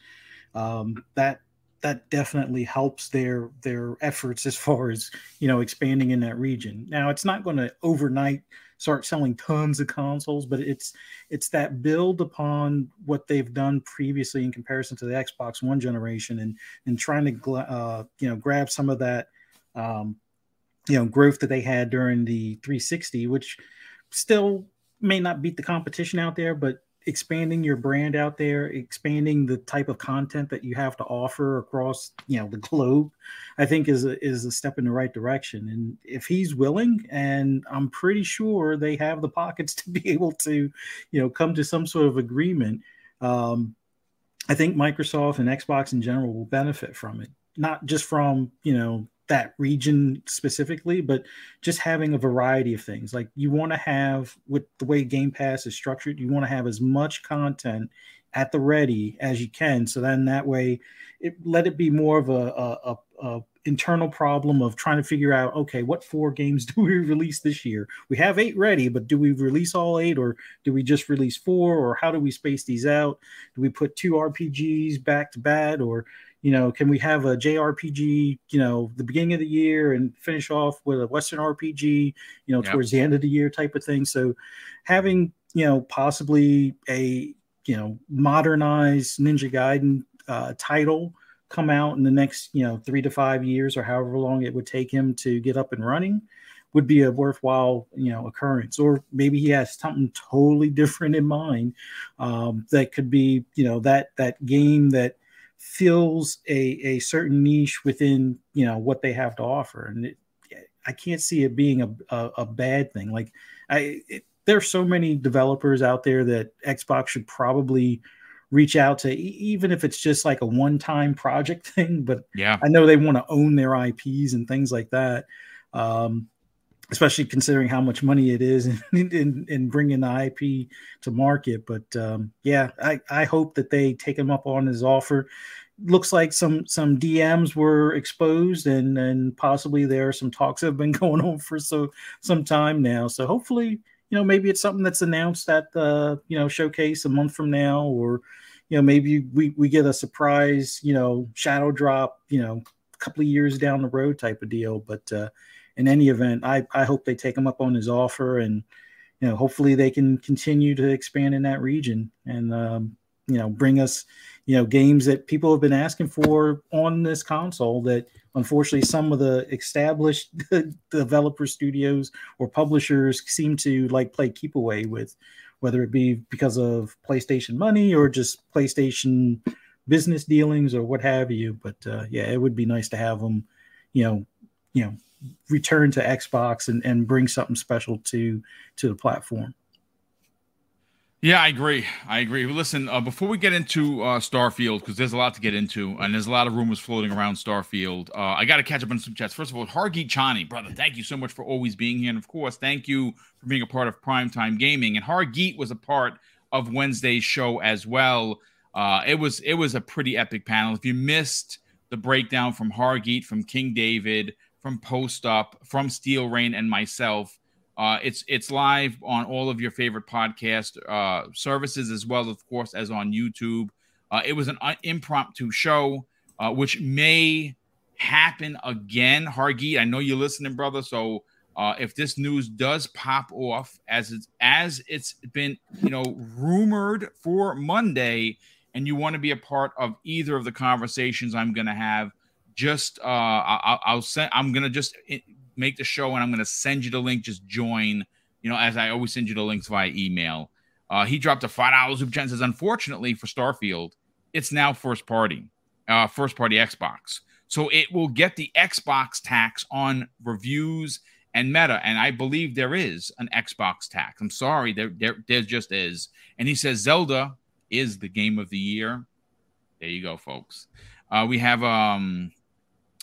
um, that that definitely helps their their efforts as far as you know expanding in that region. Now, it's not going to overnight start selling tons of consoles, but it's it's that build upon what they've done previously in comparison to the Xbox One generation, and and trying to uh, you know grab some of that um, you know growth that they had during the 360, which still may not beat the competition out there, but expanding your brand out there, expanding the type of content that you have to offer across, you know, the globe, I think is a, is a step in the right direction. And if he's willing, and I'm pretty sure they have the pockets *laughs* to be able to, you know, come to some sort of agreement, um, I think Microsoft and Xbox in general will benefit from it. Not just from, you know, that region specifically, but just having a variety of things. Like you want to have with the way Game Pass is structured, you want to have as much content at the ready as you can. So then that way, it let it be more of a, a, a, internal problem of trying to figure out okay what four games *laughs* do we release this year we have eight ready but do we release all eight or do we just release four or how do we space these out do we put two rpgs back to back or you know, can we have a JRPG, you know, the beginning of the year and finish off with a Western RPG, you know, yep. towards the end of the year type of thing. So having, you know, possibly a, you know, modernized Ninja Gaiden uh, title come out in the next, you know, three to five years or however long it would take him to get up and running would be a worthwhile, you know, occurrence. Or maybe he has something totally *laughs* different in mind um, that could be, you know, that that game that – fills a, a certain niche within you know what they have to offer. And it, i can't see it being a, a, a bad thing. Like i it, there's so many developers out there that xbox should probably reach out to even if it's just like a one-time project *laughs* thing but yeah. I know they want to own their ips and things like that. Um, especially considering how much money it is *laughs* in, in, in bringing the IP to market. But um, yeah, I, I hope that they take him up on his offer. Looks like some some DMs were exposed, and and possibly there are some talks that have been *laughs* going on for so some time now. So hopefully, you know, maybe it's something that's announced at the you know showcase a month from now, or you know maybe we we get a surprise you know shadow drop you know a couple of years down the road type of deal. But uh, in any event, I, I hope they take him up on his offer and, you know, hopefully they can continue to expand in that region and, um, you know, bring us, you know, games that people have been asking for on this console that unfortunately some of the established *laughs* developer studios or publishers seem to like play keep away with, whether it be because of PlayStation money or just PlayStation business dealings or what have you. But uh, yeah, it would be nice to have them, you know, you know, return to Xbox and, and bring something special to to the platform. Yeah, I agree. I agree. Listen, uh, before we get into uh, Starfield, because there's a lot to get into, and there's a lot of rumors floating around Starfield, uh, I got to catch up on some chats. First of all, Hargeet Chani, brother, thank you so much for always being here. And of course, thank you for being a part of Primetime Gaming. And Hargeet was a part of Wednesday's show as well. Uh, it was it was a pretty epic panel. If you missed the breakdown from Hargeet, from King David, from Post Up, from Steel Rain, and myself. Uh, it's it's live on all of your favorite podcast uh, services as well, of course, as on YouTube. Uh, it was an un- impromptu show, uh, which may happen again. Hargeet, I know you're listening, brother. So uh, if this news does pop off as it's as it's been, you know, rumored for Monday, and you want to be a part of either of the conversations I'm going to have just uh, I'll, I'll send. I'm gonna just make the show, and I'm gonna send you the link. Just join. You know, as I always send you the links via email. Uh, he dropped a five dollars super chat. Says, unfortunately for Starfield, it's now first party, uh, first party Xbox. So it will get the Xbox tax on reviews and meta. And I believe there is an Xbox tax. I'm sorry, there, there, there just is. And he says Zelda is the game of the year. There you go, folks. Uh, we have um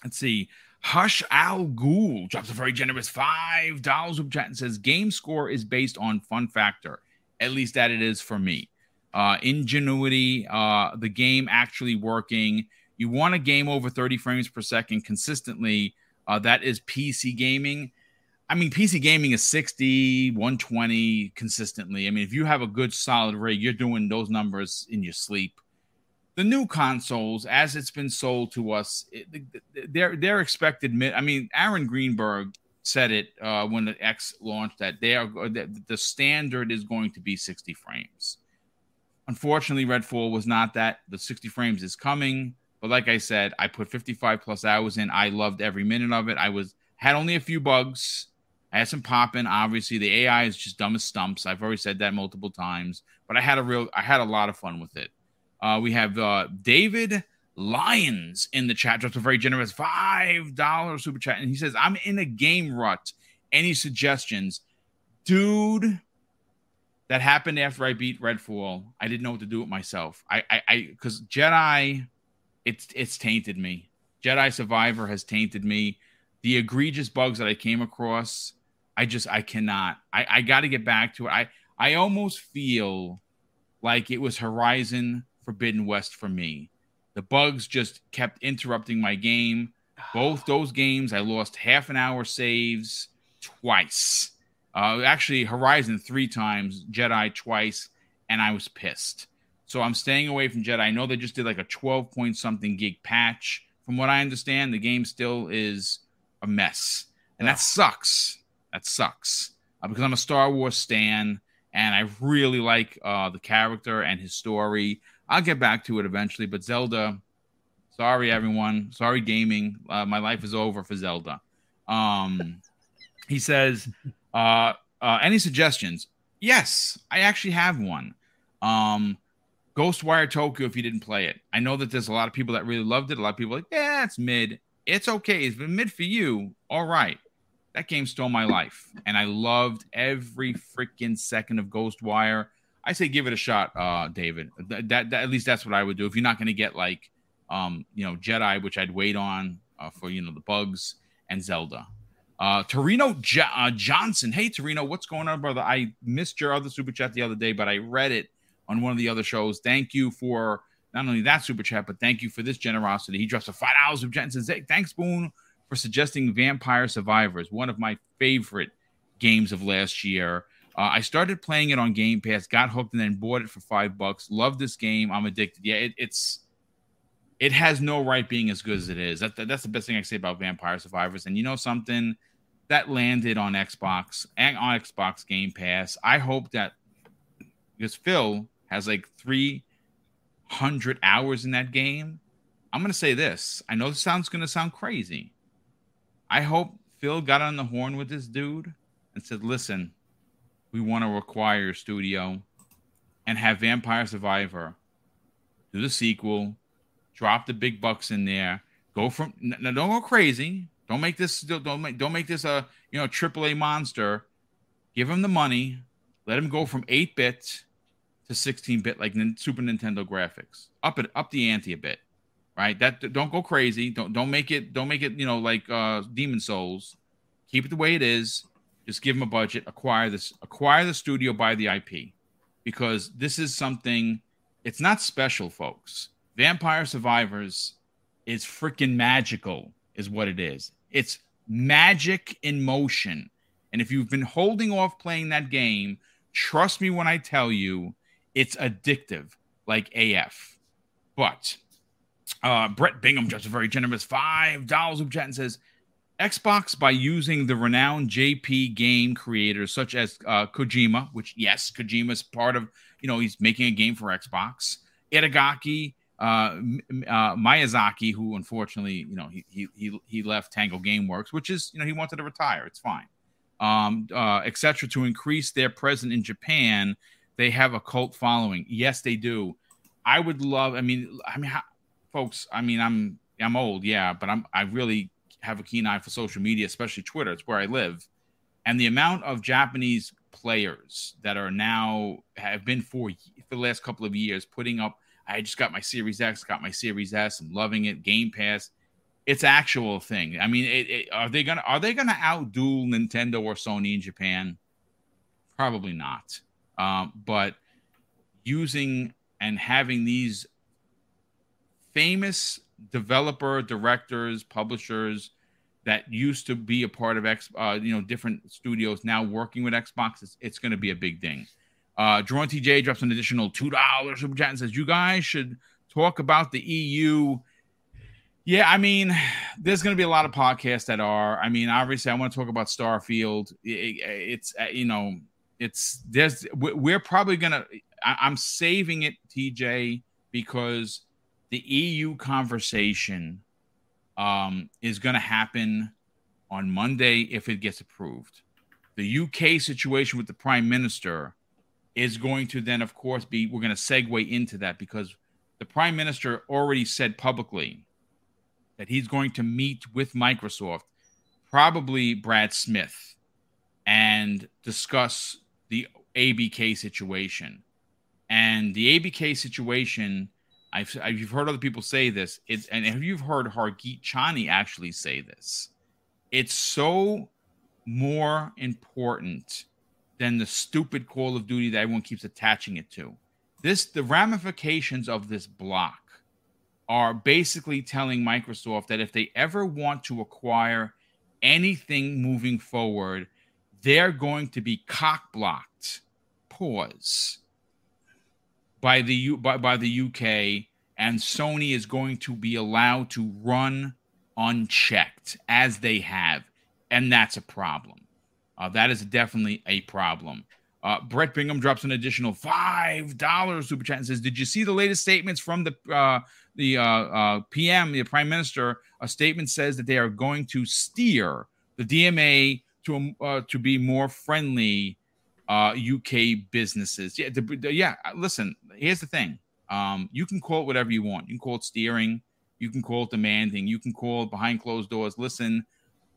Let's see. Hush Al Ghul drops a very generous five dollars of chat and says game score is based on fun factor. At least that it is for me. Uh, ingenuity, uh, the game actually working. You want a game over 30 frames per second consistently. Uh, that is PC gaming. I mean, PC gaming is 60, 120 consistently. I mean, if you have a good solid rig, you're doing those numbers in your sleep the new consoles, as it's been sold to us, they're they're expected. I mean, Aaron Greenberg said it uh, when the X launched that they are that the standard is going to be 60 frames. Unfortunately, Redfall was not that. The 60 frames is coming, but like I said, I put 55 plus hours in. I loved every minute of it. I was had only a few bugs. I had some popping. Obviously, the AI is just dumb as stumps. I've already said that multiple times, but I had a real, I had a lot of fun with it. Uh, we have uh, David Lyons in the chat, just a very generous five dollar super chat, and he says, "I'm in a game rut. Any suggestions, dude?" That happened after I beat Redfall. I didn't know what to do with myself. I, I, I, because Jedi, it's it's tainted me. Jedi Survivor has tainted me. The egregious bugs that I came across, I just I cannot. I, I got to get back to it. I I almost feel like it was Horizon Forbidden West for me. The bugs just kept interrupting my game. Both *sighs* those games, I lost half an hour saves twice. Uh, actually, Horizon three times, Jedi twice, and I was pissed. So I'm staying away from Jedi. I know they just did like a 12 point something gig patch. From what I understand, the game still is a mess, and that sucks. That sucks uh, because I'm a Star Wars stan, and I really like uh, the character and his story. I'll get back to it eventually. But Zelda, sorry everyone, sorry gaming. Uh, my life is over for Zelda. Um, *laughs* he says, uh, uh, any suggestions? Yes, I actually have one. Um, Ghostwire Tokyo. If you didn't play it, I know that there's a lot of people that really loved it. A lot of people like, yeah, it's mid. It's okay. It's been mid for you. All right. That game stole my life, and I loved every freaking second of Ghostwire. I say give it a shot, uh, David. That, that, that, at least that's what I would do. If you're not going to get like, um, you know, Jedi, which I'd wait on uh, for you know the bugs and Zelda. Uh, Torino uh, Johnson. Hey, Torino, what's going on, brother? I missed your other super chat the other day, but I read it on one of the other shows. Thank you for not only that super chat, but thank you for this generosity. He drops a five dollars super chat hey, "Thanks, Boone, for suggesting Vampire Survivors, one of my favorite games of last year." Uh, I started playing it on Game Pass, got hooked, and then bought it for five bucks. Love this game. I'm addicted. Yeah, it, it's it has no right being as good as it is. That, that, that's the best thing I can say about Vampire Survivors. And you know something that landed on Xbox and on Xbox Game Pass. I hope that because Phil has like 300 hours in that game. I'm to say this. I know this sounds to sound crazy. I hope Phil got on the horn with this dude and said, listen, we want to acquire studio and have Vampire Survivor do the sequel, drop the big bucks in there, go from now don't go crazy. Don't make this don't make don't make this a you know triple A monster. Give him the money, let him go from 8 bit to 16 bit like Super Nintendo graphics. Up it up the ante a bit. Right? That don't go crazy. Don't don't make it don't make it, you know, like uh Demon Souls. Keep it the way it is just give them a budget, acquire this, acquire the studio, buy the IP, because this is something. It's not special, folks. Vampire Survivors is freaking magical, is what it is. It's magic in motion. And if you've been holding off playing that game, trust me when I tell you, it's addictive like AF. But uh, Brett Bingham just a very generous five dollars of chat and says, Xbox by using the renowned JP game creators such as uh, Kojima, which yes, Kojima is part of. You know, he's making a game for Xbox. Itagaki, uh, uh, Miyazaki, who unfortunately, you know, he he he left Tango GameWorks, which is you know he wanted to retire. It's fine, um, uh, etc. To increase their presence in Japan, they have a cult following. Yes, they do. I would love. I mean, I mean, how, folks. I mean, I'm I'm old, yeah, but I'm I really have a keen eye for social media, especially Twitter. It's where I live. And the amount of Japanese players that are now have been for for the last couple of years putting up. I just got my Series X, got my Series S. I'm loving it. Game Pass, it's actual thing. I mean, it, it, are they gonna are they gonna outduel Nintendo or Sony in Japan? Probably not. Um, but using and having these famous developer, directors, publishers that used to be a part of X, uh, you know, different studios now working with Xbox, it's, it's going to be a big thing. Uh, Jerome TJ drops an additional two dollars super chat and says, "You guys should talk about the EU." Yeah, I mean, there's going to be a lot of podcasts that are. I mean, obviously, I want to talk about Starfield. It, it's uh, you know, it's there's we're probably gonna. I, I'm saving it, TJ, because the EU conversation um, is going to happen on Monday if it gets approved. the UK situation with the prime minister is going to then, of course, be we're going to segue into that because the prime minister already said publicly that he's going to meet with Microsoft, probably Brad Smith, and discuss the ABK situation. And the ABK situation, I've, I've you've heard other people say this, it's, and have you've heard Hargeet Chani actually say this? It's so more important than the stupid Call of Duty that everyone keeps attaching it to. This the ramifications of this block are basically telling Microsoft that if they ever want to acquire anything moving forward, they're going to be cock blocked. Pause by the U, by, by the UK, and Sony is going to be allowed to run unchecked as they have, and that's a problem. Uh, that is definitely a problem. Uh, Brett Bingham drops an additional five dollars super chat and says, "Did you see the latest statements from the uh, the uh, uh PM, the Prime Minister? A statement says that they are going to steer the DMA to uh, to be more friendly UK uh, businesses. Yeah, the, the, yeah. Listen, here's the thing. Um, you can call it whatever you want. You can call it steering. You can call it demanding. You can call it behind closed doors. Listen,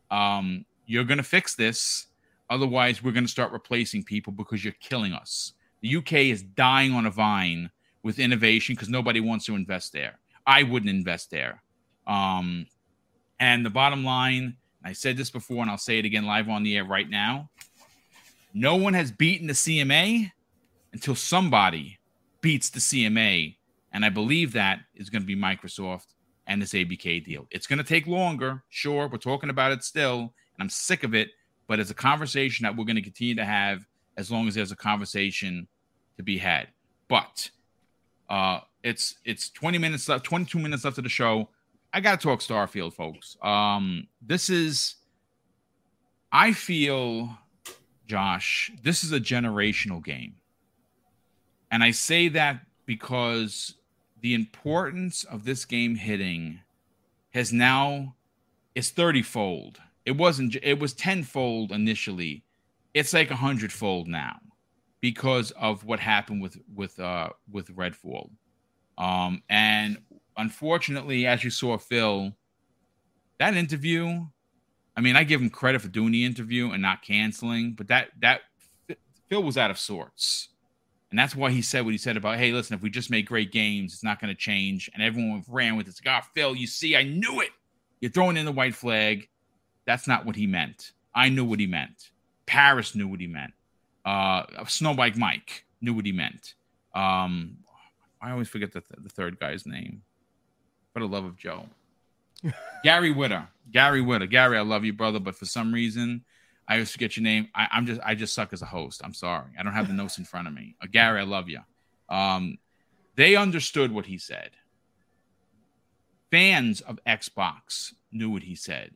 um, you're going to fix this Otherwise, we're going to start replacing people because you're killing us. The UK is dying on a vine with innovation because nobody wants to invest there. I wouldn't invest there. Um, and the bottom line, I said this before and I'll say it again live on the air right now. No one has beaten the CMA until somebody beats the CMA. And I believe that is going to be Microsoft and this ABK deal. It's going to take longer. Sure, we're talking about it still. And I'm sick of it but it's a conversation that we're going to continue to have as long as there's a conversation to be had. But uh, it's it's 20 minutes left, 22 minutes left of the show. I got to talk Starfield, folks. Um, this is, I feel, Josh, this is a generational game, and I say that because the importance of this game hitting has now is 30 fold it wasn't. It was tenfold initially. It's like a hundredfold now because of what happened with with uh with Redfall. Um, and unfortunately, as you saw, Phil, that interview. I mean, I give him credit for doing the interview and not canceling, but that that Phil was out of sorts. And that's why he said what he said about, hey, listen, if we just make great games, it's not going to change. And everyone ran with it. It's like, oh, Phil, you see, I knew it. You're throwing in the white flag. That's not what he meant. I knew what he meant. Paris knew what he meant. Uh, Snowbike Mike knew what he meant. Um, I always forget the, th- the third guy's name. For the love of Joe. Gary Whitta. Gary Whitta. Gary, I love you, brother, but for some reason, I always forget your name. I, am just I just suck as a host. I'm sorry. I don't have the notes in front of me. Uh, Gary, I love you. Um, they understood what he said. Fans of Xbox knew what he said.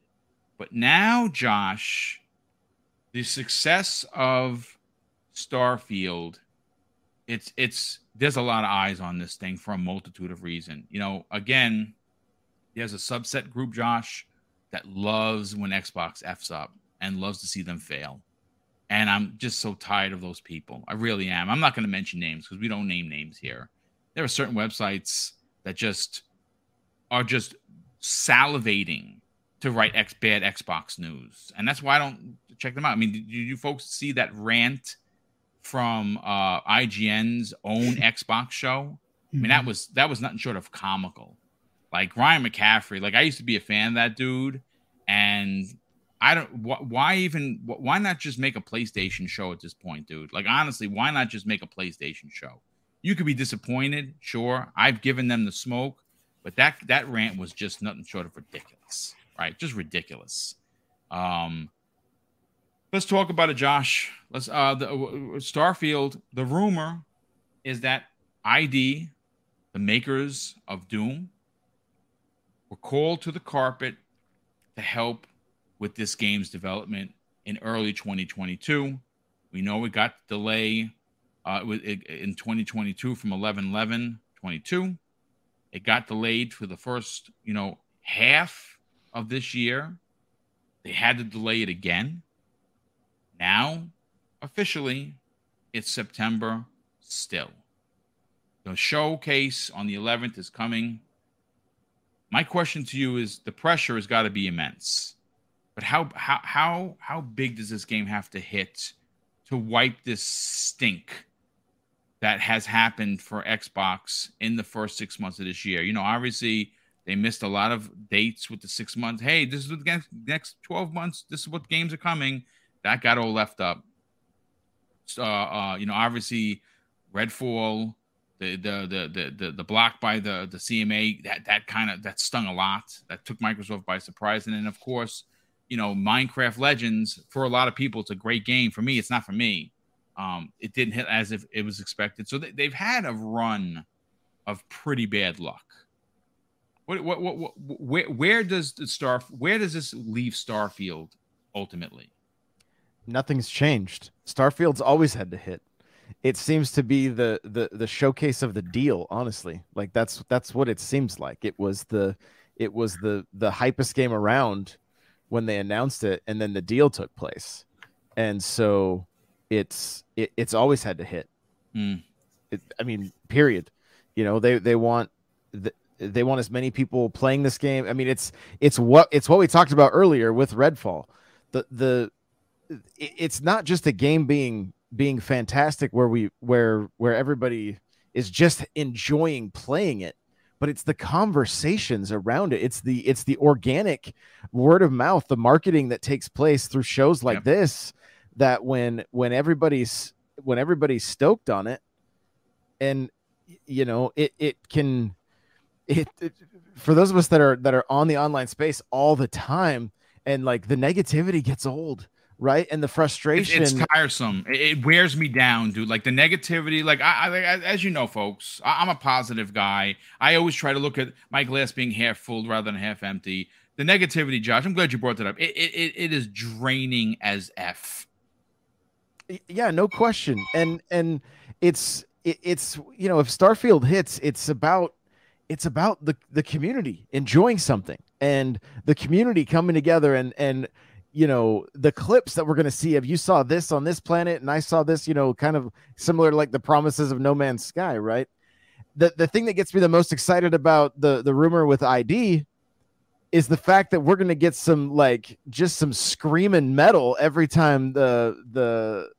But now, Josh, the success of Starfield, it's it's there's a lot of eyes on this thing for a multitude of reasons. You know, again, there's a subset group, Josh, that loves when Xbox f's up and loves to see them fail. And I'm just so tired of those people. I really am. I'm not going to mention names because we don't name names here. There are certain websites that just are just salivating to write X bad Xbox news, and that's why I don't check them out. I mean, did you folks see that rant from uh, IGN's own *laughs* Xbox show? I mean, that mm-hmm. was that was nothing short of comical. Like Ryan McCaffrey, like I used to be a fan of that dude, and I don't wh- why even wh- why not just make a PlayStation show at this point, dude? Like honestly, why not just make a PlayStation show? You could be disappointed, sure. I've given them the smoke, but that that rant was just nothing short of ridiculous right? Just ridiculous. Um, let's talk about it, Josh. Let's uh, the uh, Starfield. The rumor is that ID, the makers of Doom, were called to the carpet to help with this game's development in early 2022. We know it got delay uh, in 2022 from 11 11 22. It got delayed for the first, you know, half of this year. They had to delay it again. Now, officially, it's September still. The showcase on the 11th is coming. My question to you is the pressure has got to be immense. But how how how how big does this game have to hit to wipe this stink that has happened for Xbox in the first 6 months of this year? You know, obviously they missed a lot of dates with the 6 months. Hey, this is the next 12 months, this is what games are coming. That got all left up. Uh, uh, you know, obviously Redfall the the the the the, block by the the CMA that that kind of that stung a lot. That took Microsoft by surprise. And then of course, you know, Minecraft Legends for a lot of people, it's a great game. For me, it's not for me. Um, it didn't hit as if it was expected. So they, they've had a run of pretty bad luck. What, what, what, what, where, where does the star, where does this leave Starfield ultimately? Nothing's changed. Starfield's always had to hit it seems to be the the the showcase of the deal honestly. Like that's that's what it seems like. It was the it was the the hypest game around when they announced it and then the deal took place. And so it's it, it's always had to hit. Mm. it, i mean period. You know they they want the, they want as many people playing this game. I mean it's it's what it's what we talked about earlier with redfall. The the it's not just a game being being fantastic where we where where everybody is just enjoying playing it but it's the conversations around it it's the it's the organic word of mouth the marketing that takes place through shows like yep. this that when when everybody's when everybody's stoked on it and you know it it can it, it for those of us that are that are on the online space all the time and like the negativity gets old right? And the frustration. It's, it's tiresome. It, it, wears me down, dude. Like the negativity. Like I, I as you know, folks, I, am a positive guy. I always try to look at my glass being half full rather than half empty. The negativity, Josh. I'm glad you brought that up. It it, it is draining as f. Yeah, no question. And and it's it, it's you know if Starfield hits, it's about it's about the the community enjoying something and the community coming together and and you know the clips that we're going to see of you saw this on this planet and i saw this you know kind of similar to like the promises of no man's sky right? The the thing that gets me the most excited about the the rumor with id is the fact that we're going to get some like just some screaming metal every time the the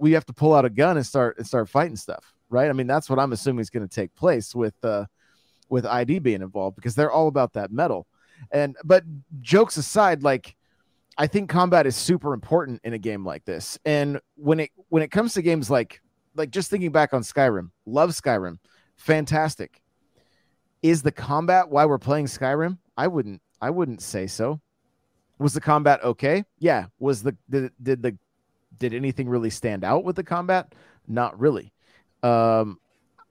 we have to pull out a gun and start and start fighting stuff right? I mean that's what i'm assuming is going to take place with uh with id being involved because they're all about that metal. And but jokes aside like I think combat is super important in a game like this. And when it when it comes to games like like just thinking back on Skyrim, love Skyrim, fantastic. Is the combat why we're playing Skyrim? I wouldn't I wouldn't say so. Was the combat okay? Yeah. Was the did, did the did anything really stand out with the combat? Not really. Um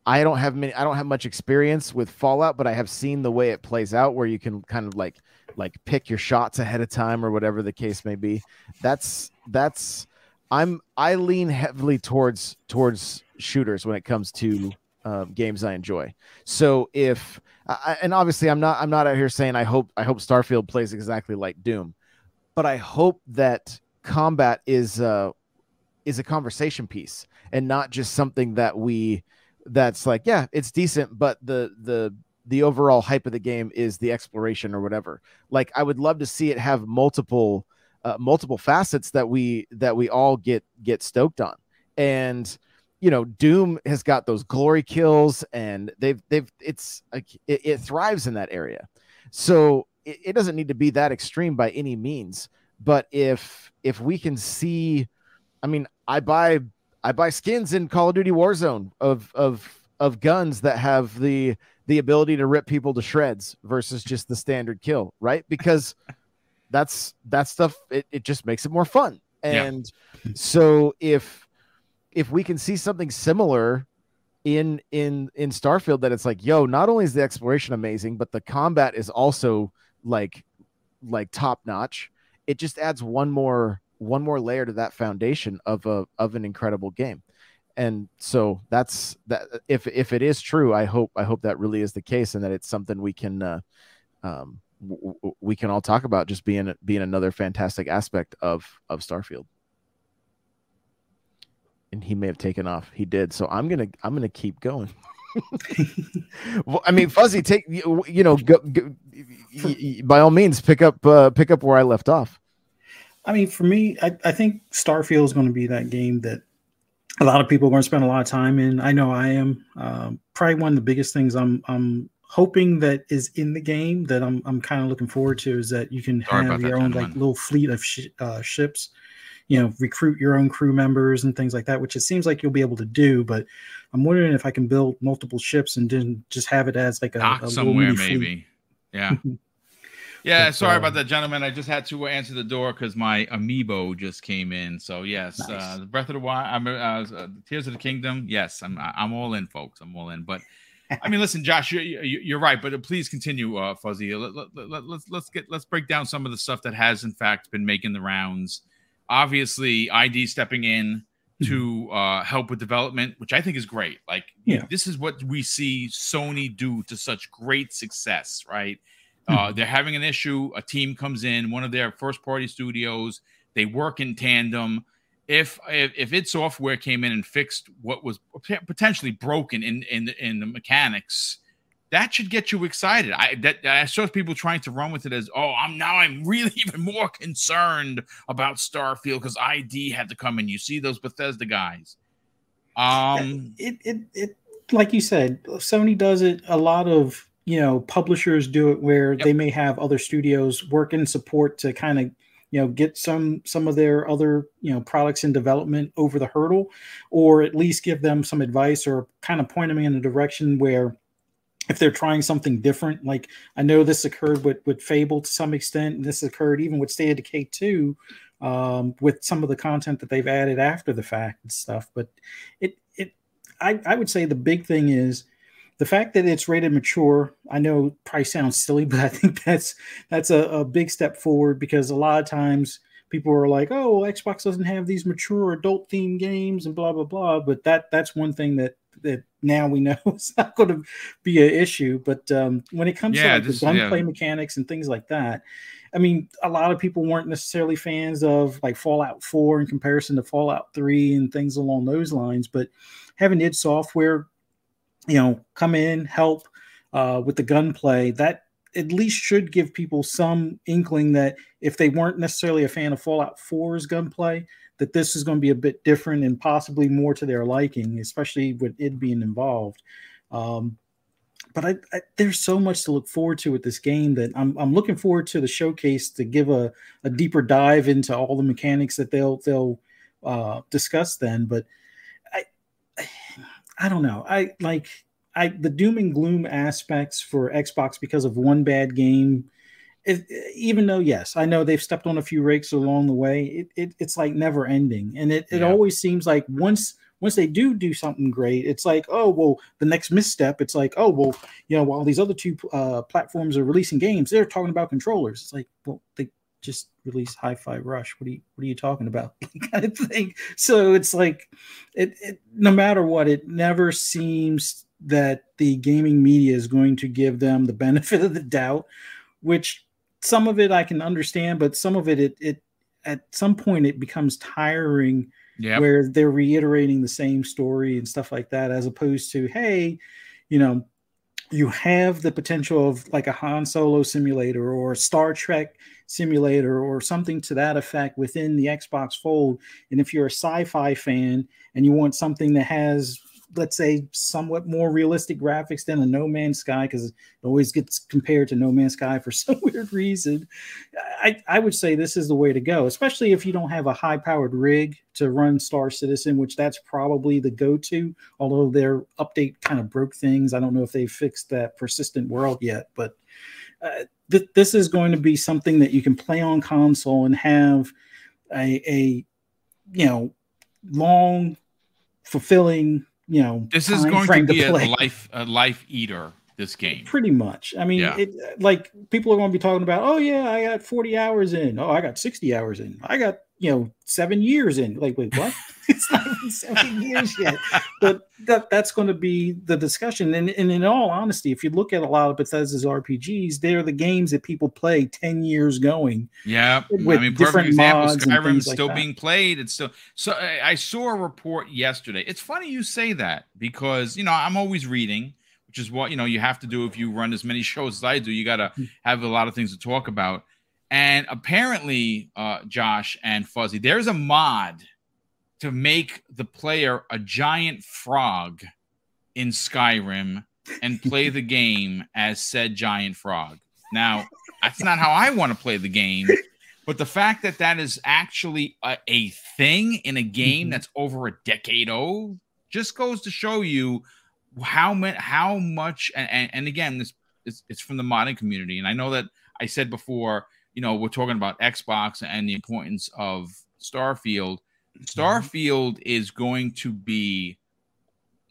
I don't have many I don't have much experience with Fallout, but I have seen the way it plays out where you can kind of like like pick your shots ahead of time or whatever the case may be. That's that's I'm I lean heavily towards towards shooters when it comes to um, games I enjoy. So if I, and obviously I'm not I'm not out here saying I hope I hope Starfield plays exactly like Doom, but I hope that combat is uh is a conversation piece and not just something that we that's like yeah it's decent but the the the overall hype of the game is the exploration or whatever. Like I would love to see it have multiple uh, multiple facets that we that we all get get stoked on. And you know, Doom has got those glory kills and they've they've it's like it, it thrives in that area. So it, it doesn't need to be that extreme by any means. But if if we can see I mean, I buy I buy skins in Call of Duty Warzone of of of guns that have the the ability to rip people to shreds versus just the standard kill, right? Because *laughs* that's that stuff it, it just makes it more fun. And yeah. so if if we can see something similar in in in Starfield that it's like, yo, not only is the exploration amazing, but the combat is also like like top notch. It just adds one more one more layer to that foundation of a of an incredible game and so that's that if if it is true i hope i hope that really is the case and that it's something we can uh, um, w- we can all talk about just being being another fantastic aspect of of starfield and he may have taken off. He did. So I'm gonna I'm gonna keep going. *laughs* well, I mean, Fuzzy, take you, you know, go, go, by all means, pick up uh, pick up where I left off. I mean, for me, I, I think Starfield is going to be that game that a lot of people are going to spend a lot of time in. I know I am. Um, probably one of the biggest things I'm I'm hoping that is in the game that I'm I'm kind of looking forward to is that you can Sorry have your own like little fleet of sh- uh, ships you know recruit your own crew members and things like that which it seems like you'll be able to do but i'm wondering if i can build multiple ships and then just have it as like a, a somewhere maybe yeah *laughs* yeah but, sorry uh, about that gentlemen i just had to answer the door because my amiibo just came in so yes uh, nice. uh the breath of the wild i'm uh, uh, tears of the kingdom yes i'm i'm all in folks i'm all in but I mean, listen, Josh, you're, you're right, but please continue, uh, Fuzzy. Let, let, let, let's let's get let's break down some of the stuff that has, in fact, been making the rounds obviously ID stepping in mm-hmm. to uh, help with development, which I think is great. Like, yeah. this is what we see Sony do to such great success, right? Uh, mm-hmm. Uh, they're having an issue. A team comes in, one of their first party studios. They work in tandem. If, if if id Software came in and fixed what was potentially broken in in in the mechanics, that should get you excited. I that I saw people trying to run with it as, oh, I'm now I'm really *laughs* even more concerned about Starfield because ID had to come in. You see those Bethesda guys. Um, it, it it like you said, Sony does it. A lot of you know publishers do it where yep. they may have other studios work in support to kind of you know get some some of their other you know products in development over the hurdle or at least give them some advice or kind of point them in a direction where if they're trying something different. Like I know this occurred with with Fable to some extent, and this occurred even with State of Decay 2, um, with some of the content that they've added after the fact and stuff. But it it I, I would say the big thing is the fact that it's rated mature. I know probably sounds silly, *laughs* but I think that's that's a, a big step forward because a lot of times people are like, "Oh, well, Xbox doesn't have these mature adult themed games and blah blah blah." But that that's one thing that that now we know *laughs* it's not going to be an issue. But um, when it comes yeah, to like the gunplay yeah. mechanics and things like that, I mean, a lot of people weren't necessarily fans of like Fallout 4 in comparison to Fallout 3 and things along those lines. But having id Software, you know, come in help uh, with the gunplay, that at least should give people some inkling that if they weren't necessarily a fan of Fallout 4's gunplay, that this is going to be a bit different and possibly more to their liking, especially with it being involved. Um, but I, I, there's so much to look forward to with this game that I'm, I'm looking forward to the showcase to give a, a deeper dive into all the mechanics that they'll they'll uh, discuss then. But I don't know. I like I the doom and gloom aspects for Xbox because of one bad game it, even though yes i know they've stepped on a few rakes along the way it, it it's like never ending and it, it yeah. always seems like once once they do do something great it's like oh well the next misstep it's like oh well you know while these other two uh, platforms are releasing games they're talking about controllers it's like well they just release hi-fi rush. What are you what are you talking about? *laughs* Kind of thing. So it's like it, it no matter what it never seems that the gaming media is going to give them the benefit *laughs* of the doubt which some of it I can understand, but some of it, it, it at some point it becomes tiring yep. where they're reiterating the same story and stuff like that, as opposed to, hey, you know, you have the potential of like a Han Solo simulator or a Star Trek simulator or something to that effect within the Xbox Fold. And if you're a sci fi fan and you want something that has let's say somewhat more realistic graphics than a No Man's Sky because it always gets compared to No Man's Sky for *laughs* some weird reason. I, I would say this is the way to go, especially if you don't have a high powered rig to run Star Citizen, which that's probably the go to. Although their update kind of broke things. I don't know if they fixed that persistent world yet, but uh, th- this is going to be something that you can play on console and have a, a you know long fulfilling you know this is going to be a life a life eater this game. Pretty much. I mean, yeah. it, like people are going to be talking about, oh yeah, I got 40 hours in. Oh, I got 60 hours in. I got you know seven years in. Like, wait, what? *laughs* *laughs* it's not even seven years yet. But that that's going to be the discussion. And, and in all honesty, if you look at a lot of Bethesda's RPGs, they're the games that people play 10 years going. Yeah. With I mean, perfect example, Skyrim is still like being played. It's still so I saw a report yesterday. It's funny you say that because you know I'm always reading which is what you know you have to do if you run as many *laughs* shows as I do. You got to hmm. have a lot of things to talk about. And apparently, uh, Josh and Fuzzy, there's a mod to make the player a giant frog in Skyrim and play the *laughs* game as said giant frog. Now, that's not how I want to play the game, *laughs* but the fact that that is actually a, a thing in a game mm-hmm. that's over a decade old just goes to show you how much how much and, and, again this it's, it's from the modding community. And i know that i said before you know we're talking about xbox and the importance of starfield. Mm-hmm. starfield is going to be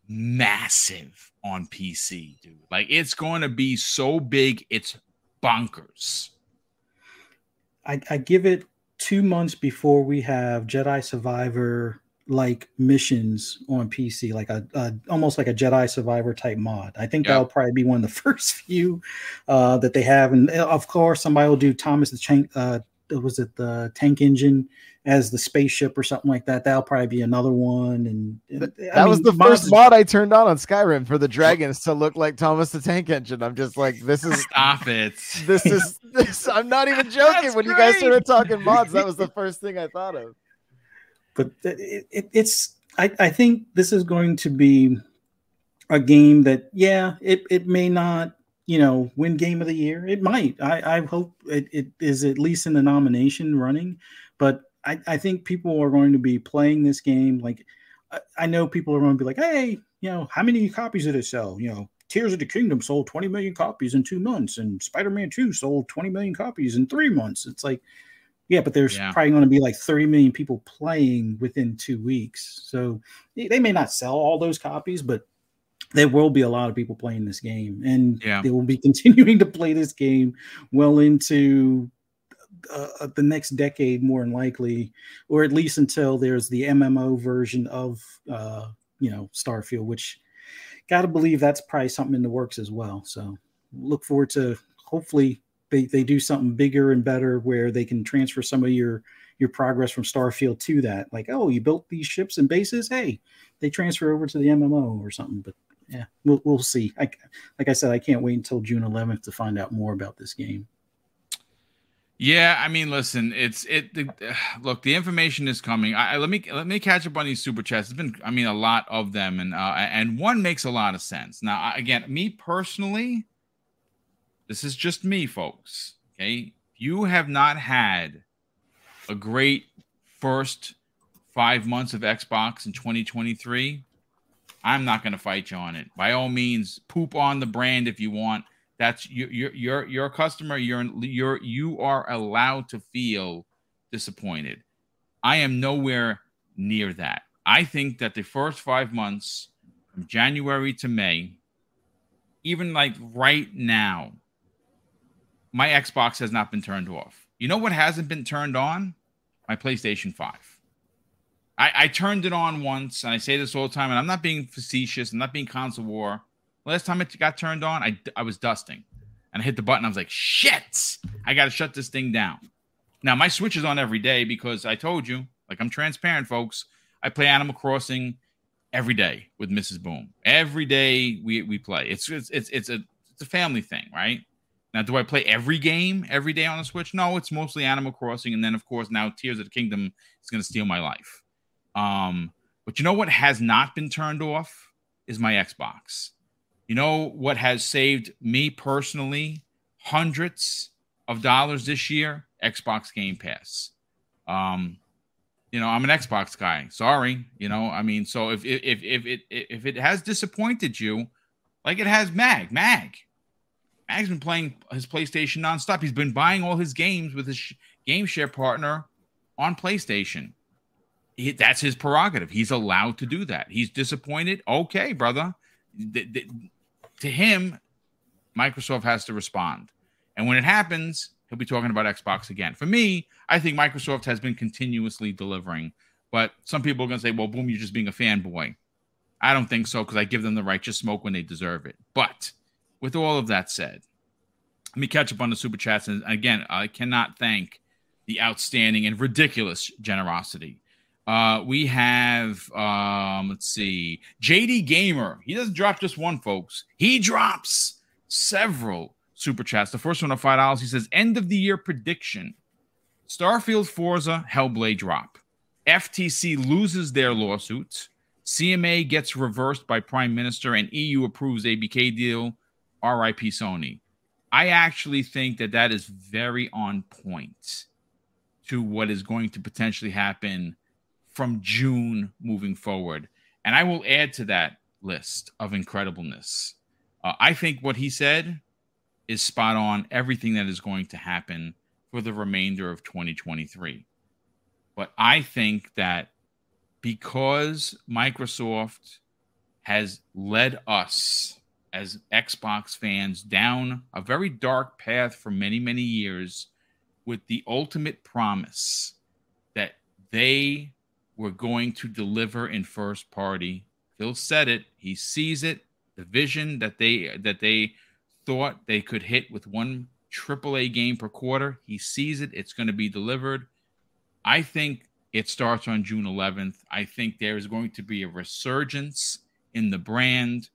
massive on pc dude. Like it's going to be so big it's bonkers. I, I give it two months before we have jedi survivor like missions on PC, like a, a, almost like a Jedi Survivor type mod. I think yep. that'll probably be one of the *laughs* first few uh, that they have, and uh, of course somebody will do Thomas the Tank. Uh, was it the tank engine as the spaceship or something like that? That'll probably be another one. And that, mean, was the first mod I turned on on Skyrim for the dragons to look like Thomas the Tank Engine. I'm just like, this is stop it. This is *laughs* this. I'm not even *laughs* joking. when great. you guys started talking mods, that was the first thing I thought of but it, it, it's I, I think this is going to be a game that yeah it, it may not you know win game of the year. It might. I, I hope it, it is at least in the nomination running. But I, I think people are going to be playing this game. Like I, I know people are going to be like hey you know how many copies did it sell? You know Tears of the Kingdom sold 20 million copies in two months, and Spider Man 2 sold 20 million copies in three months. It's like, yeah, but there's yeah. probably going to be like 30 million people playing within two weeks. So they may not sell all those copies, but there will be a lot of people playing this game, and yeah. they will be *laughs* continuing to play this game well into uh, uh, the next decade, more than likely, or at least until there's the MMO version of uh, you know Starfield, which got to believe that's probably something in the works as well. So look forward to hopefully they, they do something bigger and better where they can transfer some of your your progress from Starfield to that. Like, oh, you built these ships and bases. Hey, they transfer over to the MMO or something. But yeah, we'll we'll see. I, like I said, I can't wait until June 11th to find out more about this game. Yeah, I mean, listen, it's it. The, *sighs* look, the information is coming. I, let me let me catch up on these super chats. It's been, I mean, a lot of them, and uh, and one makes a lot of sense. Now, again, me personally, this is just me, folks. Okay. You have not had a great first five months of Xbox in 2023. I'm not going to fight you on it. By all means, poop on the brand if you want. That's your your your customer. You're you're you are allowed to feel disappointed. I am nowhere near that. I think that the first five months, from January to May, even like right now, my Xbox has not been turned off. You know what hasn't been turned on? My PlayStation 5. I, I turned it on once, and I say this all the time, and I'm not being facetious, I'm not being console war. Last time it got turned on, I, I was dusting. And I hit the button. I was like, shit, I got to shut this thing down. Now, my Switch is on every day because I told you, like, I'm transparent, folks. I play Animal Crossing every day with Mrs. Boom. Every day we, we play. It's, it's, it's, it's a, it's a family thing, right? Now, do I play every game every day on the Switch? No, it's mostly Animal Crossing, and then of course now Tears of the Kingdom is going to steal my life. Um, but you know what has not been turned off is my Xbox. You know what has saved me personally hundreds of dollars this year? Xbox Game Pass. Um, you know, I'm an Xbox guy. Sorry, you know, I mean, so if if if if it if it has disappointed you, like it has Mag, Mag, Mag's been playing his PlayStation nonstop. He's been buying all his games with his sh- game share partner on PlayStation. He, that's his prerogative. He's allowed to do that. He's disappointed. Okay, brother. to him, Microsoft has to respond. And when it happens, he'll be talking about Xbox again. For me, I think Microsoft has been continuously delivering. But some people are going to say, well, boom, you're just being a fanboy. I don't think so because I give them the right to smoke when they deserve it. But with all of that said, let me catch up on the super chats. And again, I cannot thank the outstanding and ridiculous generosity. Uh, we have, um, let's see, JD Gamer. He doesn't drop just one, folks. He drops several super chats. The first one of five dollars. He says, "End of the year prediction: Starfield, Forza, Hellblade drop. FTC loses their lawsuits. CMA gets reversed by Prime Minister, and EU approves ABK deal. RIP Sony." I actually think that that is very on point to what is going to potentially happen from June moving forward. And I will add to that list of incredibleness. Uh, I think what he said is spot on everything that is going to happen for the remainder of 2023. But I think that because Microsoft has led us as Xbox fans down a very dark path for many, many years with the ultimate promise that they were going to deliver in first party. Phil said it. He sees it. The vision that they that they thought they could hit with one AAA game per quarter. He sees it. It's going to be delivered. I think it starts on June 11th. I think there is going to be a resurgence in the brand.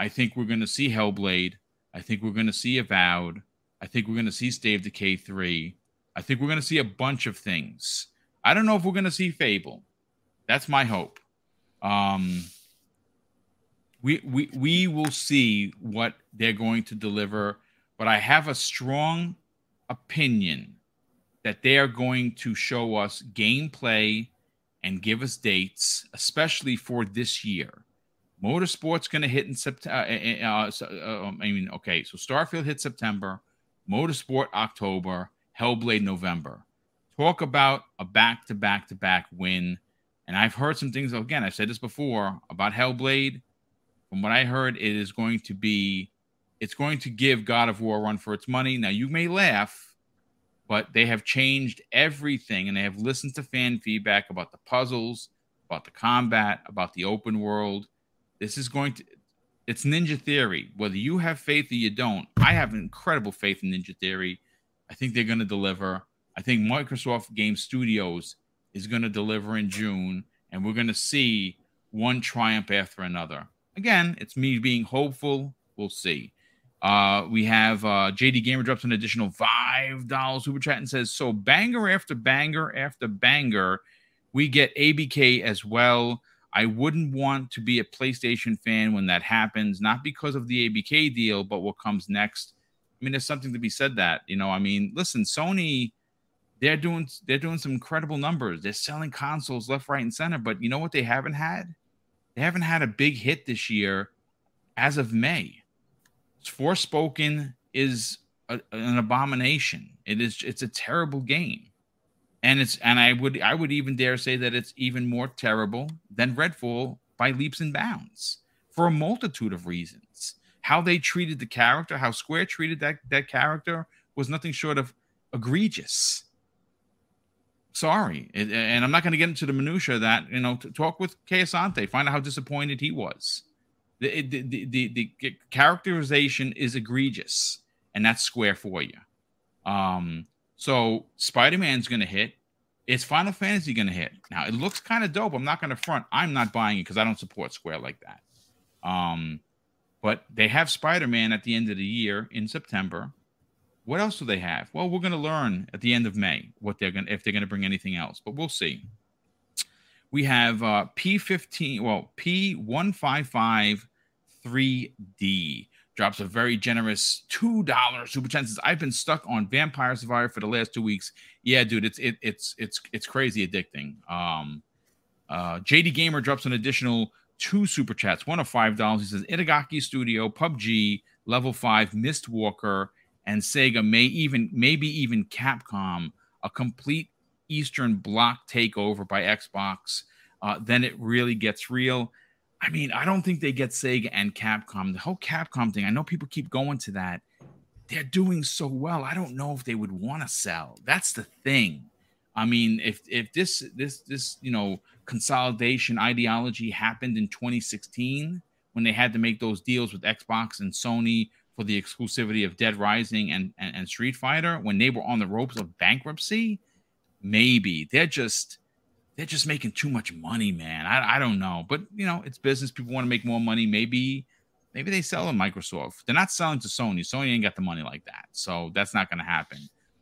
I think we're going to see Hellblade. I think we're going to see Avowed. I think we're going to see State of Decay 3. I think we're going to see a bunch of things. I don't know if we're going to see Fable. That's my hope. Um, we, we, we will see what they're going to deliver, but I have a strong opinion that they are going to show us gameplay and give us dates, especially for this year. Motorsport's going to hit in September. Uh, uh, uh, um, I mean, okay, so Starfield hit September, Motorsport October, Hellblade November. Talk about a back to back to back win. And I've heard some things, again, I've said this before about Hellblade. From what I heard, it is going to be, it's going to give God of War run for its money. Now, you may laugh, but they have changed everything and they have listened to fan feedback about the puzzles, about the combat, about the open world this is going to it's Ninja Theory. Whether you have faith or you don't, I have incredible faith in Ninja Theory. I think they're going to deliver. I think Microsoft Game Studios is going to deliver in June, and we're going to see one triumph after another. Again, it's me being hopeful. We'll see. Uh, we have uh, JD Gamer drops an additional five dollars super chat and says, "So banger after banger after banger, we get ABK as well. I wouldn't want to be a PlayStation fan when that happens, not because of the ABK deal, but what comes next. I mean, there's something to be said that, you know, I mean, listen, Sony, they're doing they're doing some incredible numbers. They're selling consoles left, right, and center. But you know what they haven't had? They haven't had a big hit this year as of May. Forspoken is a, an abomination. It is it's a terrible game and it's and I would I would even dare say that it's even more terrible than Redfall by leaps and bounds for a multitude of reasons. How they treated the character, how Square treated that that character was nothing short of egregious. Sorry, and I'm not going to get into the minutia of that. You know, talk with Kay Asante, find out how disappointed he was. The, the, the, the, the characterization is egregious, and that's Square for you. Um, so Spider Man's going to hit. Is Final Fantasy going to hit? Now it looks kind of dope. I'm not going to front. I'm not buying it because I don't support Square like that. Um, but they have Spider Man at the end of the year in September. What else do they have? Well, we're going to learn at the end of May what they're gonna if they're going to bring anything else, but we'll see. We have uh, P15, well, P155-3D drops a very generous two dollar super chat. Says I've been stuck on Vampire Survivor for the last two weeks. Yeah, dude, it's it, it's it's it's crazy addicting. Um, uh, JD Gamer drops an additional two super chats, one of five dollars. He says Itagaki Studio, PUBG, Level Five, Mistwalker, and Sega may even maybe even Capcom a complete Eastern block takeover by Xbox. Uh, then it really gets real. I mean, I don't think they get Sega and Capcom. The whole Capcom thing, I know people keep going to that. They're doing so well. I don't know if they would want to sell. That's the thing. I mean, if if this this this you know consolidation ideology happened in 2016 when they had to make those deals with Xbox and Sony for the exclusivity of Dead Rising and, and, and Street Fighter, when they were on the ropes of bankruptcy, maybe they're just they're just making too much money, man. I, I don't know, but you know, it's business. People want to make more money. Maybe maybe they sell to Microsoft. They're not selling to Sony. Sony ain't got the money like that, so that's not going to happen.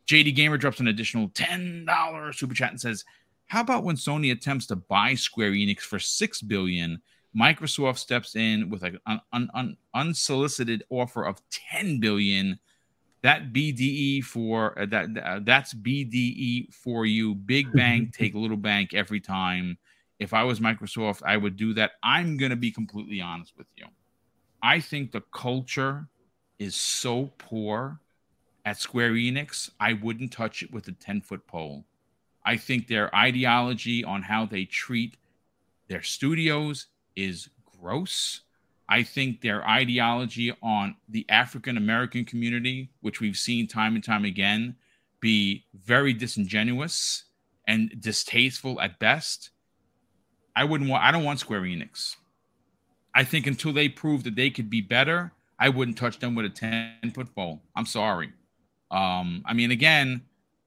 JD Gamer drops an additional ten dollars super chat and says, "How about when Sony attempts to buy Square Enix for six billion? Microsoft steps in with an un, un, un, unsolicited offer of ten billion that BDE for uh, that uh, that's BDE for you. Big bank *laughs* take little bank every time. If I was Microsoft, I would do that. I'm going to be completely honest with you. I think the culture is so poor at Square Enix, I wouldn't touch it with a 10 foot pole. I think their ideology on how they treat their studios is gross. I think their ideology on the African American community, which we've seen time and time again, be very disingenuous and distasteful at best. I wouldn't want I don't want Square Enix. I think until they prove that they could be better, I wouldn't touch them with a 10 foot pole. I'm sorry. Um, I mean, again,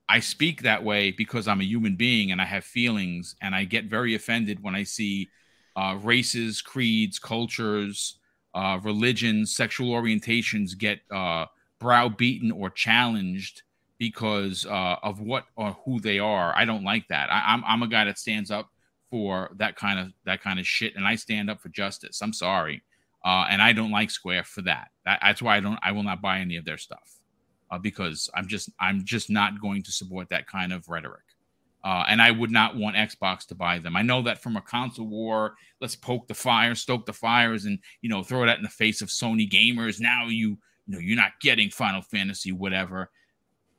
I speak that way because I'm a human being and I have feelings, and I get very offended when I see uh, races, creeds, cultures, uh, religions, sexual orientations get uh, browbeaten or challenged because uh, of what or who they are. I don't like that. I, I'm I'm a guy that stands up for that kind of that kind of shit, and I stand up for justice. I'm sorry, uh, and I don't like Square for that. that. That's why I don't. I will not buy any of their stuff uh, because I'm just I'm just not going to support that kind of rhetoric. Uh, and I would not want Xbox to buy them. I know that from a console war, let's poke the fire, stoke the fires, and you know throw that in the face of Sony gamers. Now you you know you're not getting Final Fantasy, whatever.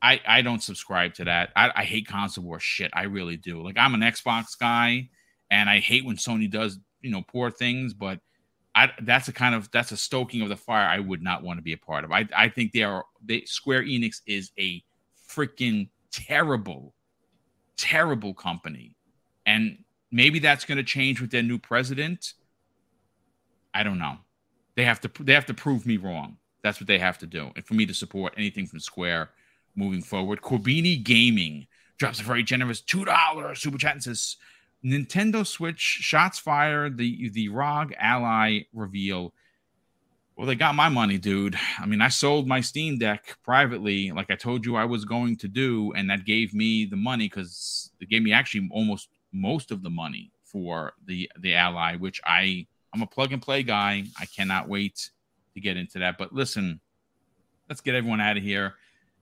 I I don't subscribe to that. I, I hate console war shit. I really do. Like I'm an Xbox guy, and I hate when Sony does you know poor things, but I, that's a kind of that's a stoking of the fire I would not want to be a part of. I I think they are they Square Enix is a freaking terrible terrible company. And maybe that's going to change with their new president. I don't know. They have to they have to prove me wrong. That's what they have to do. And for me to support anything from Square moving forward. Corbini Gaming drops a very generous $2 super chat and says Nintendo Switch shots fired the the ROG Ally reveal well, they got my money, dude. I mean, I sold my Steam Deck privately, like I told you I was going to do, and that gave me the money because it gave me actually almost most of the money for the the Ally, which I I'm a plug and play guy. I cannot wait to get into that. But listen, let's get everyone out of here.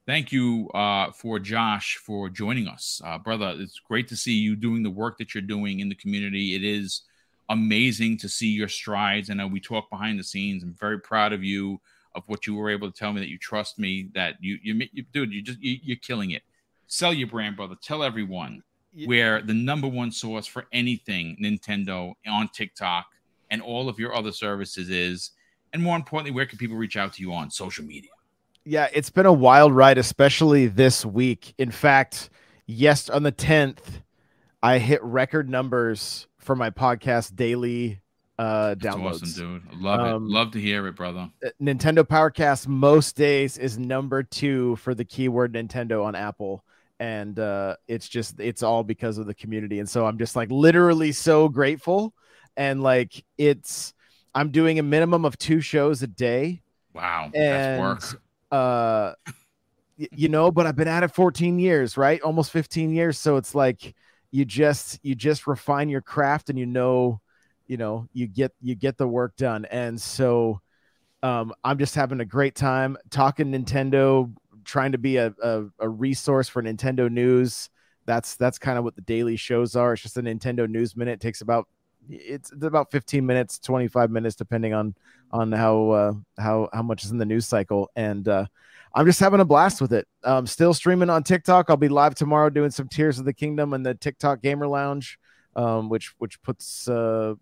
Thank you uh, for Josh for joining us, uh, brother. It's great to see you doing the work that you're doing in the community. It is amazing to see your strides. I know we talk behind the scenes. I'm very proud of you of what you were able to tell me that you trust me. That you you, you dude, you just you, you're killing it. Sell your brand, brother. Tell everyone where the number one source for anything Nintendo on TikTok and all of your other services is, and more importantly, where can people reach out to you on social media? Yeah, it's been a wild ride, especially this week. In fact, yes, on the 10th, I hit record numbers for my podcast daily uh That's downloads. Awesome, dude. Love um, it. Love to hear it, brother. Uh, Nintendo Powercast most days is number two for the keyword Nintendo on Apple. And uh it's just it's all because of the community. And so I'm just like literally so grateful. And like it's I'm doing a minimum of two shows a day. Wow. And work. uh you know, but I've been at it 14 years, right? Almost 15 years. So it's like you just you just refine your craft and you know you know you get you get the work done. And so um, i'm just having a great time talking nintendo trying to be a, a, a resource for nintendo news. That's that's kind of what the daily shows are. It's just a nintendo news minute. It takes about it's, about 15 minutes 25 minutes depending on on how uh, how how much is in the news cycle. And uh, I'm just having a blast with it. Um, still streaming on TikTok. I'll be live tomorrow doing some Tears of the Kingdom and the TikTok Gamer Lounge, um, which which puts uh,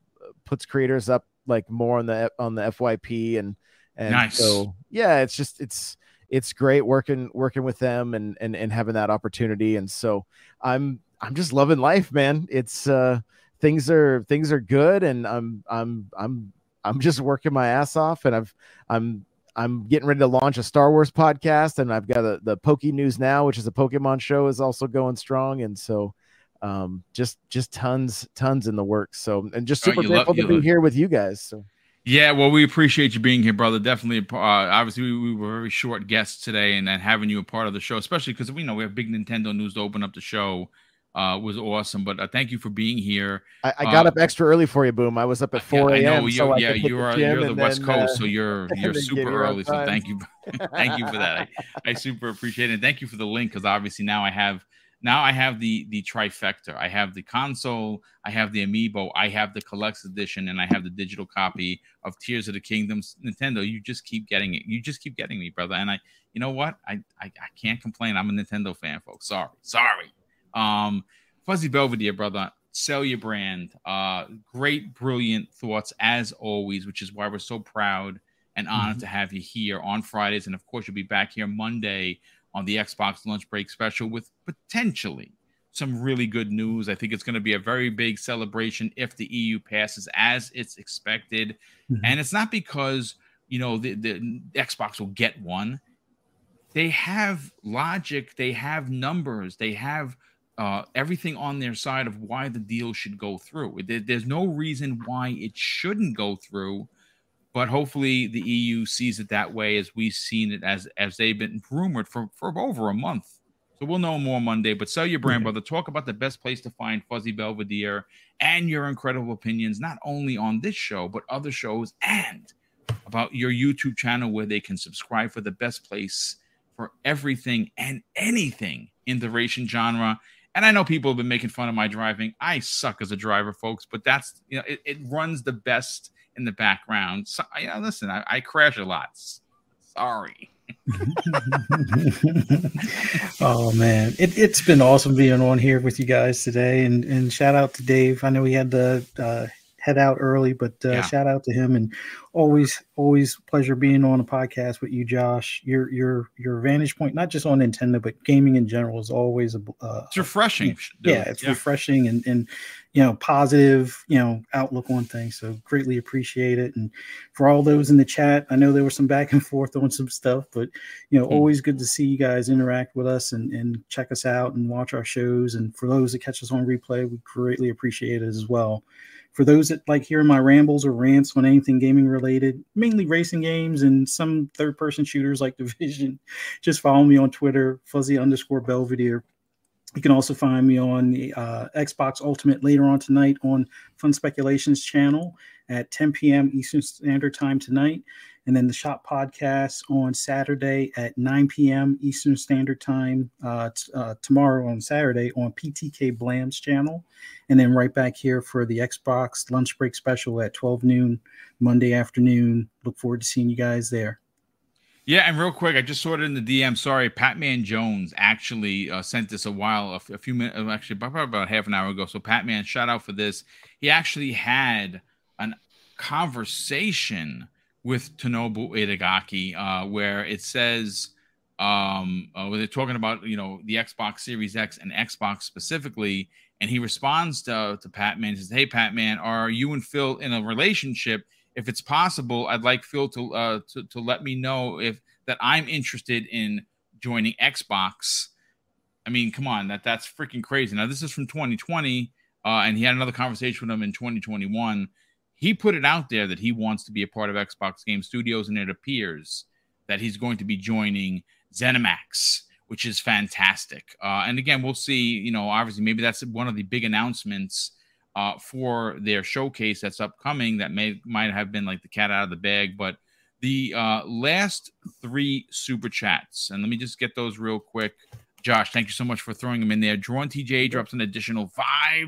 puts creators up like more on the on the FYP and and nice. so yeah, it's just it's it's great working working with them and and and having that opportunity. And so I'm I'm just loving life, man. It's uh things are things are good and I'm I'm I'm I'm just working my ass off and I've I'm I'm getting ready to launch a Star Wars podcast and I've got a, the Poke News now, which is a Pokemon show is also going strong. And so um just just tons tons in the works so and just oh, super oh, grateful love, to be love. here with you guys so yeah, well, we appreciate you being here, brother. Definitely, uh, obviously, we, we, were very short guests today, and then having you a part of the show, especially because we know we have big Nintendo news to open up the show, uh, was awesome. But uh, thank you for being here. I, I got uh, up extra early for you, Boom. I was up at four a.m. I know, so yeah, you are you're the West then, Coast, so you're *laughs* you're super early. So thank you, *laughs* thank you for that. I, I super appreciate it. And thank you for the link because obviously now I have now I have the the trifecta. I have the console, I have the amiibo, I have the collector's edition, and I have the digital copy of Tears of the Kingdoms. Nintendo, you just keep getting it. You just keep getting me, brother. And I, you know what? I I, I can't complain. I'm a Nintendo fan, folks. Sorry, sorry. Um, Fuzzy Belvedere, brother. Sell your brand. Uh, great, brilliant thoughts as always, which is why we're so proud and honored mm-hmm. to have you here on Fridays, and of course, you'll be back here Monday on the Xbox lunch break special with potentially some really good news. I think it's going to be a very big celebration if the EU passes as it's expected. Mm-hmm. And it's not because, you know, the, the Xbox will get one. They have logic, they have numbers, they have uh, everything on their side of why the deal should go through. There, there's no reason why it shouldn't go through but hopefully the EU sees it that way as we've seen it as as they've been rumored for, for over a month. So we'll know more Monday. But sell your brand, brother. Talk about the best place to find Fuzzy Belvedere and your incredible opinions, not only on this show, but other shows and about your YouTube channel where they can subscribe for the best place for everything and anything in the racing genre. And I know people have been making fun of my driving. I suck as a driver, folks, but that's you know it, it runs the best in the background. So, yeah, listen, I, I crash a lot. Sorry. *laughs* oh man, it, has been awesome being on here with you guys today, and and shout out to Dave. I know he had the uh, head out early, but uh, yeah. shout out to him and always always pleasure being on a podcast with you, Josh. Your your your vantage point, not just on Nintendo, but gaming in general, is always a. Uh, it's refreshing. yeah, it's yeah. refreshing and and you know positive you know outlook on things. So greatly appreciate it. And for all those in the chat, I know there was some back and forth on some stuff, but you know mm. always good to see you guys interact with us and and check us out and watch our shows. And for those that catch us on replay, we greatly appreciate it as well. For those that like hearing my rambles or rants on anything gaming related, mainly racing games and some third person shooters like *laughs* Division, just follow me on Twitter, fuzzy underscore Belvedere. You can also find me on the uh, Xbox Ultimate later on tonight on Fun Speculations channel at 10 p.m. Eastern Standard Time tonight and then the Shop podcast on Saturday at 9 p.m. Eastern Standard Time. Uh, t- uh, tomorrow on Saturday on PTK Blam's channel, and then right back here for the Xbox lunch break special at 12 noon Monday afternoon. Look forward to seeing you guys there. Yeah, and real quick, I just saw it in the DM. Sorry, Patman Jones actually uh, sent this a while, a, few minutes, uh, actually probably about half an hour ago. So, Patman, shout out for this. He actually had an conversation with Tomonobu Itagaki, uh, where it says um, uh, where they're talking about you know the Xbox Series X and Xbox specifically, and he responds to to Patman. Says, "Hey, Patman, are you and Phil in a relationship? If it's possible, I'd like Phil to uh, to, to let me know if that I'm interested in joining Xbox." I mean, come on, that that's freaking crazy. Now this is from 2020, uh, and he had another conversation with him in 2021 he put it out there that he wants to be a part of Xbox Game Studios, and it appears that he's going to be joining ZeniMax, which is fantastic. Uh, and again, we'll see. You know, obviously, maybe that's one of the big announcements uh, for their showcase that's upcoming. That may might have been like the cat out of the bag, but the uh, last three super chats, and let me just get those real quick. Josh, thank you so much for throwing them in there. Drawn TJ drops an additional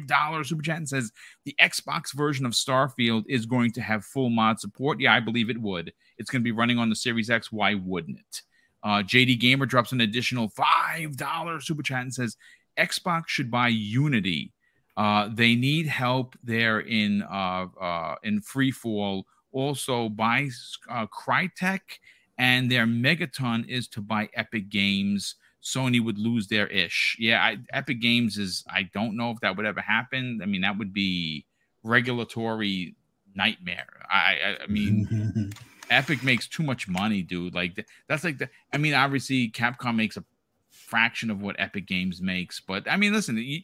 $5 super chat and says the Xbox version of Starfield is going to have full mod support. Yeah, I believe it would. It's going to be running on the Series X. Why wouldn't it? Uh, JD Gamer drops an additional $5 super chat and says Xbox should buy Unity Uh, they need help there in uh, uh, in free fall. Also, buy uh, Crytek, and their megaton is to buy Epic Games. Sony would lose their ish. Yeah, I, Epic Games is. I don't know if that would ever happen. I mean, that would be regulatory nightmare. I, I, I mean, *laughs* Epic makes too much money, dude. Like that's like the. I mean, obviously, Capcom makes a fraction of what Epic Games makes, but I mean, listen, you,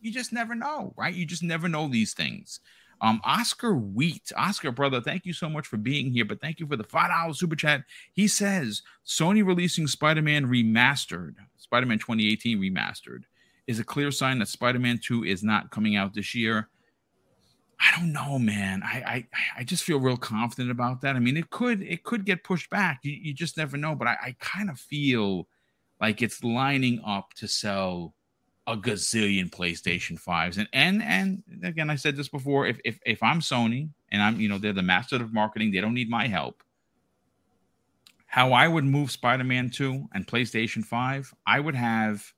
you just never know, right? You just never know these things. Um, Oscar Wheat, Oscar brother, thank you so much for being here, but thank you for the five dollars super chat. He says Sony releasing Spider-Man remastered, Spider-Man 2018 remastered, is a clear sign that Spider-Man 2 is not coming out this year. I don't know, man. I, I I just feel real confident about that. I mean, it could it could get pushed back. You, you just never know. But I, I kind of feel like it's lining up to sell a gazillion PlayStation fives. And and and again, I said this before. If if if I'm Sony and I'm you know they're the master of marketing, they don't need my help. How I would move Spider-Man 2 and PlayStation 5, I would have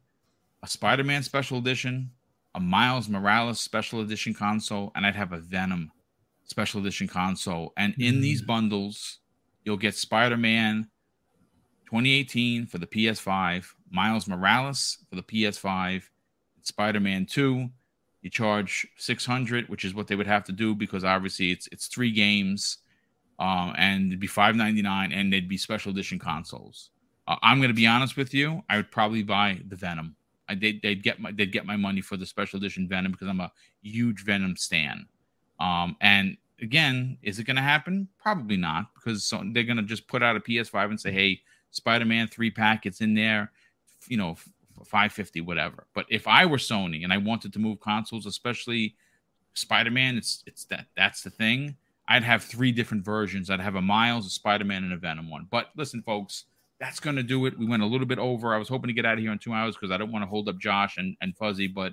a Spider-Man special edition a Miles Morales special edition console, and I'd have a Venom special edition console. And in mm. these bundles, you'll get Spider Man 2018 for the PS5, Miles Morales for the PS5, Spider Man 2. You charge 600, which is what they would have to do because obviously it's it's three games, um, and it'd be 5.99, and they'd be special edition consoles. Uh, I'm to be honest with you. I would probably buy the Venom I they, they'd get my they'd get my money for the special edition Venom because I'm a huge Venom stan. Um, and again, is it to happen? Probably not because so they're to just put out a PS5 and say, "Hey, Spider-Man three pack, it's in there," you know, five fifty, whatever. But if I were Sony and I wanted to move consoles, especially Spider-Man, it's it's that that's the thing. I'd have three different versions. I'd have a Miles, a Spider-Man, and a Venom one. But listen, folks, that's going to do it. We went a little bit over. I was hoping to get out of here in two hours because I don't want to hold up Josh and, and Fuzzy, but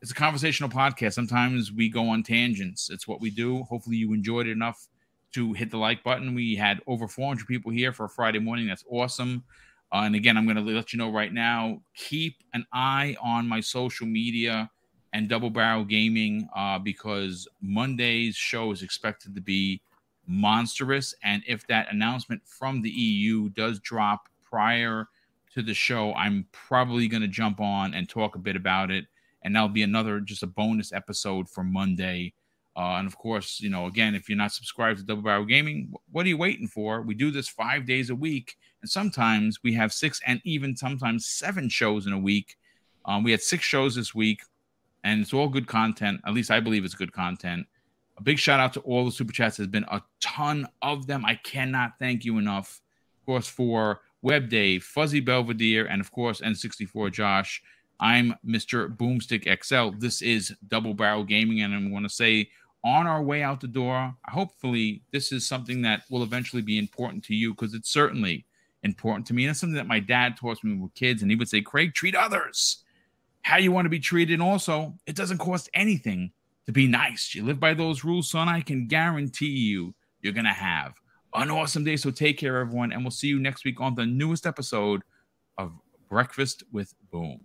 it's a conversational podcast. Sometimes we go on tangents. It's what we do. Hopefully, you enjoyed it enough to hit the like button. We had over 400 people here for a Friday morning. That's awesome. Uh, and again, I'm going to let you know right now keep an eye on my social media and Double Barrel Gaming uh, because Monday's show is expected to be monstrous. And if that announcement from the EU does drop prior to the show, I'm probably going to jump on and talk a bit about it. And that'll be another just a bonus episode for Monday. Uh, and of course, you know, again, if you're not subscribed to Double Barrel Gaming, what are you waiting for? We do this five days a week, and sometimes we have six and even sometimes seven shows in a week. Um, we had six shows this week, and it's all good content. At least I believe it's good content. A big shout out to all the super chats. There's been a ton of them. I cannot thank you enough. Of course, for Web Dave, Fuzzy Belvedere, and of course, N64 Josh. I'm Mr. Boomstick XL. This is Double Barrel Gaming, and I want to say on our way out the door, hopefully, this is something that will eventually be important to you because it's certainly important to me. And it's something that my dad taught me with kids, and he would say, Craig, treat others how you want to be treated. And also, it doesn't cost anything to be nice. You live by those rules, son. I can guarantee you you're going to have an awesome day. So take care, everyone. And we'll see you next week on the newest episode of Breakfast with Boom.